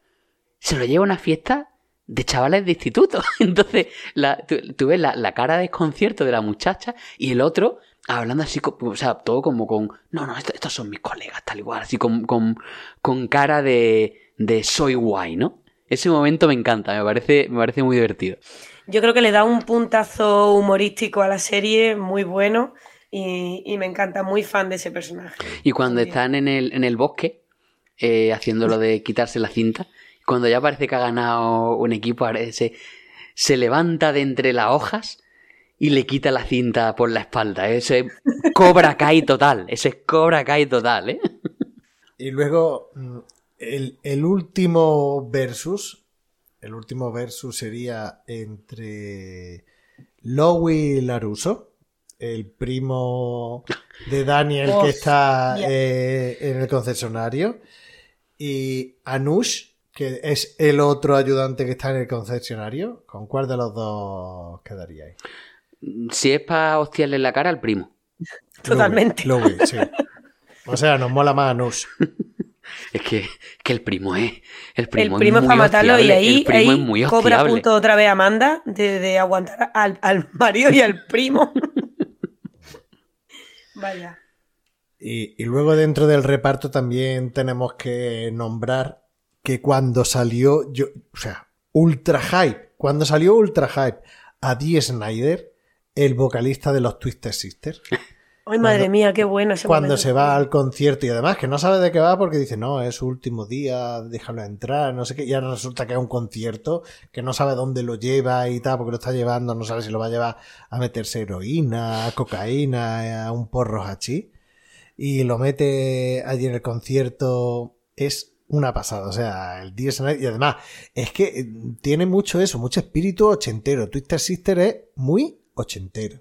se lo lleva a una fiesta de chavales de instituto. Entonces, la- tú, tú ves la, la cara de desconcierto de la muchacha y el otro hablando así, o sea, todo como con, no, no, esto- estos son mis colegas, tal igual, así con, con, con cara de, de soy guay, ¿no? Ese momento me encanta, me parece, me parece muy divertido. yo creo que le da un puntazo humorístico a la serie muy bueno y, y me encanta, muy fan de ese personaje. Y cuando están en el, en el bosque, eh, haciendo lo de quitarse la cinta, cuando ya parece que ha ganado un equipo, se, se levanta de entre las hojas y le quita la cinta por la espalda. Ese Cobra Kai total, ese es Cobra Kai total, ¿eh? Y luego, mm, el, el último versus, el último versus sería entre Lowy Laruso, el primo de Daniel que está eh, en el concesionario, y Anush, que es el otro ayudante que está en el concesionario. ¿Con cuál de los dos quedaríais? Si es para hostiarle en la cara al primo. Totalmente. Sí. O sea, nos mola más Anush. Es que, que el primo es. El El primo, primo es muy para matarlo y ahí, el primo ahí es muy cobra punto otra vez Amanda de, de aguantar al, al marido y al primo. Vaya. Y, y luego dentro del reparto también tenemos que nombrar que cuando salió, yo, o sea, Ultra Hype, cuando salió Ultra Hype a Dee Snyder, el vocalista de los Twisted Sisters, Ay, madre mía, qué bueno ese cuando momento. se va al concierto y además que no sabe de qué va porque dice, no, es su último día, déjalo entrar, no sé qué, y ahora resulta que es un concierto que no sabe dónde lo lleva y tal, porque lo está llevando, no sabe si lo va a llevar a meterse heroína, cocaína, a un porro hachí, y lo mete allí en el concierto, es una pasada, o sea, el día y además es que eh, tiene mucho eso, mucho espíritu ochentero, Twister Sister es muy ochentero.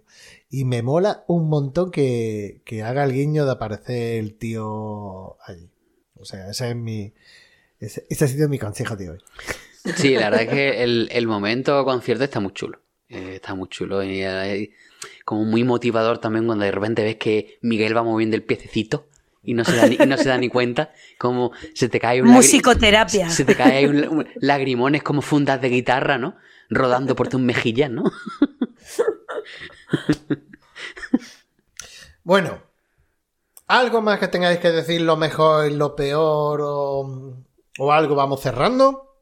Y me mola un montón que, que haga el guiño de aparecer el tío allí. O sea, ese es mi. Ese, ese ha sido mi consejo de hoy. Sí, la verdad es que el, el momento concierto está muy chulo. Eh, está muy chulo y eh, como muy motivador también cuando de repente ves que Miguel va moviendo el piececito y no se da ni, y no se da ni cuenta. Como se te cae un Musicoterapia. Se te cae ahí un, un- lagrimones como fundas de guitarra, ¿no? Rodando por tus mejillas, ¿no? Bueno, ¿Algo más que tengáis que decir lo mejor y lo peor o, o algo vamos cerrando?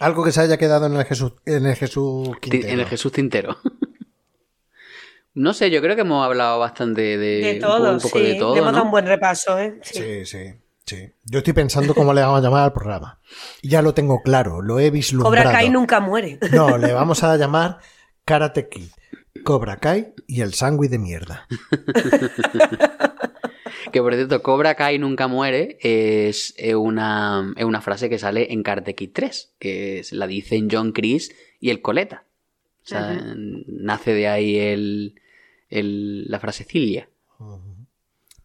Algo que se haya quedado en el Jesús, en el Jesús Quintero. En el Jesús Tintero. No sé, yo creo que hemos hablado bastante de, De todo, un poco sí. de todo. Le hemos ¿no? dado un buen repaso, ¿eh? Sí. Sí, sí, sí. Yo estoy pensando cómo le vamos a llamar al programa. Y ya lo tengo claro, lo he vislumbrado. Cobra Kai nunca muere. No, le vamos a llamar Karate Kid, Cobra Kai y el sándwich de mierda. Que por cierto, Cobra Kai nunca muere es eh, una, es una frase que sale en Karate Kid 3, que es- la dicen John Chris y el Coleta. O sea, nace de ahí el, el- la frase Cilia.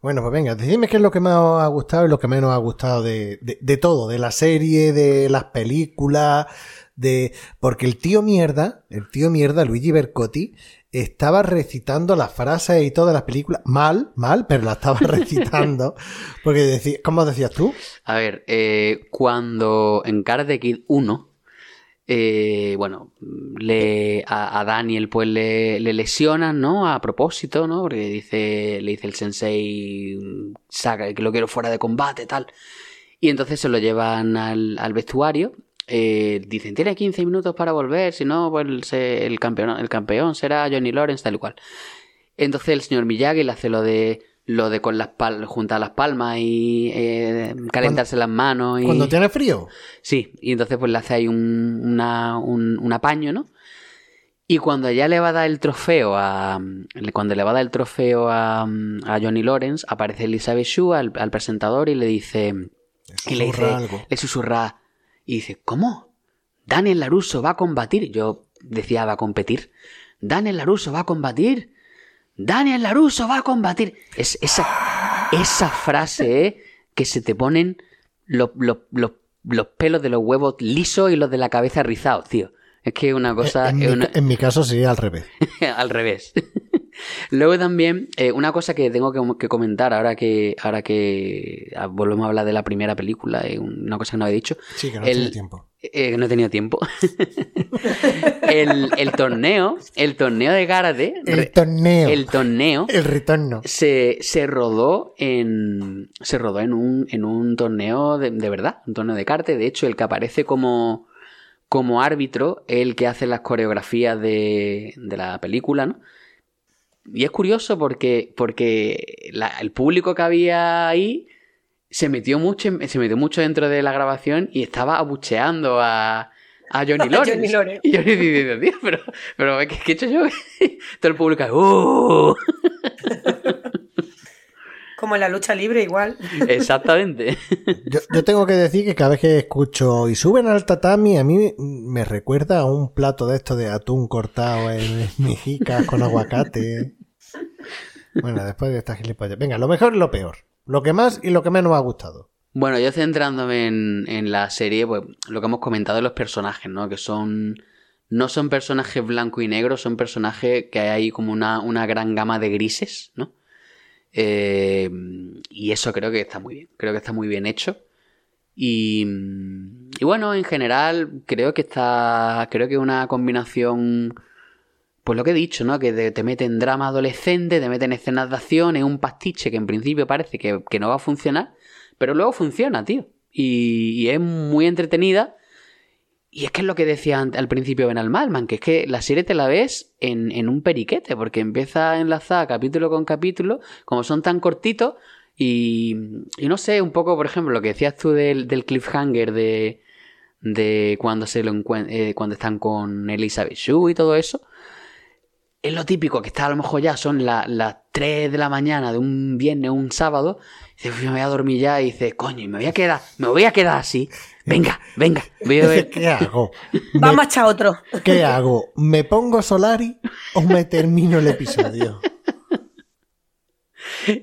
Bueno, pues venga, decidme qué es lo que más os ha gustado y lo que menos os ha gustado de, de- de todo, de la serie, de las películas, de... Porque el tío mierda, el tío mierda, Luigi Bercotti, estaba recitando las frases y todas las películas, mal, mal, pero la estaba recitando, porque decía, ¿cómo decías tú? A ver, eh, cuando en Karate Kid 1, eh, bueno, le, a, Daniel pues le, le lesionan, ¿no? A propósito, ¿no? Porque dice, le dice el sensei, saca que lo quiero fuera de combate, tal. Y entonces se lo llevan al, vestuario. eh, dicen, tiene 15 minutos para volver, si no, pues el, campeón, el campeón será Johnny Lawrence, tal y cual. Entonces el señor Miyagi le hace lo de lo de con las pal juntar las palmas y eh, calentarse las manos y Cuando tiene frío. sí y entonces pues le hace ahí un, una, un, un apaño no y cuando ya le va a dar el trofeo a cuando le va a dar el trofeo a, a Johnny Lawrence aparece Elizabeth Shue al, al presentador y le dice y le dice algo. le susurra y dice ¿cómo? Daniel Laruso va a combatir yo decía va a competir Daniel Laruso va a combatir Daniel Laruso va a combatir. Es esa, esa frase ¿eh? que se te ponen los, los- los- los pelos de los huevos lisos y los de la cabeza rizados, tío. Es que es una cosa... en, mi, en mi caso sería al revés. al revés. Luego también, eh, una cosa que tengo que, que comentar ahora que ahora que ah, volvemos a hablar de la primera película, eh, una cosa que no he dicho. Sí, que no El- tiene tiempo. Eh, no he tenido tiempo. el, el torneo, el torneo de karate, El torneo. el torneo El retorno. se, se rodó en se rodó en un, en un torneo de, de verdad, un torneo de karate. De hecho, el que aparece como, como árbitro el que hace las coreografías de, de la película, ¿no? Y es curioso porque, porque la- el público que había ahí se metió mucho, se metió mucho dentro de la grabación y estaba abucheando a, a Johnny Lawrence. Johnny Lawrence. Y Johnny diciendo, tío, pero, pero ¿qué, qué he hecho yo? Todo el público, ¡uh! Como en la lucha libre, igual. Exactamente. Yo, yo tengo que decir que cada vez que escucho y suben al tatami, a mí me recuerda a un plato de esto de atún cortado en mejicas con aguacate. Bueno, después de esta gilipollas. Venga, lo mejor y lo peor. Lo que más y lo que menos me ha gustado. Bueno, yo centrándome en, en la serie, pues lo que hemos comentado de los personajes, ¿no? Que son. No son personajes blanco y negro, son personajes que hay ahí como una, una gran gama de grises, ¿no? Eh, y eso creo que está muy bien. Creo que está muy bien hecho. Y, bueno, en general, creo que está. Creo que una combinación. Pues lo que he dicho, ¿no? Que te, te mete en drama adolescente, te mete en escenas de acción, es un pastiche que en principio parece que, que no va a funcionar, pero luego funciona, tío. Y, y es muy entretenida. Y es que es lo que decía al principio Ben Malman, que es que la serie te la ves en, en un periquete, porque empieza a enlazar capítulo con capítulo, como son tan cortitos, y, y no sé, un poco, por ejemplo, lo que decías tú del, del cliffhanger de, de cuando se lo eh, cuando están con Elizabeth Shue y todo eso. Es lo típico que está a lo mejor ya son la- las 3 de la mañana de un viernes o un sábado. Y dices, "Uy, me voy a dormir ya y dices, coño, y me voy a quedar, me voy a quedar así. Venga, venga, voy a ver. ¿Qué hago? Vamos a echar otro. ¿Qué hago? ¿Me pongo Solari o me termino el episodio?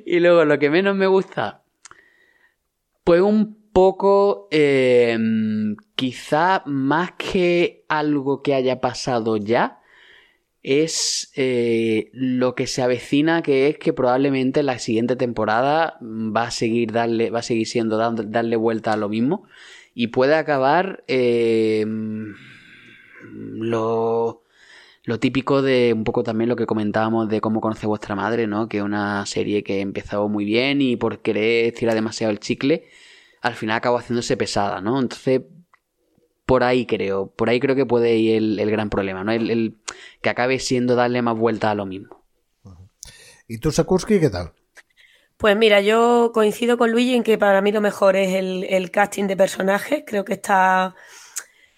Y luego lo que menos me gusta, pues un poco, eh, quizá más que algo que haya pasado ya, es eh, lo que se avecina, que es que probablemente la siguiente temporada va a seguir darle, va a seguir siendo darle vuelta a lo mismo y puede acabar eh, lo lo típico de un poco también lo que comentábamos de cómo conoce vuestra madre, ¿no? Que es una serie que empezó muy bien y por querer tirar demasiado el chicle, al final acabó haciéndose pesada, ¿no? Entonces, por ahí creo, por ahí creo que puede ir el, gran problema, ¿no? El, que acabe siendo darle más vuelta a lo mismo. ¿Y tú, Sakursky, qué tal? Pues mira, yo coincido con Luigi en que para mí lo mejor es el, el casting de personajes. Creo que está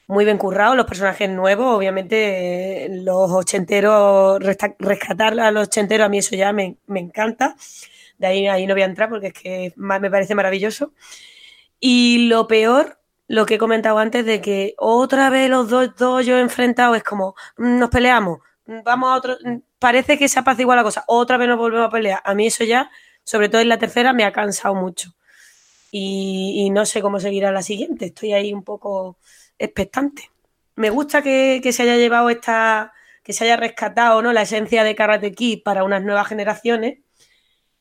muy bien currado, los personajes nuevos, obviamente los ochenteros, rescatar a los ochenteros, a mí eso ya me, encanta. De ahí, ahí no voy a entrar porque es que me parece maravilloso. Y lo peor, lo que he comentado antes, de que otra vez los dos, yo enfrentados es como, mm, nos peleamos, mm, vamos a otro, mm, parece que se apacigua la cosa, otra vez nos volvemos a pelear. A mí eso ya, sobre todo en la tercera, me ha cansado mucho. Y, y no sé cómo seguirá la siguiente, estoy ahí un poco expectante. Me gusta que, se haya llevado esta, que se haya rescatado ¿no? la esencia de Karate Kid para unas nuevas generaciones.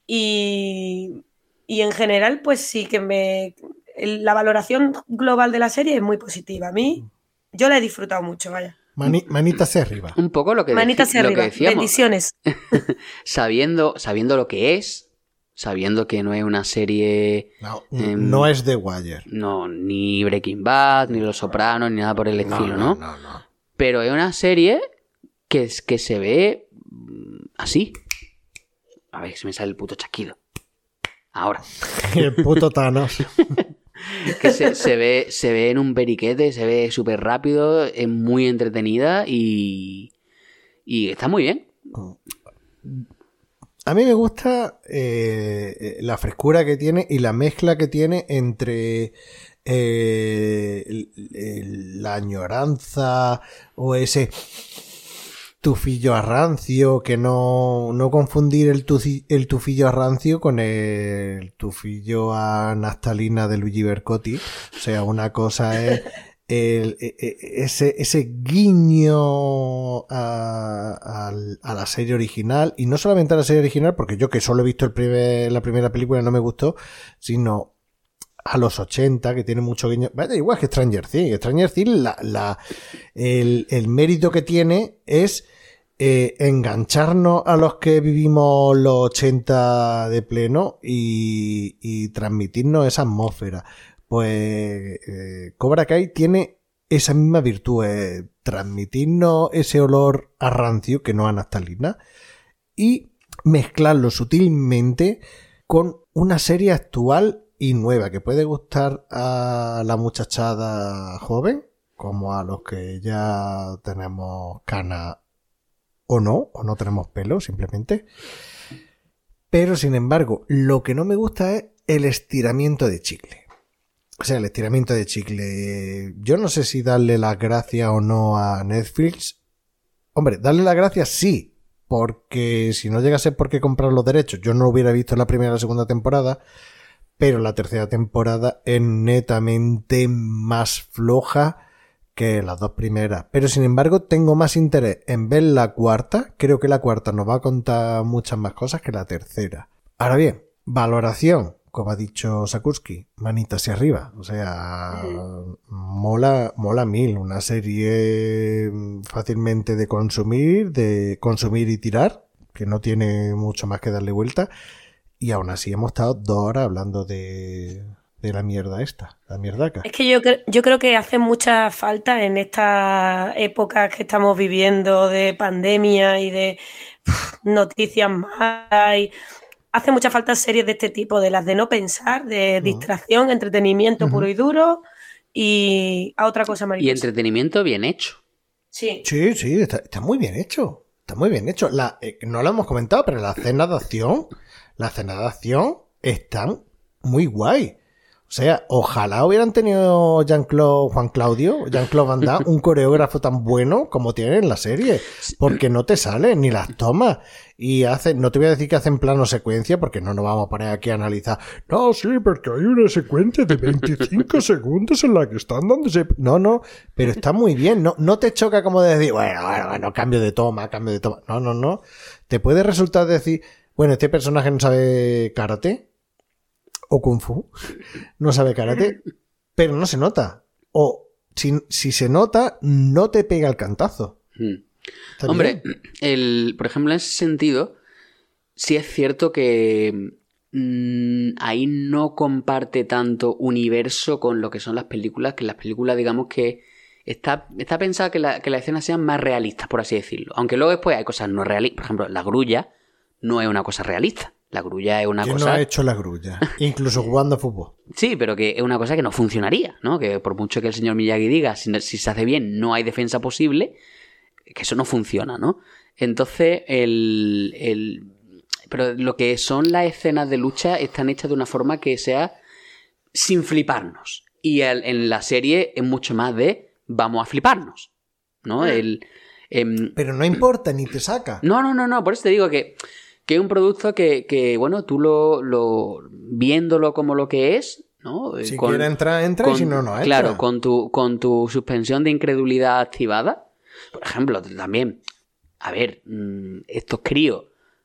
Y, en general, pues sí que me. La valoración global de la serie es muy positiva. A mí, yo la he disfrutado mucho, vaya. manita hacia arriba. Un poco lo que, Manita hacia arriba. Bendiciones. sabiendo, sabiendo lo que es, sabiendo que no es una serie... No, em, no es The Wire. No, ni Breaking Bad, ni Los Sopranos, ni nada por el estilo, ¿no? No, no, Pero es una serie que, que se ve mm, así. A ver, se me sale el puto chaquido. Ahora. el puto Thanos. que se, se, ve, se ve en un periquete, se ve súper rápido, es muy entretenida y, y está muy bien. Oh. A mí me gusta eh, la frescura que tiene y la mezcla que tiene entre eh, la añoranza o ese tufillo a rancio, que no, no confundir el, el tufillo a rancio con el tufillo a naftalina de Luigi Bercotti. O sea, una cosa es el, e, e, ese, ese guiño a, la serie original, y no solamente a la serie original, porque yo que solo he visto el primer, la primera película no me gustó, sino a los 80, que tiene mucho guiño. Vaya, igual que Stranger Things. Stranger Things, la, la, el, el, mérito que tiene es eh, engancharnos a los que vivimos los 80 de pleno y, y transmitirnos esa atmósfera pues eh, Cobra Kai tiene esa misma virtud, transmitirnos ese olor a rancio, que no a naftalina, y mezclarlo sutilmente con una serie actual y nueva que puede gustar a la muchachada joven, como a los que ya tenemos cana o no, o no tenemos pelo simplemente. Pero sin embargo, lo que no me gusta es el estiramiento de chicle. O sea, el estiramiento de chicle. Yo no sé si darle las gracias o no a Netflix. Hombre, darle las gracias sí, porque si no llegase por qué comprar los derechos, yo no hubiera visto la primera y la segunda temporada, pero la tercera temporada es netamente más floja que las dos primeras. Pero sin embargo, tengo más interés en ver la cuarta. Creo que la cuarta nos va a contar muchas más cosas que la tercera. Ahora bien, valoración como ha dicho Sakursky, manitas hacia arriba. O sea, mola, mola mil. Una serie fácilmente de consumir, de consumir y tirar, que no tiene mucho más que darle vuelta. Y aún así hemos estado dos horas hablando de, de la mierda esta, la mierdaca. Es que yo, yo creo que hace mucha falta en esta época que estamos viviendo de pandemia y de noticias malas y hace mucha falta series de este tipo, de las de no pensar, de distracción, entretenimiento puro y duro y a otra cosa maravillosa. Y entretenimiento bien hecho. Sí. Sí, sí, está, muy bien hecho. Está muy bien hecho. La, eh, no lo hemos comentado, pero la cena de acción, la cena de acción están muy guay. O sea, ojalá hubieran tenido Jean-Claude, Juan Claudio, Jean-Claude Van Damme, un coreógrafo tan bueno como tiene en la serie. Porque no te sale ni las tomas. Y hace, no te voy a decir que hacen plano secuencia, porque no nos vamos a poner aquí a analizar. No, sí, porque hay una secuencia de 25 segundos en la que están dándose. No, no, pero está muy bien. No, no te choca como de decir, bueno, bueno, bueno, cambio de toma, cambio de toma. No, no, no. Te puede resultar decir, bueno, este personaje no sabe karate o kung fu, no sabe karate, pero no se nota. O si, se nota, no te pega el cantazo. Hmm. Hombre, el, por ejemplo, en ese sentido, sí es cierto que mm, ahí no comparte tanto universo con lo que son las películas, que las películas, digamos que está, está pensada que, la- que las escenas sean más realistas, por así decirlo. Aunque luego después hay cosas no realistas. Por ejemplo, la grulla no es una cosa realista. La grulla es una ¿Quién cosa... no ha hecho la grulla? Incluso jugando a fútbol. Sí, pero que es una cosa que no funcionaría, ¿no? Que por mucho que el señor Miyagi diga, si, si se hace bien, no hay defensa posible, que eso no funciona, ¿no? Entonces, el, el- Pero lo que son las escenas de lucha están hechas de una forma que sea sin fliparnos. Y el- en la serie es mucho más de vamos a fliparnos, ¿no? El... em, Pero no importa, ni te saca. no, no, no, no, por eso te digo que, que es un producto que, que, bueno, tú lo, lo viéndolo como lo que es, ¿no? Eh, Si con- quiere entrar, entra y si no, no entra. Claro, con tu, con tu suspensión de incredulidad activada. Por ejemplo, también, a ver, mm, estos críos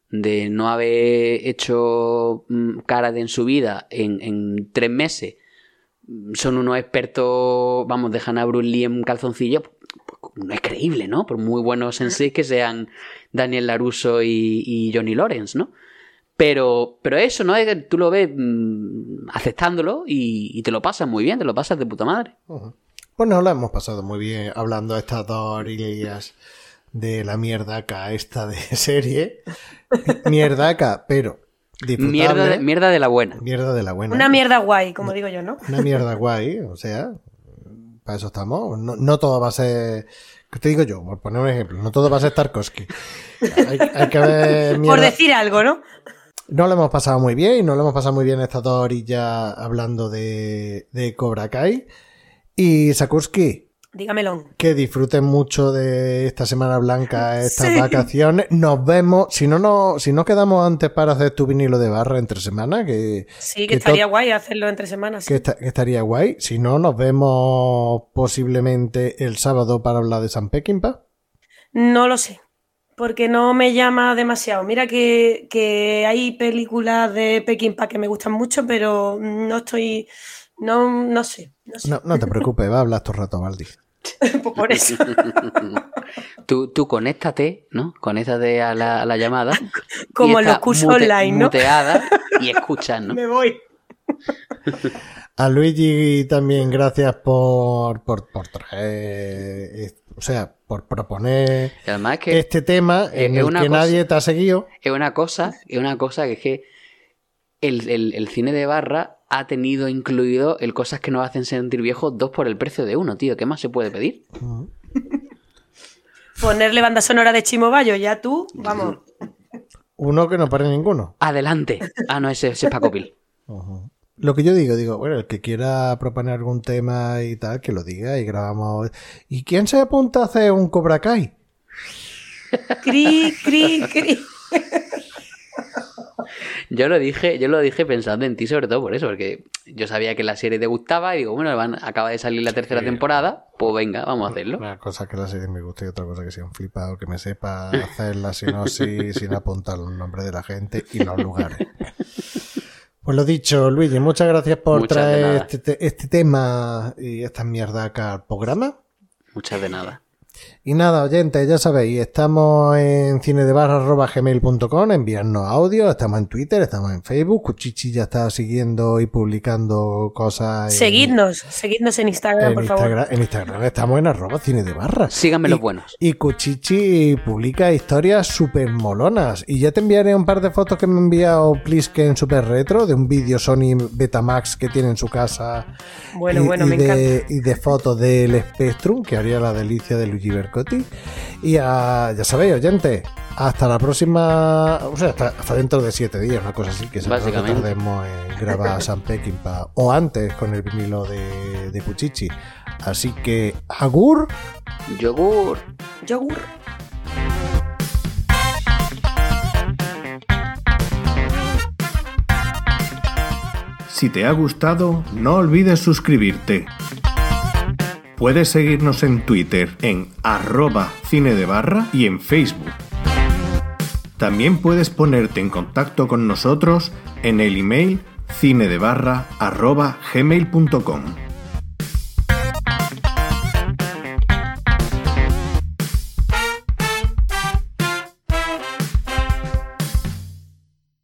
de no haber hecho mm, karate en su vida en, en tres meses mm, son unos expertos, vamos, dejan a Bruce Lee en calzoncillo, pues, no es creíble, ¿no? Por muy buenos senseis que sean Daniel Laruso y, y Johnny Lawrence, ¿no? Pero, pero eso, ¿no? Es que tú lo ves mm, aceptándolo y, y te lo pasas muy bien, te lo pasas de puta madre. Pues nos lo hemos pasado muy bien hablando de estas dos orillas de la mierdaca esta de serie. mierdaca, pero disfrutable. Mierda de, mierda de la buena. Mierda de la buena. Una mierda guay, como digo yo, ¿no? Una mierda guay, o sea, para eso estamos. No, no todo va a ser. ¿Qué te digo yo? Por poner un ejemplo, no todo va a ser Tarkovsky. Hay, hay que ver Por decir algo, ¿no? No lo hemos pasado muy bien y no lo hemos pasado muy bien estas dos orillas hablando de, de Cobra Kai. Y Sakursky, Dígamelo. que disfruten mucho de esta Semana Blanca, estas Sí. vacaciones. Nos vemos, si no, no, si no quedamos antes para hacer tu vinilo de barra entre semana, que, Sí, que, que estaría guay hacerlo entre semanas. que, esta- que estaría guay. Si no, nos vemos posiblemente el sábado para hablar de San Peckinpah. No lo sé, porque no me llama demasiado. Mira que, que hay películas de Pekín que me gustan mucho, pero no estoy, no, no sé, no sé. No, no te preocupes, va a hablar todo el rato, Valdi. Por eso. Tú, tú conéctate, ¿no? Conéctate a la, a la llamada. Como en los cursos mute- online, ¿no? Muteada y escuchas, ¿no? Me voy. A Luigi también gracias por, por, por traer, o sea, por proponer es que este tema es- en es el una que cosa- nadie te ha seguido. es una cosa, es una cosa que es que el, el- el cine de barra ha tenido incluido el cosas que nos hacen sentir viejos dos por el precio de uno, tío. ¿Qué más se puede pedir? Ponerle banda sonora de Chimo Bayo, ya tú, vamos. Uno que no pare ninguno. Adelante. Ah, no, ese, ese es Paco Pil. Lo que yo digo, digo, bueno, el que quiera proponer algún tema y tal, que lo diga y grabamos. ¿Y quién se apunta a hacer un Cobra Kai? Cri, cri, cri. Yo lo dije, yo lo dije pensando en ti sobre todo por eso, porque yo sabía que la serie te gustaba y digo, bueno, van, acaba de salir la tercera temporada, pues venga, vamos a hacerlo. Una cosa que la serie me guste y otra cosa que sea un flipado, que me sepa hacer la sinopsis sin apuntar los nombres de la gente y los lugares. Pues lo dicho, Luigi, muchas gracias por Muchas traer este, te- este tema y esta mierda acá al programa. Muchas de nada. Y nada, oyentes, ya sabéis, estamos en cinedebarra.gmail.com, enviarnos audio, estamos en Twitter, estamos en Facebook, Cuchichi ya está siguiendo y publicando cosas en, Seguidnos, seguidnos en Instagram, en por favor. En Instagram estamos en arroba cinedebarra. Síganme Y- los buenos. Y Cuchichi publica historias súper molonas. Y ya te enviaré un par de fotos que me ha enviado Plisken Super Retro de un vídeo Sony Betamax que tiene en su casa. Bueno, y, bueno, y me de, encanta. Y de fotos del Spectrum, que haría la delicia de Luigi Y ah, ya sabéis, oyentes, hasta la próxima. O sea, hasta, hasta dentro de siete días, una cosa así, que se Básicamente. tardemos en grabar San Peckinpah. O antes con el vinilo de, de Cuchichi. Así que, Agur. Yogur. Yogur. Si te ha gustado, no olvides suscribirte. Puedes seguirnos en Twitter en arroba cine de barra y en Facebook. También puedes ponerte en contacto con nosotros en el email cinedebarra arroba gmail.com.